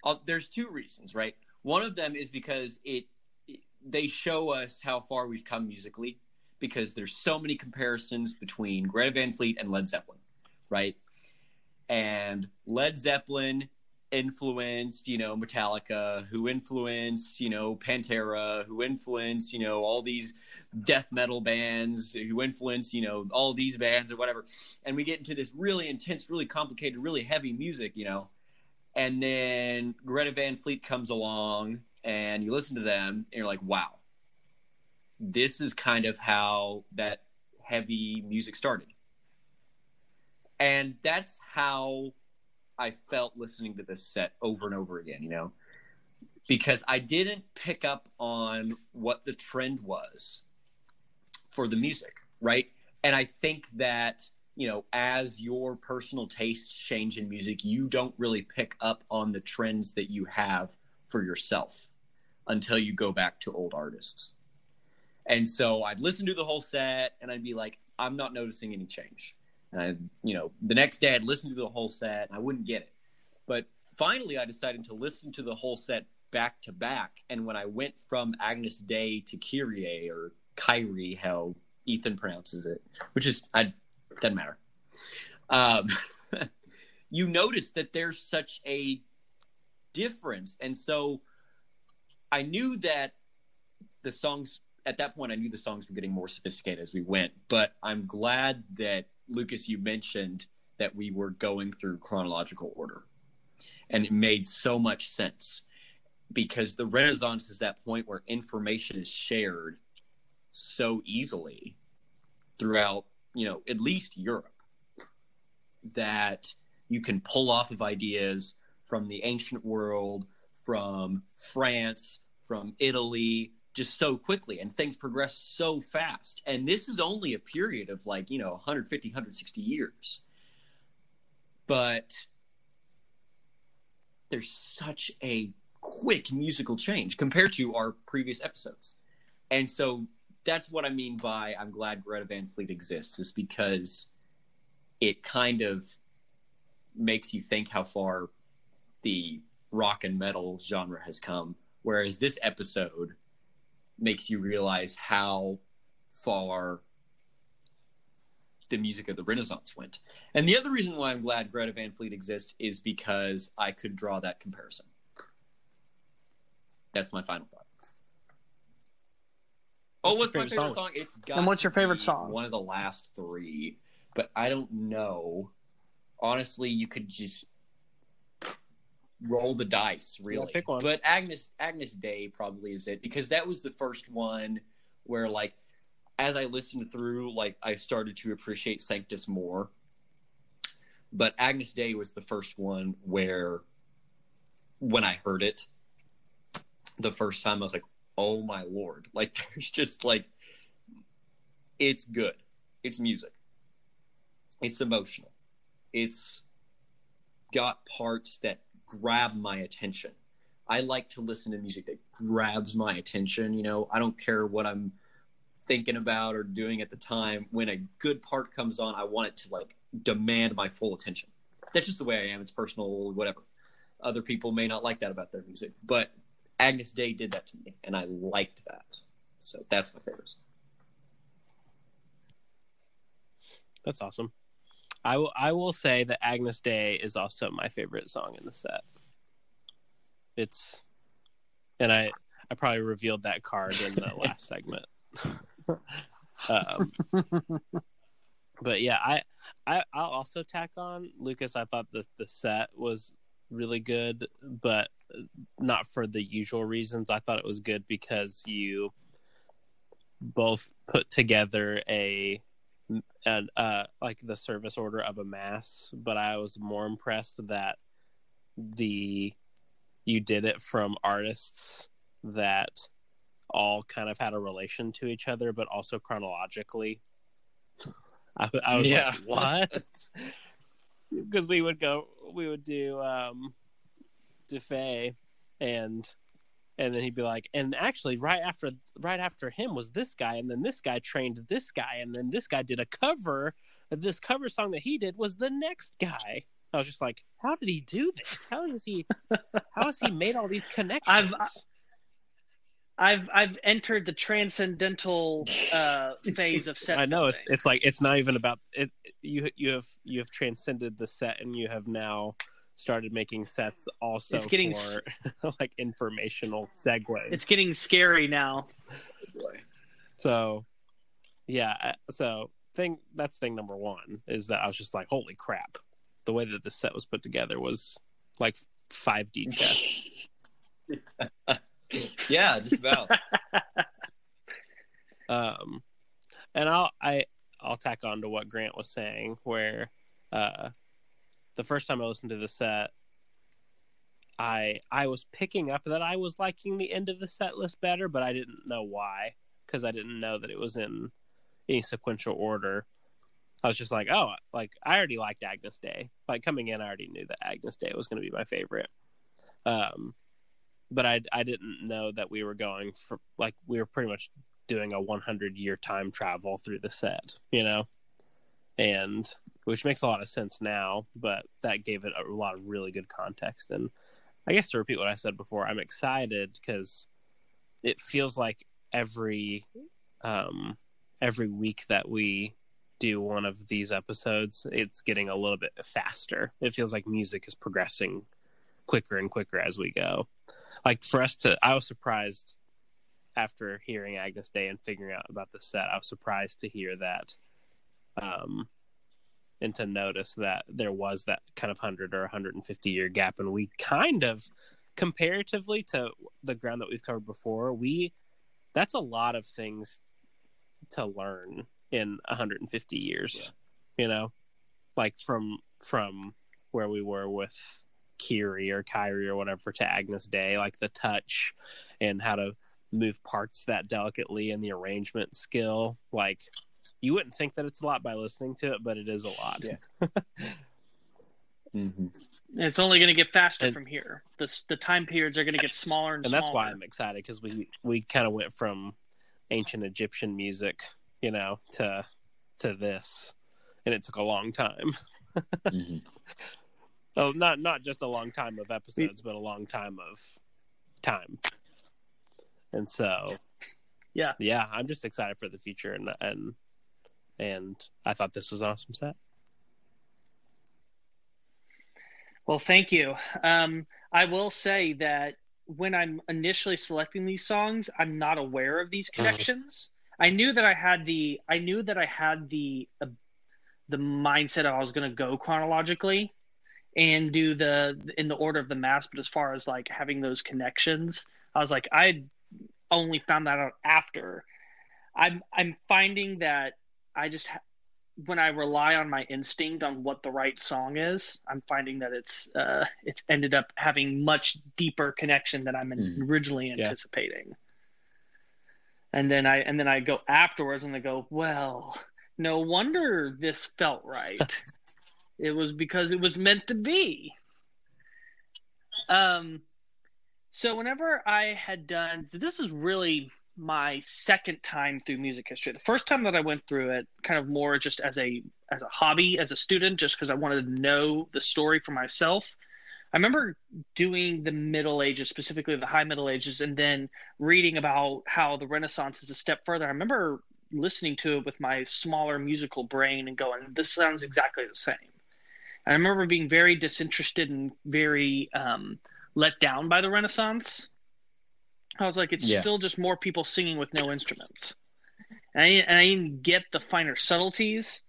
I'll, there's two reasons, right? One of them is because it, it they show us how far we've come musically because there's so many comparisons between Greta Van Fleet and Led Zeppelin, right? And Led Zeppelin influenced, you know, Metallica, who influenced, you know, Pantera, who influenced, you know, all these death metal bands, who influenced, you know, all these bands or whatever. And we get into this really intense, really complicated, really heavy music, you know. And then Greta Van Fleet comes along and you listen to them and you're like, wow, this is kind of how that heavy music started. And that's how I felt listening to this set over and over again, you know, because I didn't pick up on what the trend was for the music, right? And I think that, you know, as your personal tastes change in music, you don't really pick up on the trends that you have for yourself until you go back to old artists. And so I'd listen to the whole set and I'd be like, I'm not noticing any change. And I, you know, the next day I'd listen to the whole set and I wouldn't get it. But finally I decided to listen to the whole set back to back. And when I went from Agnus Dei to Kyrie or Kyrie, how Ethan pronounces it, which is, I, doesn't matter. Um, you notice that there's such a difference. And so I knew that the songs at that point I knew the songs were getting more sophisticated as we went, but I'm glad that Lucas you mentioned that we were going through chronological order. And it made so much sense because the Renaissance is that point where information is shared so easily throughout, you know, at least Europe that you can pull off of ideas from the ancient world, from France, from Italy, just so quickly and things progress so fast. And this is only a period of like you know 150 160 years. But there's such a quick musical change compared to our previous episodes. And so that's what i mean by i'm glad greta van fleet exists is because it kind of makes you think how far the rock and metal genre has come. Whereas this episode makes you realize how far the music of the Renaissance went. And the other reason why I'm glad Greta Van Fleet exists is because I could draw that comparison. That's my final thought. Oh, What's what's your my favorite favorite song? song? It's got And what's your favorite song? One of the last three, but I don't know. Honestly, you could just roll the dice, really. pick one. But Agnes Agnus Dei probably is it because that was the first one where like as I listened through, like I started to appreciate Sanctus more. But Agnus Dei was the first one where when I heard it the first time I was like, "Oh my lord." Like there's just like it's good. It's music. It's emotional. It's got parts that grab my attention. I like to listen to music that grabs my attention. You know, I don't care what I'm thinking about or doing at the time. When a good part comes on, I want it to like demand my full attention. That's just the way I am. It's personal, whatever. Other people may not like that about their music, but Agnus Dei did that to me, and I liked that. So that's my favorite. That's awesome. I will. I will say that Agnus Dei is also my favorite song in the set. It's, and I I probably revealed that card in the last segment. um, but yeah, I, I I'll also tack on Lucas. I thought the the set was really good, but not for the usual reasons. I thought it was good because you both put together a and uh like the service order of a mass but i was more impressed that the you did it from artists that all kind of had a relation to each other but also chronologically i, I was Yeah. like what because we would go we would do um Dufay and and then he'd be like and actually right after right after him was this guy and then this guy trained this guy and then this guy did a cover this cover song that he did was the next guy. I was just like how did he do this? How does he how has he made all these connections? I've I've I've entered the transcendental uh, phase of set. i know it's, it's like it's not even about it you you have you have transcended the set and you have now started making sets also It's getting for like informational segues It's getting scary now. So, yeah. So, thing that's thing number one is that I was just like, holy crap! The way that the set was put together was like 5D chess. yeah, just about. um, and I'll I I'll tack on to what Grant was saying, where uh, the first time I listened to the set. I I was picking up that I was liking the end of the set list better, but I didn't know why because I didn't know that it was in any sequential order. I was just like, oh, like I already liked Agnus Dei. Like coming in, I already knew that Agnus Dei was going to be my favorite. Um, but I I didn't know that we were going for like we were pretty much doing a 100 year time travel through the set, you know, and which makes a lot of sense now. But that gave it a lot of really good context. And I guess to repeat what I said before, I'm excited because it feels like every um every week that we do one of these episodes, it's getting a little bit faster. It feels like music is progressing quicker and quicker as we go. Like for us to, I was surprised after hearing Agnus Dei and figuring out about the set. I was surprised to hear that, um, and to notice that there was that kind of hundred or 150 year gap, and we kind of, comparatively to the ground that we've covered before, we that's a lot of things to learn in 150 years you know like from from where we were with Kiri or Kyrie or whatever to Agnus Dei like the touch and how to move parts that delicately and the arrangement skill like you wouldn't think that it's a lot by listening to it but it is a lot Yeah. hmm It's only going to get faster And- from here. The the time periods are going to get smaller and, smaller. and that's why. I'm excited because we we kind of went from ancient Egyptian music, you know, to to this, and it took a long time. hmm Oh, not not just a long time of episodes, but a long time of time. And so, Yeah. yeah, I'm just excited for the future, and and and I thought this was an awesome set. Well, thank you. Um, I will say that when I'm initially selecting these songs, I'm not aware of these connections. I knew that I had the I knew that I had the uh, the mindset of I was going to go chronologically, and do the in the order of the mass. But as far as like having those connections, I was like, I only found that out after. I'm I'm finding that I just when I rely on my instinct on what the right song is, I'm finding that it's uh, it's ended up having much deeper connection than I'm mm. originally anticipating. Yeah. And then I and then I go afterwards and I go, well, no wonder this felt right. it was because it was meant to be. Um, so whenever I had done, so this is really my second time through music history. The first time that I went through it, kind of more just as a as a hobby, as a student, just because I wanted to know the story for myself. I remember doing the Middle Ages, specifically the High Middle Ages, and then reading about how the Renaissance is a step further. I remember listening to it with my smaller musical brain and going, "This sounds exactly the same." And I remember being very disinterested and very um, let down by the Renaissance I was like, it's yeah. still just more people singing with no instruments. And I, and I didn't get the finer subtleties.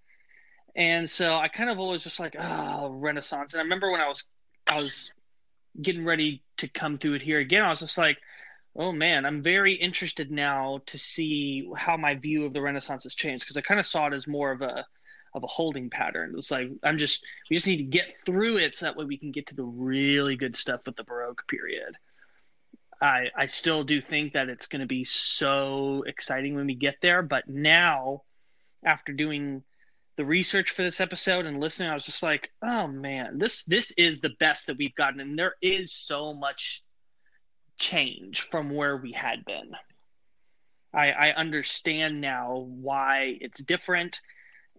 And so I kind of always just like, oh, Renaissance. And I remember when I was, I was getting ready to come through it here again, I was just like, oh man, I'm very interested now to see how my view of the Renaissance has changed because I kind of saw it as more of a, of a holding pattern. It's like I'm just we just need to get through it so that way we can get to the really good stuff with the Baroque period. I I still do think that it's going to be so exciting when we get there. But now, after doing the research for this episode and listening, I was just like, oh man, this this is the best that we've gotten, and there is so much change from where we had been. I, I understand now why it's different,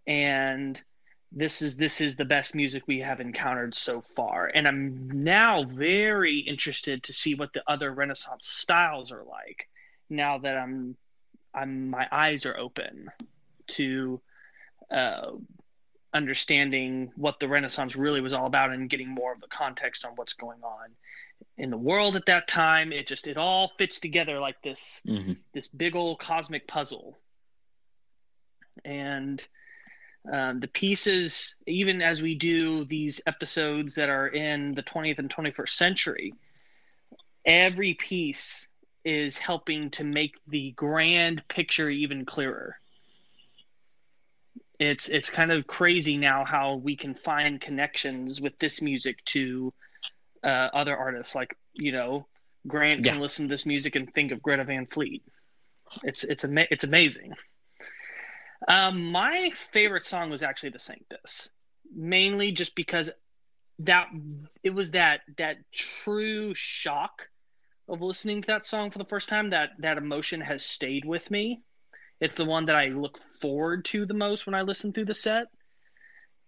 and this is this is the best music we have encountered so far. And i'm now very interested to see what the other renaissance styles are like now that i'm i'm my eyes are open to uh, understanding what the renaissance really was all about and getting more of the context on what's going on in the world at that time. It just it all fits together like this mm-hmm. this big old cosmic puzzle. And um, the pieces, even as we do these episodes that are in the 20th and 21st century, every piece is helping to make the grand picture even clearer. It's it's kind of crazy now how we can find connections with this music to uh, other artists. Like you know, Grant yeah. can listen to this music and think of Greta Van Fleet. It's it's ama- it's amazing. Um, my favorite song was actually the Sanctus, mainly just because that it was that that true shock of listening to that song for the first time. That that emotion has stayed with me. It's the one that I look forward to the most when I listen through the set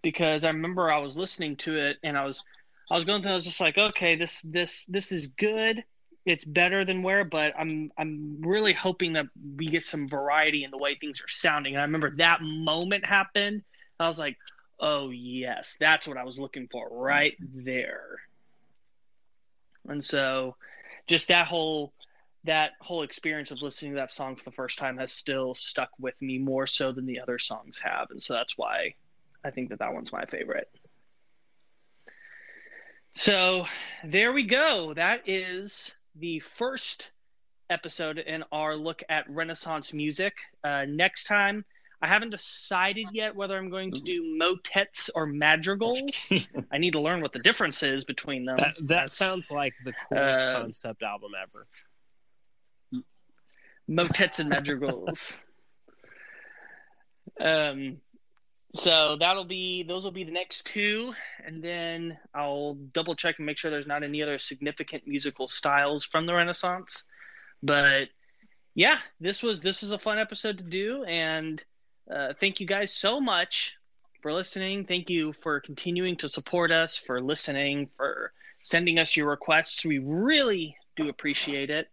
because I remember I was listening to it and I was I was going through. I was just like, okay, this this this is good it's better than where, but I'm I'm really hoping that we get some variety in the way things are sounding. And I remember that moment happened. I was like, oh yes, that's what I was looking for right there. And so just that whole that whole experience of listening to that song for the first time has still stuck with me more so than the other songs have. And so that's why I think that that one's my favorite. So there we go. That is the first episode in our look at Renaissance music. Uh, next time, I haven't decided yet whether I'm going to do motets or madrigals. I need to learn what the difference is between them. That, that sounds like the coolest uh, concept album ever. Motets and madrigals. um, so that'll be those will be the next two, and then I'll double check and make sure there's not any other significant musical styles from the Renaissance. But yeah, this was this was a fun episode to do, and uh, thank you guys so much for listening. Thank you for continuing to support us, for listening, for sending us your requests. We really do appreciate it.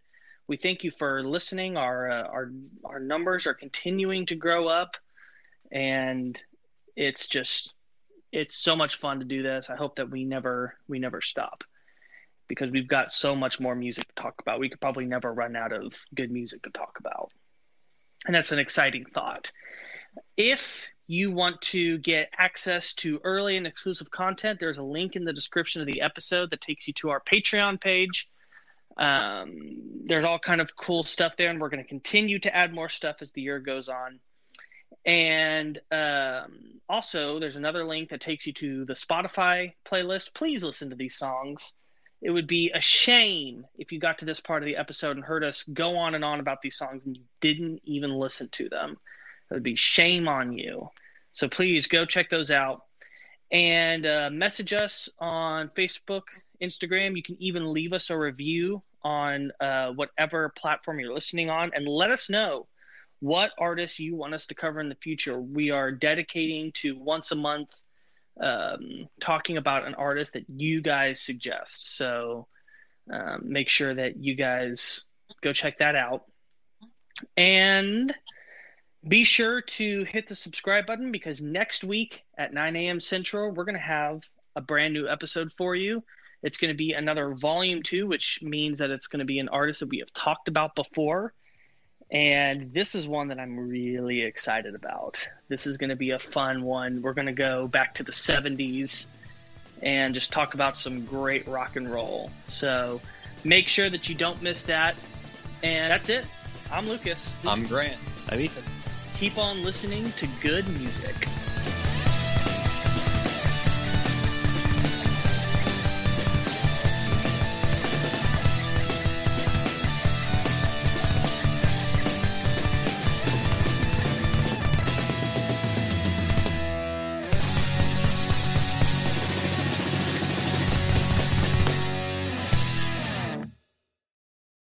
We thank you for listening. Our uh, our our numbers are continuing to grow up, and it's just it's so much fun to do this. I hope that we never we never stop because we've got so much more music to talk about. We could probably never run out of good music to talk about. And that's an exciting thought. If you want to get access to early and exclusive content, there's a link in the description of the episode that takes you to our Patreon page. Um, there's all kind of cool stuff there, and we're going to continue to add more stuff as the year goes on. And um, also, there's another link that takes you to the Spotify playlist. Please listen to these songs. It would be a shame if you got to this part of the episode and heard us go on and on about these songs and you didn't even listen to them. It would be shame on you. So please go check those out and uh, message us on Facebook, Instagram. You can even leave us a review on uh, whatever platform you're listening on and let us know what artists you want us to cover in the future. We are dedicating to once a month um, talking about an artist that you guys suggest. So um, make sure that you guys go check that out. And be sure to hit the subscribe button because next week at 9 a.m. Central, we're going to have a brand new episode for you. It's going to be another volume two, which means that it's going to be an artist that we have talked about before. And this is one that I'm really excited about. This is going to be a fun one. We're going to go back to the 70s and just talk about some great rock and roll. So make sure that you don't miss that. And that's it. I'm Lucas. I'm Grant. I'm Ethan. Keep on listening to good music.